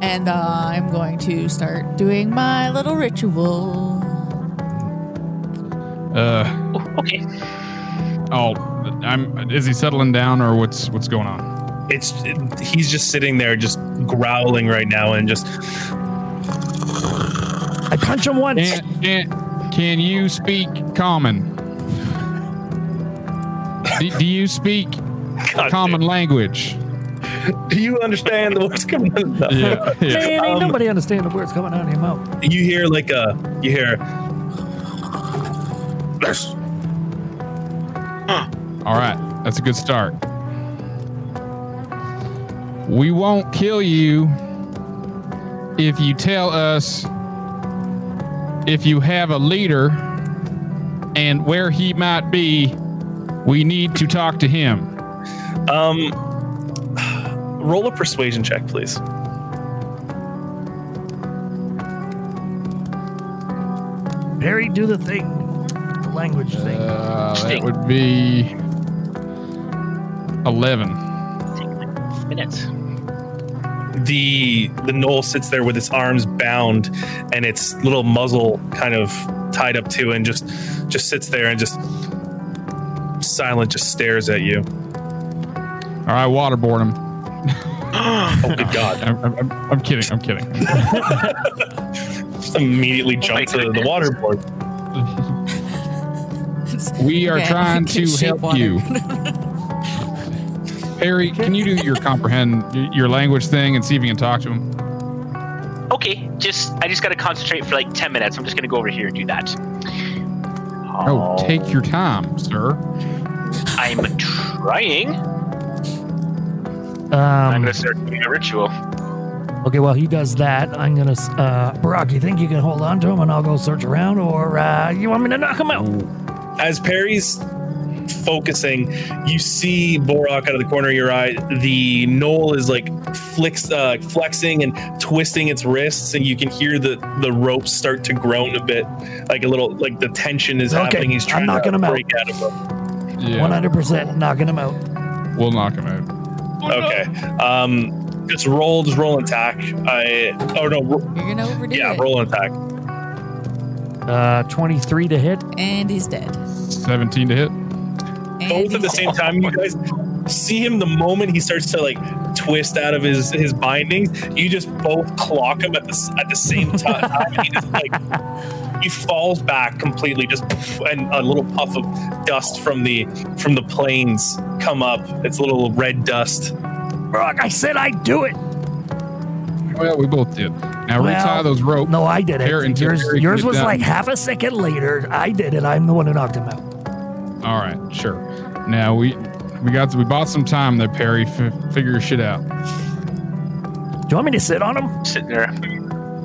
and uh, I'm going to start doing my little ritual. Uh, Oh, okay. oh, I'm. Is he settling down or what's what's going on? it's he's just sitting there, just growling right now, and just I punch him once. Can, can, can you speak common? Do, do you speak God, common language? Do you understand the words coming out? No. Yeah, yeah. Man, ain't Um, nobody understand the words coming out of your mouth. You hear like a you hear. All right, that's a good start. We won't kill you if you tell us if you have a leader and where he might be. We need to talk to him. Um, roll a persuasion check, please. Perry, do the thing. The language thing. Uh, that would be 11. Minutes. the the gnoll sits there with its arms bound and its little muzzle kind of tied up too and just just sits there and just silent just stares at you All right, waterboard him. oh good god I'm, I'm, I'm- I'm kidding. I'm kidding. just immediately jump my to the waterboard We are Okay, trying to help water. you. Harry, can you do your comprehend your language thing and see if you can talk to him? Okay, just I just gotta concentrate for like ten minutes. I'm just gonna go over here and do that. Oh, take your time, sir. I'm trying. I'm Um, gonna start doing a ritual. okay, well, he does that. I'm going to. Uh, Borok, you think you can hold on to him and I'll go search around? Or uh, you want me to knock him out? as perry's focusing you see borok out of the corner of your eye the gnoll is like flicks uh, flexing and twisting its wrists and you can hear the the ropes start to groan a bit like a little like the tension is Okay, happening he's I'm trying knocking to him break out of them 100% knocking him out. we'll knock him out. Okay. Um, just roll, just roll an attack. I oh no, ro- You're gonna overdo yeah, it. roll an attack. Uh, 23 to hit. And he's dead. 17 to hit. And Both at the same time. You guys see him the moment he starts to like twist out of his his bindings. You just both clock him at the at the same time. he just like he falls back completely, just and a little puff of dust from the from the plains come up. It's a little red dust. Borok, I said I'd do it. Oh, well, we both did. Now Well, retie those ropes. No, I did Here, it. Yours, yours was down. like half a second later. I did it. I'm the one who knocked him out. All right, sure. Now we we got we bought some time there, Perry. F- figure your shit out. Do you want me to sit on him? Sitting there.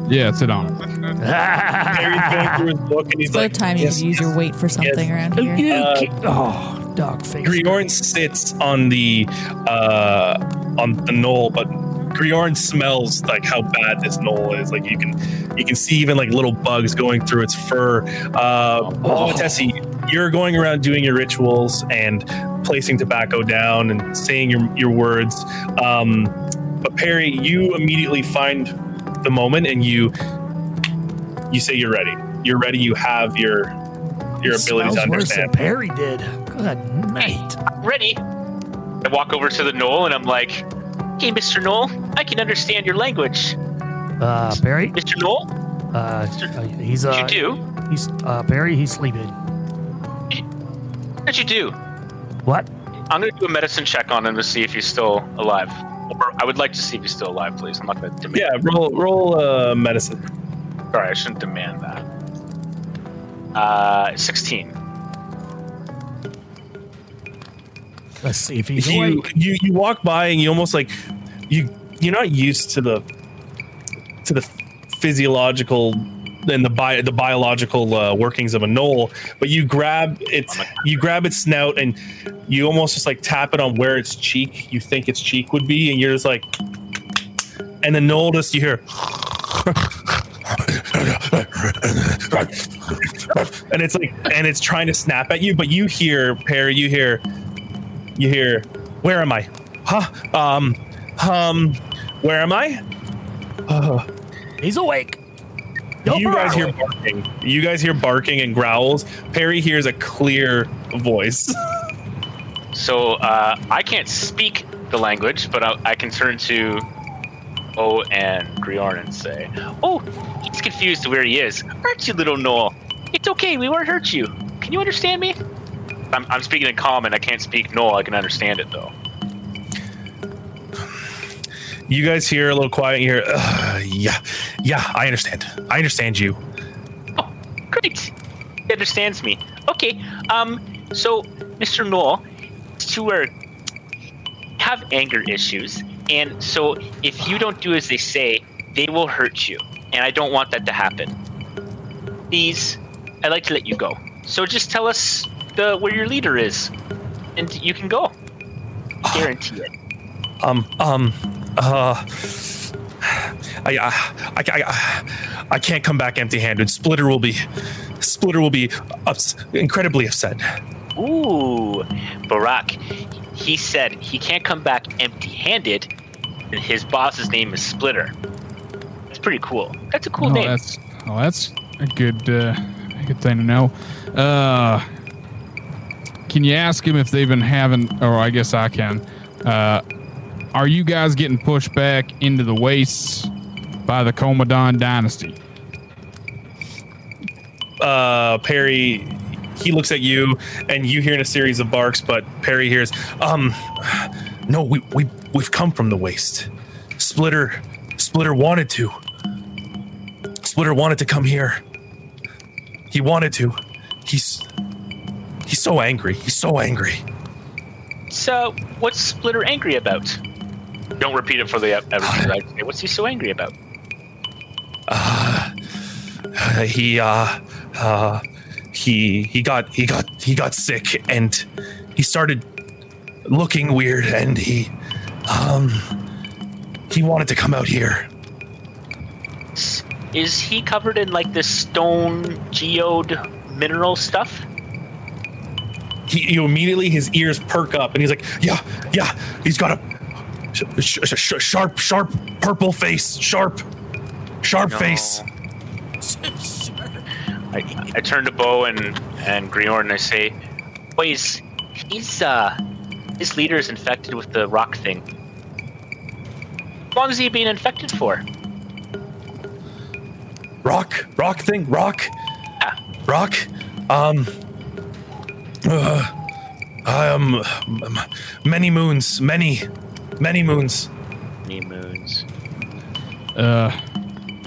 Yeah, sit on it. Harry's going through his book and he's It's about like, time you "Yes, could use your weight for something around here. You Uh, ki- oh, dog face. Griorn sits on the uh, on the gnoll, but Griorn smells like how bad this gnoll is. Like you can you can see even like little bugs going through its fur. Uh, Oh. Tessie, you're going around doing your rituals and placing tobacco down and saying your your words. Um, but Perry, you immediately find the moment and you you say you're ready. You're ready. You have your your It ability to smells worse than understand. Perry did. Good night. Ready. I walk over to the gnoll and I'm like, "Hey, Mr. Gnoll, I can understand your language, Uh, Perry, Mr. Gnoll." Uh, he's uh, you do? He's uh, Barry. He's sleeping. What'd you do? What? I'm gonna do a medicine check on him to see if he's still alive. Or I would like to see if he's still alive, please. I'm not gonna demand. Yeah, roll roll uh, medicine. Sorry, I shouldn't demand that. Uh, 16. Let's see if he's you, awake. you you walk by and you almost like you you're not used to the to the physiological and the bio, the biological uh, workings of a gnoll, but you grab its you grab its snout and you almost just like tap it on where its cheek you think its cheek would be, and you're just like, and the gnoll just you hear. and it's like and it's trying to snap at you but you hear perry you hear you hear where am i huh um um where am i uh, He's awake. Yo, you guys bro. hear barking you guys hear barking and growls perry hears a clear voice So uh, I can't speak the language, but I, I can turn to O and Griorn and say, "Oh, he's confused where he is. Aren't you, little gnoll? It's okay. We won't hurt you. Can you understand me?" I'm, I'm speaking in common. I can't speak Gnoll. I can understand it though. You guys hear a little quiet uh, yeah yeah i understand i understand you Oh, great. He understands me. Okay. Um. So, Mr. Gnoll, uh, have anger issues, and so if you don't do as they say, they will hurt you, and I don't want that to happen. Please, I'd like to let you go. So just tell us the where your leader is, and you can go. Guarantee it. um um uh I, I, I, I, I can't come back empty-handed. Splitter will be, Splitter will be ups, incredibly upset. Ooh, Borok. He said he can't come back empty-handed, and his boss's name is Splitter. That's pretty cool. That's a cool oh, name. that's oh, that's a good uh, good thing to know. Uh, can you ask him if they've been having? Or I guess I can. Uh, are you guys getting pushed back into the wastes by the Comadon dynasty? Uh, Perry, he looks at you, and you hear a series of barks, but Perry hears, um, no, we we we've come from the waste. Splitter, Splitter wanted to. Splitter wanted to come here. He wanted to. He's he's so angry. He's so angry. So, what's Splitter angry about? Don't repeat it for the everyone. Right? What's he so angry about? Uh, he uh uh he he got he got he got sick and he started looking weird and he um he wanted to come out here. Is he covered in like this stone geode mineral stuff? he you immediately his ears perk up and he's like yeah yeah he's got a sh- sh- sh- sharp sharp purple face sharp sharp No. face I, I turn to Bo and and Griorn and I say, "Boys, he's uh, his leader is infected with the rock thing. How long is he being infected for? rock rock thing rock Yeah. rock um uh, um many moons many many moons Many moons. Uh,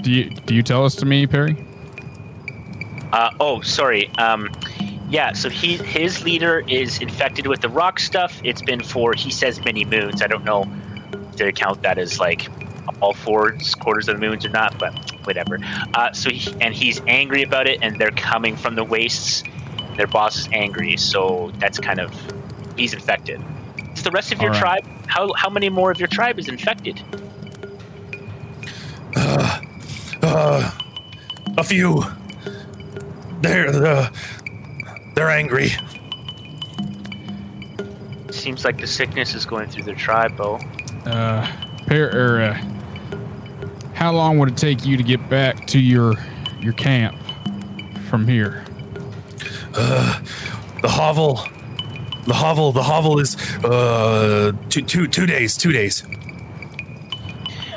do you do you tell us to me, Perry? Uh, oh, sorry. Um, yeah. So he his leader is infected with the rock stuff. It's been for he says many moons. I don't know to count that as like all four quarters of the moons or not, but whatever. Uh, so he, and he's angry about it, and they're coming from the wastes. Their boss is angry, so that's kind of he's infected. Is the rest of your All right. tribe? How how many more of your tribe is infected? uh a few they're uh, they're angry Seems like the sickness is going through their tribe, Bo. Uh, Per, or, uh, how long would it take you to get back to your your camp from here? uh the hovel the hovel the hovel is uh two two two days two days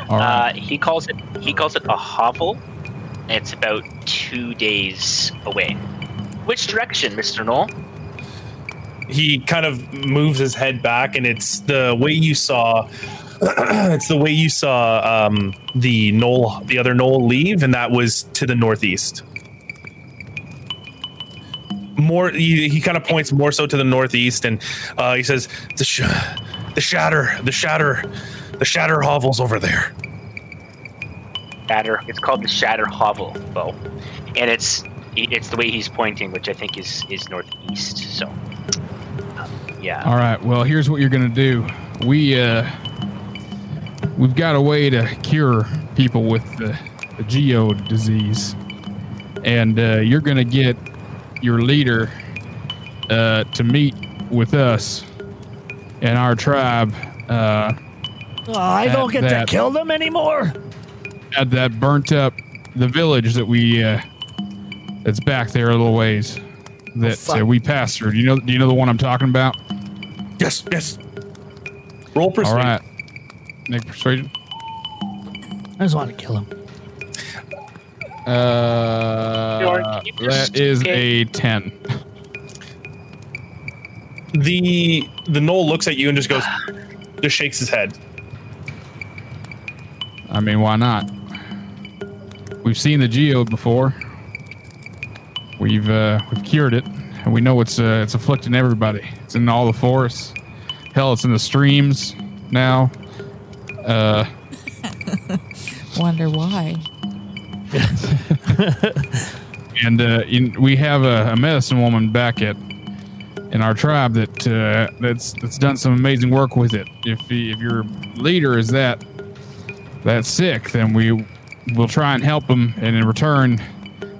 All right. Uh, he calls it he calls it a hovel. It's about two days away. Which direction, Mr. Gnoll? he kind of moves his head back and it's the way you saw it's the way you saw um, the gnoll the other gnoll leave and that was to the northeast more he, he kind of points more so to the northeast and uh, he says the sh- the shatter the shatter the shatter hovels over there Shatter. It's called the Shatter Hovel, Bo, and it's it's the way he's pointing, which I think is is northeast. So, um, yeah. All right. Well, here's what you're gonna do. We uh, we've got a way to cure people with the, the geode disease, and uh, you're gonna get your leader uh, to meet with us and our tribe uh, Oh, I don't get that- to kill them anymore. at that burnt up the village that we uh, that's back there a little ways that fuck. uh, we passed through. Do you know? Do you know the one I'm talking about? yes yes roll persuasion All right. Make persuasion. I just want to kill him. Uh, can you just- that is a ten. the the gnoll looks at you and just goes just shakes his head I mean, why not? We've seen the geode before. We've uh, we've cured it, and we know it's uh, it's afflicting everybody. It's in all the forests. Hell, it's in the streams now. Uh, Wonder why. and uh, in, we have a, a medicine woman back at in our tribe that uh, that's that's done some amazing work with it. If he, if your leader is that that sick, then we will try and help him, and in return,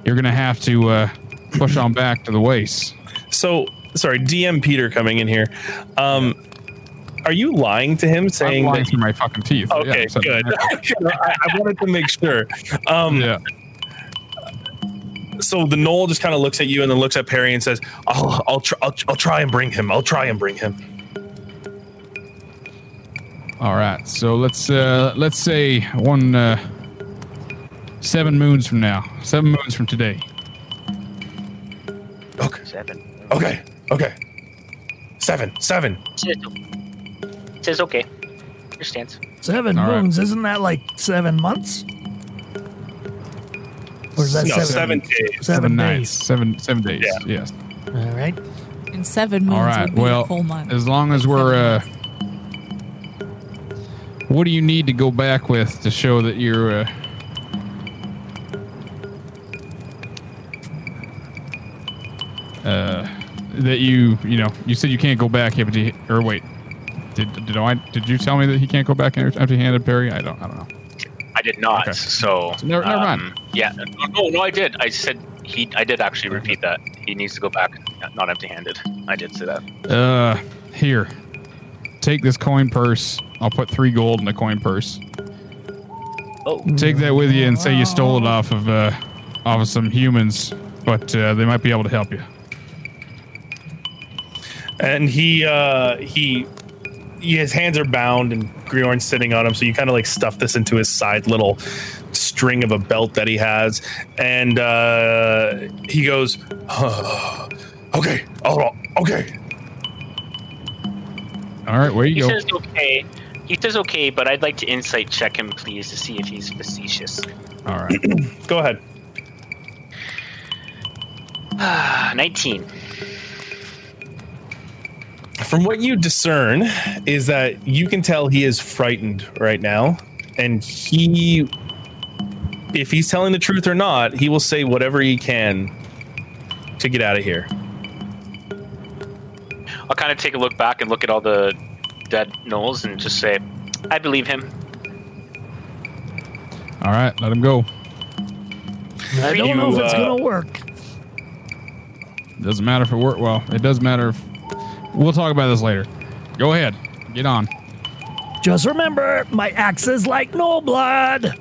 you're gonna have to uh, push on back to the waste. So sorry, DM Peter coming in here. Um, are you lying to him saying I'm saying lying that? through my fucking teeth. Okay, Yeah, so- good. I, I wanted to make sure. Um, yeah. So the gnoll just kind of looks at you and then looks at Perry and says, "I'll, I'll, tr- I'll, I'll try and bring him. I'll try and bring him." All right. So let's uh, let's say one uh, seven moons from now. Seven moons from today. Okay, Seven. okay, okay. Seven, seven. Says, says okay. Understands. Seven All right. moons, isn't that like seven months? Or is that no, seven? seven days. Seven nights. days. Seven seven days. Yeah. Yes. All right. And seven moons All right. would be Well, a full month. as long as we're uh, what do you need to go back with to show that you're uh, uh that you you know you said you can't go back empty or wait did did I did you tell me that he can't go back empty handed Perry I don't I don't know I did not. Okay. So, So never- never mind. um, Yeah. No, no, I did. I said he. I did actually repeat that. He needs to go back, not empty-handed. I did say that. uh here take this coin purse I'll put three gold in the coin purse Oh, take that with you and say you stole it off of uh, off of some humans, but uh, they might be able to help you. And he, uh, he, he, his hands are bound and Griorn's sitting on him. So you kind of like stuff this into his side little string of a belt that he has. And, uh, he goes, okay, oh, okay. All right, where you he go? says okay. He says okay, but I'd like to insight check him, please, to see if he's facetious. All right, Go ahead. Nineteen. From what you discern is that you can tell he is frightened right now. And he, if he's telling the truth or not, he will say whatever he can to get out of here. I'll kind of take a look back and look at all the dead gnolls and just say, I believe him. all right, let him go. I don't You, know if it's uh, gonna work. Doesn't matter if it work. Well, it does matter. If, we'll talk about this later. Go ahead, get on. Just remember, my axe is like no blood.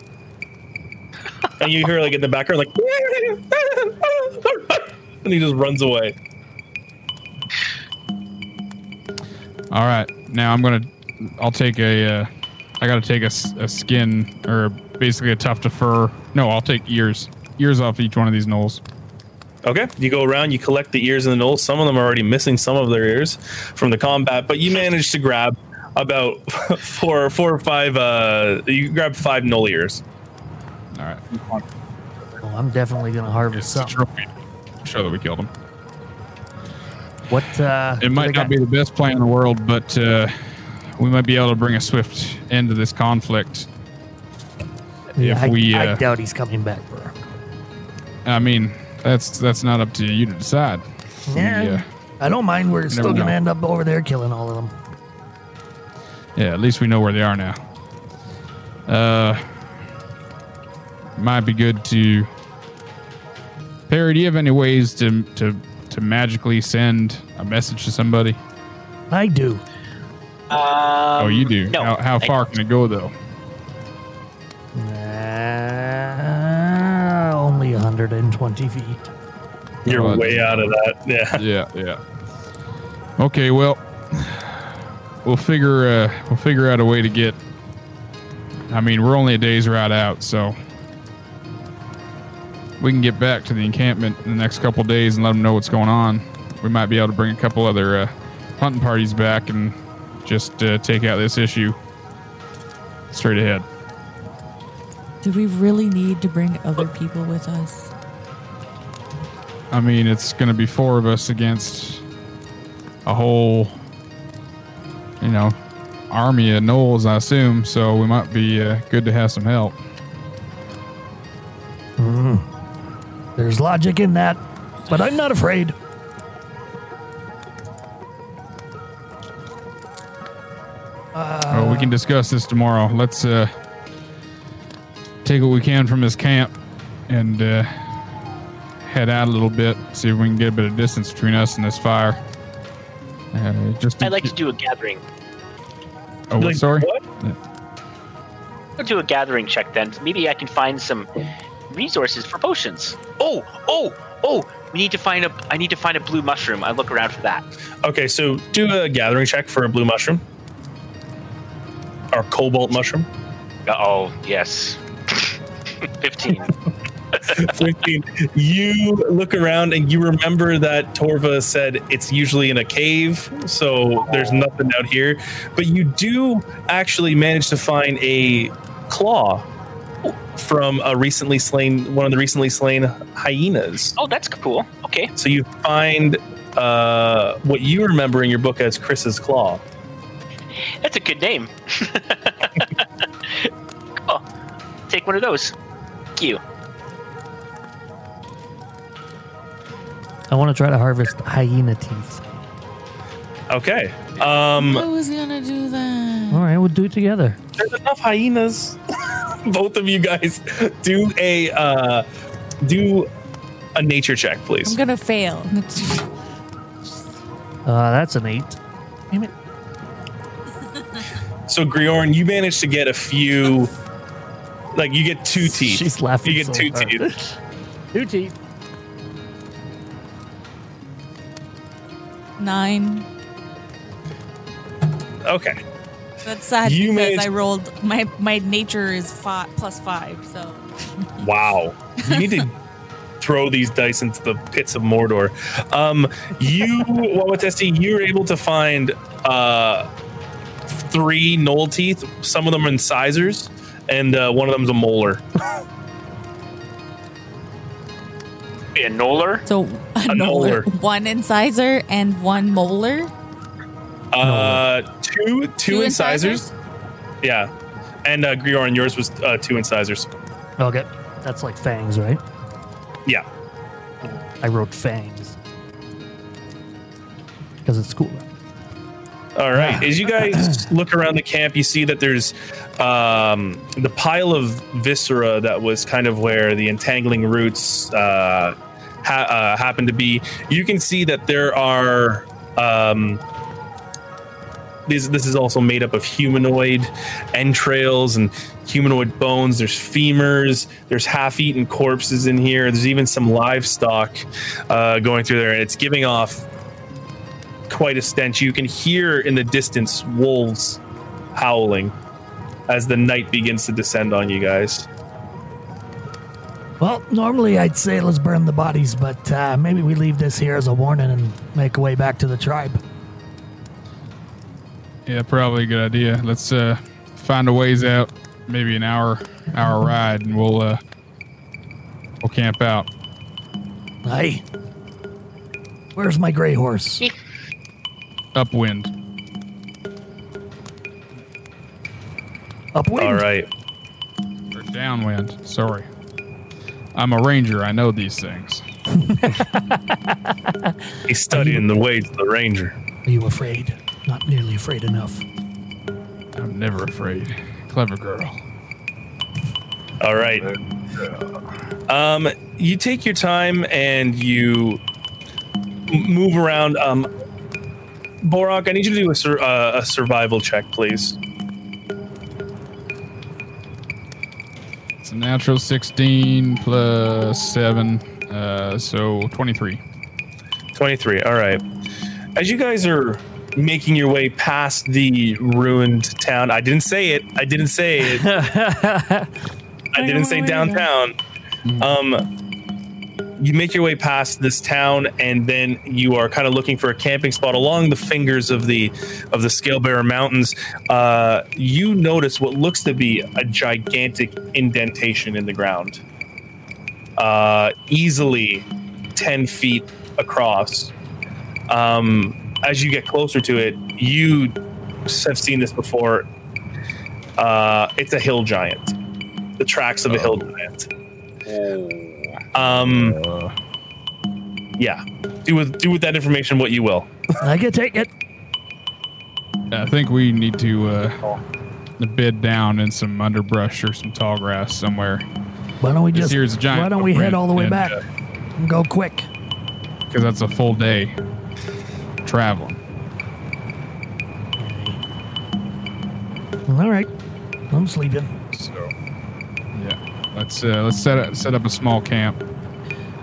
And you hear like in the background, like, and he just runs away. All right, now I'm gonna. I'll take a. Uh, I gotta take a skin or basically a tuft of fur. No, I'll take ears. ears off each one of these gnolls. Okay, you go around, you collect the ears and the gnolls. Some of them are already missing some of their ears from the combat, but you manage to grab about four, four or five. Uh, you grab five gnoll ears. All right. Well, I'm definitely gonna harvest It's a some. trophy. Show that we killed him. What? Uh, It might not got- be the best plan in the world, but uh, we might be able to bring a swift end to this conflict. Yeah, if I, we, I uh, doubt he's coming back, bro. I mean, that's that's not up to you to decide. Yeah, Yeah. I don't mind. We're still gonna know. end up over there killing all of them. Yeah, at least we know where they are now. Uh, might be good to. Perry, do you have any ways to to to magically send a message to somebody? I do. oh, you do. no, how how I far can it go though? 120 feet. You're Oh, way out of that. Yeah. Yeah, yeah. Okay, well, we'll figure uh, we'll figure out a way to get. I mean, we're only a day's ride out, so we can get back to the encampment in the next couple days and let them know what's going on. We might be able to bring a couple other uh, hunting parties back and just uh, take out this issue straight ahead. Do we really need to bring other people with us? I mean, it's going to be four of us against a whole, you know, army of gnolls, I assume. So we might be uh, good to have some help. There's logic in that, but I'm not afraid. oh, we can discuss this tomorrow. Let's uh, take what we can from this camp and uh, head out a little bit. See if we can get a bit of distance between us and this fire. Uh, just I'd like to do a gathering. Oh, Like, sorry. what? I'll do a gathering check then. Maybe I can find some resources for potions. Oh, oh, oh! We need to find a. I need to find a blue mushroom. I look around for that. Okay, so do a gathering check for a blue mushroom or cobalt mushroom. Oh yes, fifteen. 15. you look around and you remember that Torva said it's usually in a cave, so there's nothing out here. But you do actually manage to find a claw from a recently slain one of the recently slain hyenas. Oh, that's cool. Okay. So you find uh, what you remember in your book as Chris's claw. That's a good name. cool. Take one of those. Thank you. I want to try to harvest hyena teeth. Okay. Um, I was gonna do that. All right, we'll do it together. there's enough hyenas. Both of you guys do a uh, do a nature check, please. I'm gonna fail. Uh, that's an eight. Damn it. So Griorn, you managed to get a few. Like you get two teeth. She's laughing. You get so two hard. teeth. two teeth. Nine. Okay. That's sad You because made- I rolled my my nature is five plus five. So Wow. You need to throw these dice into the pits of Mordor. Um, you, Wawatesi, you're able to find uh, three gnoll teeth. Some of them are incisors, and uh, one of them's a molar. A Noller. so a molar. one incisor and one molar. Uh, two, two, incisors. Yeah. And uh, Griorn, yours was uh, two incisors. Okay, that's like fangs, right? Yeah. I wrote fangs because it's cool. All right. As you guys look around the camp, you see that there's um, the pile of viscera that was kind of where the entangling roots uh, ha- uh, happen to be. You can see that there are. Um, this, this is also made up of humanoid entrails and humanoid bones. There's femurs. There's half-eaten corpses in here. There's even some livestock uh, going through there, and it's giving off quite a stench. You can hear in the distance wolves howling as the night begins to descend on you guys. Well, normally I'd say let's burn the bodies, but uh, maybe we leave this here as a warning and make our way back to the tribe. Yeah, probably a good idea. Let's uh, find a ways out. Maybe an hour hour ride, and we'll uh, we'll camp out. Hey, where's my gray horse? Upwind. Upwind. All right. Or downwind. Sorry. I'm a ranger. I know these things. He's studying the ways of the ranger. Are you afraid? Not nearly afraid enough. I'm never afraid. Clever girl. All right. Um, you take your time and you m- move around. Um, Borok, I need you to do a, sur- uh, a survival check, please. It's a natural 16 plus 7, uh, so 23. 23. All right. As you guys are making your way past the ruined town, I didn't say it. I didn't say it. I didn't say downtown. Um, you make your way past this town, and then you are kind of looking for a camping spot along the fingers of the of the Scalebearer Mountains. Uh, you notice what looks to be a gigantic indentation in the ground, uh, easily ten feet across. Um, as you get closer to it, you have seen this before. Uh, it's a hill giant. The tracks of a hill giant. Um, yeah. Do with do with that information what you will. I can take it. I think we need to uh, bed down in some underbrush or some tall grass somewhere. Why don't we This just? giant why don't we head all the way and, back uh, and go quick? Because that's a full day traveling. All right, I'm sleeping. So, yeah, let's uh, let's set up, set up a small camp.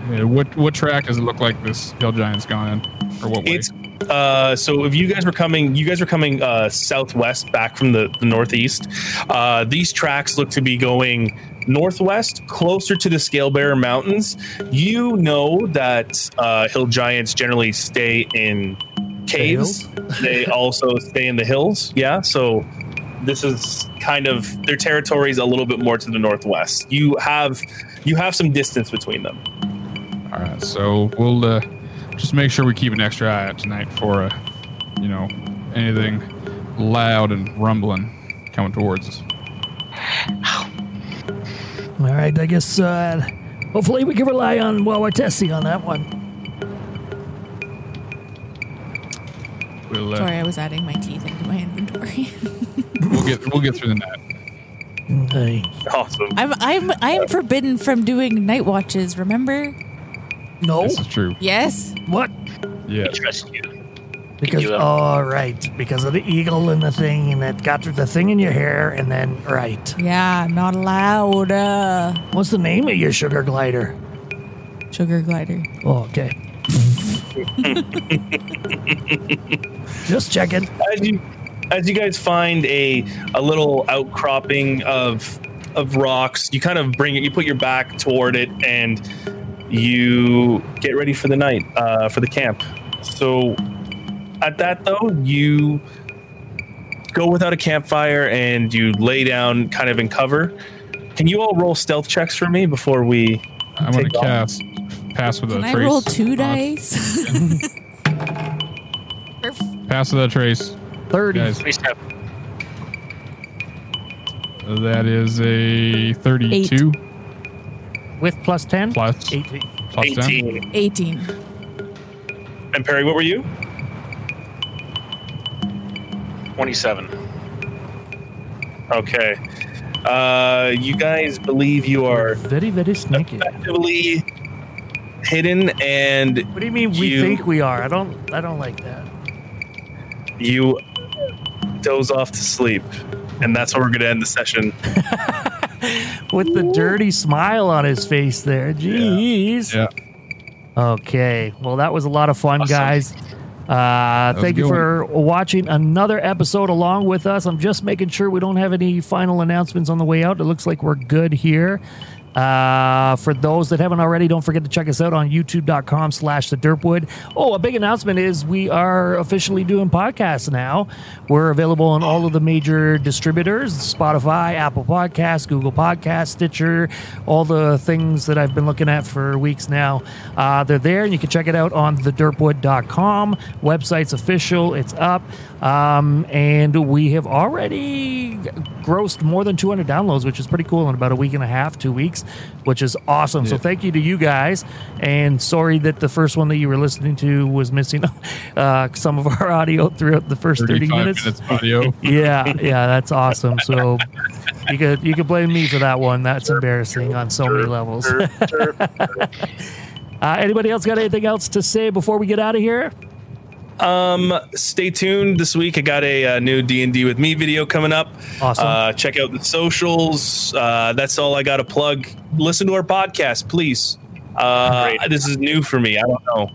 Yeah, what what track does it look like this hill giant's gone in, or what way? It's uh so if you guys were coming you guys were coming uh southwest back from the, the northeast uh these tracks look to be going northwest closer to the scalebearer mountains you know that uh hill giants generally stay in caves they also stay in the hills yeah so this is kind of their territories a little bit more to the northwest you have you have some distance between them All right, so we'll uh, just make sure we keep an extra eye out tonight for uh, you know anything loud and rumbling coming towards us. All right, I guess. Uh, hopefully, we can rely on Wawatesi on that one. We'll uh, Sorry, I was adding my teeth into my inventory. we'll get we'll get through the night. Okay. awesome I'm I'm I'm forbidden from doing night watches. Remember? no, This is true. Yes. what? Yeah. I trust you. Because You, all right, because of the eagle and the thing, and it got the thing in your hair, and then right. Yeah, not allowed. Uh, What's the name of your sugar glider? sugar glider. Oh, okay. Just checking. as you as you guys find a a little outcropping of of rocks you kind of bring it you put your back toward it and you get ready for the night uh, for the camp so at that though you go without a campfire and you lay down kind of in cover can you all roll stealth checks for me before we I'm gonna take off? cast pass with Can a I trace. roll two on- dice? Pass with a trace. 30. Guys, Please have that is a 32 With plus 10? plus 18. plus 10. 18 and perry what were you 27. okay uh you guys believe you are Very, very sneaky. effectively hidden and What do you mean we think we are? I don't I don't like that. you doze off to sleep and that's where we're going to end the session With the dirty smile on his face there. Jeez. Yeah. Okay. Well, that was a lot of fun, Awesome. guys. Uh, thank you for watching another episode along with us. I'm just making sure we don't have any final announcements on the way out. It looks like we're good here. Uh, for those that haven't already, don't forget to check us out on youtube.com slash the Derpwood. Oh, a big announcement is we are officially doing podcasts now. We're available on all of the major distributors, Spotify, Apple Podcasts, Google Podcasts, Stitcher, all the things that I've been looking at for weeks now. Uh, they're there, and you can check it out on thederpwood.com. Website's official, it's up. Um, and we have already grossed more than 200 downloads, which is pretty cool in about a week and a half, two weeks, which is awesome. So thank you to you guys. And sorry that the first one that you were listening to was missing uh, some of our audio throughout the first 30 minutes. minutes audio. Yeah, yeah, that's awesome. So you could you could blame me for that one. That's embarrassing on so many levels. Uh, anybody else got anything else to say before we get out of here? Um, stay tuned. This week I got a, uh new D and D with me video coming up. Awesome. Uh, check out the socials. Uh, that's all I got to plug. Listen to our podcast, please. Uh, this is new for me. I don't know.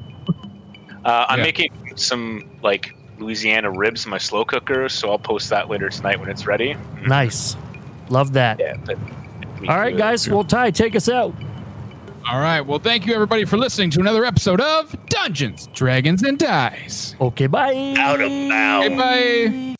Uh, I'm Yeah. making some like Louisiana ribs in my slow cooker, so I'll post that later tonight when it's ready. Nice, love that. Yeah. But All right, could- guys. Well, Ty, take us out. All right. Well, thank you everybody for listening to another episode of Dungeons, Dragons, and Dice. Okay, bye. Out of bounds. Okay, bye.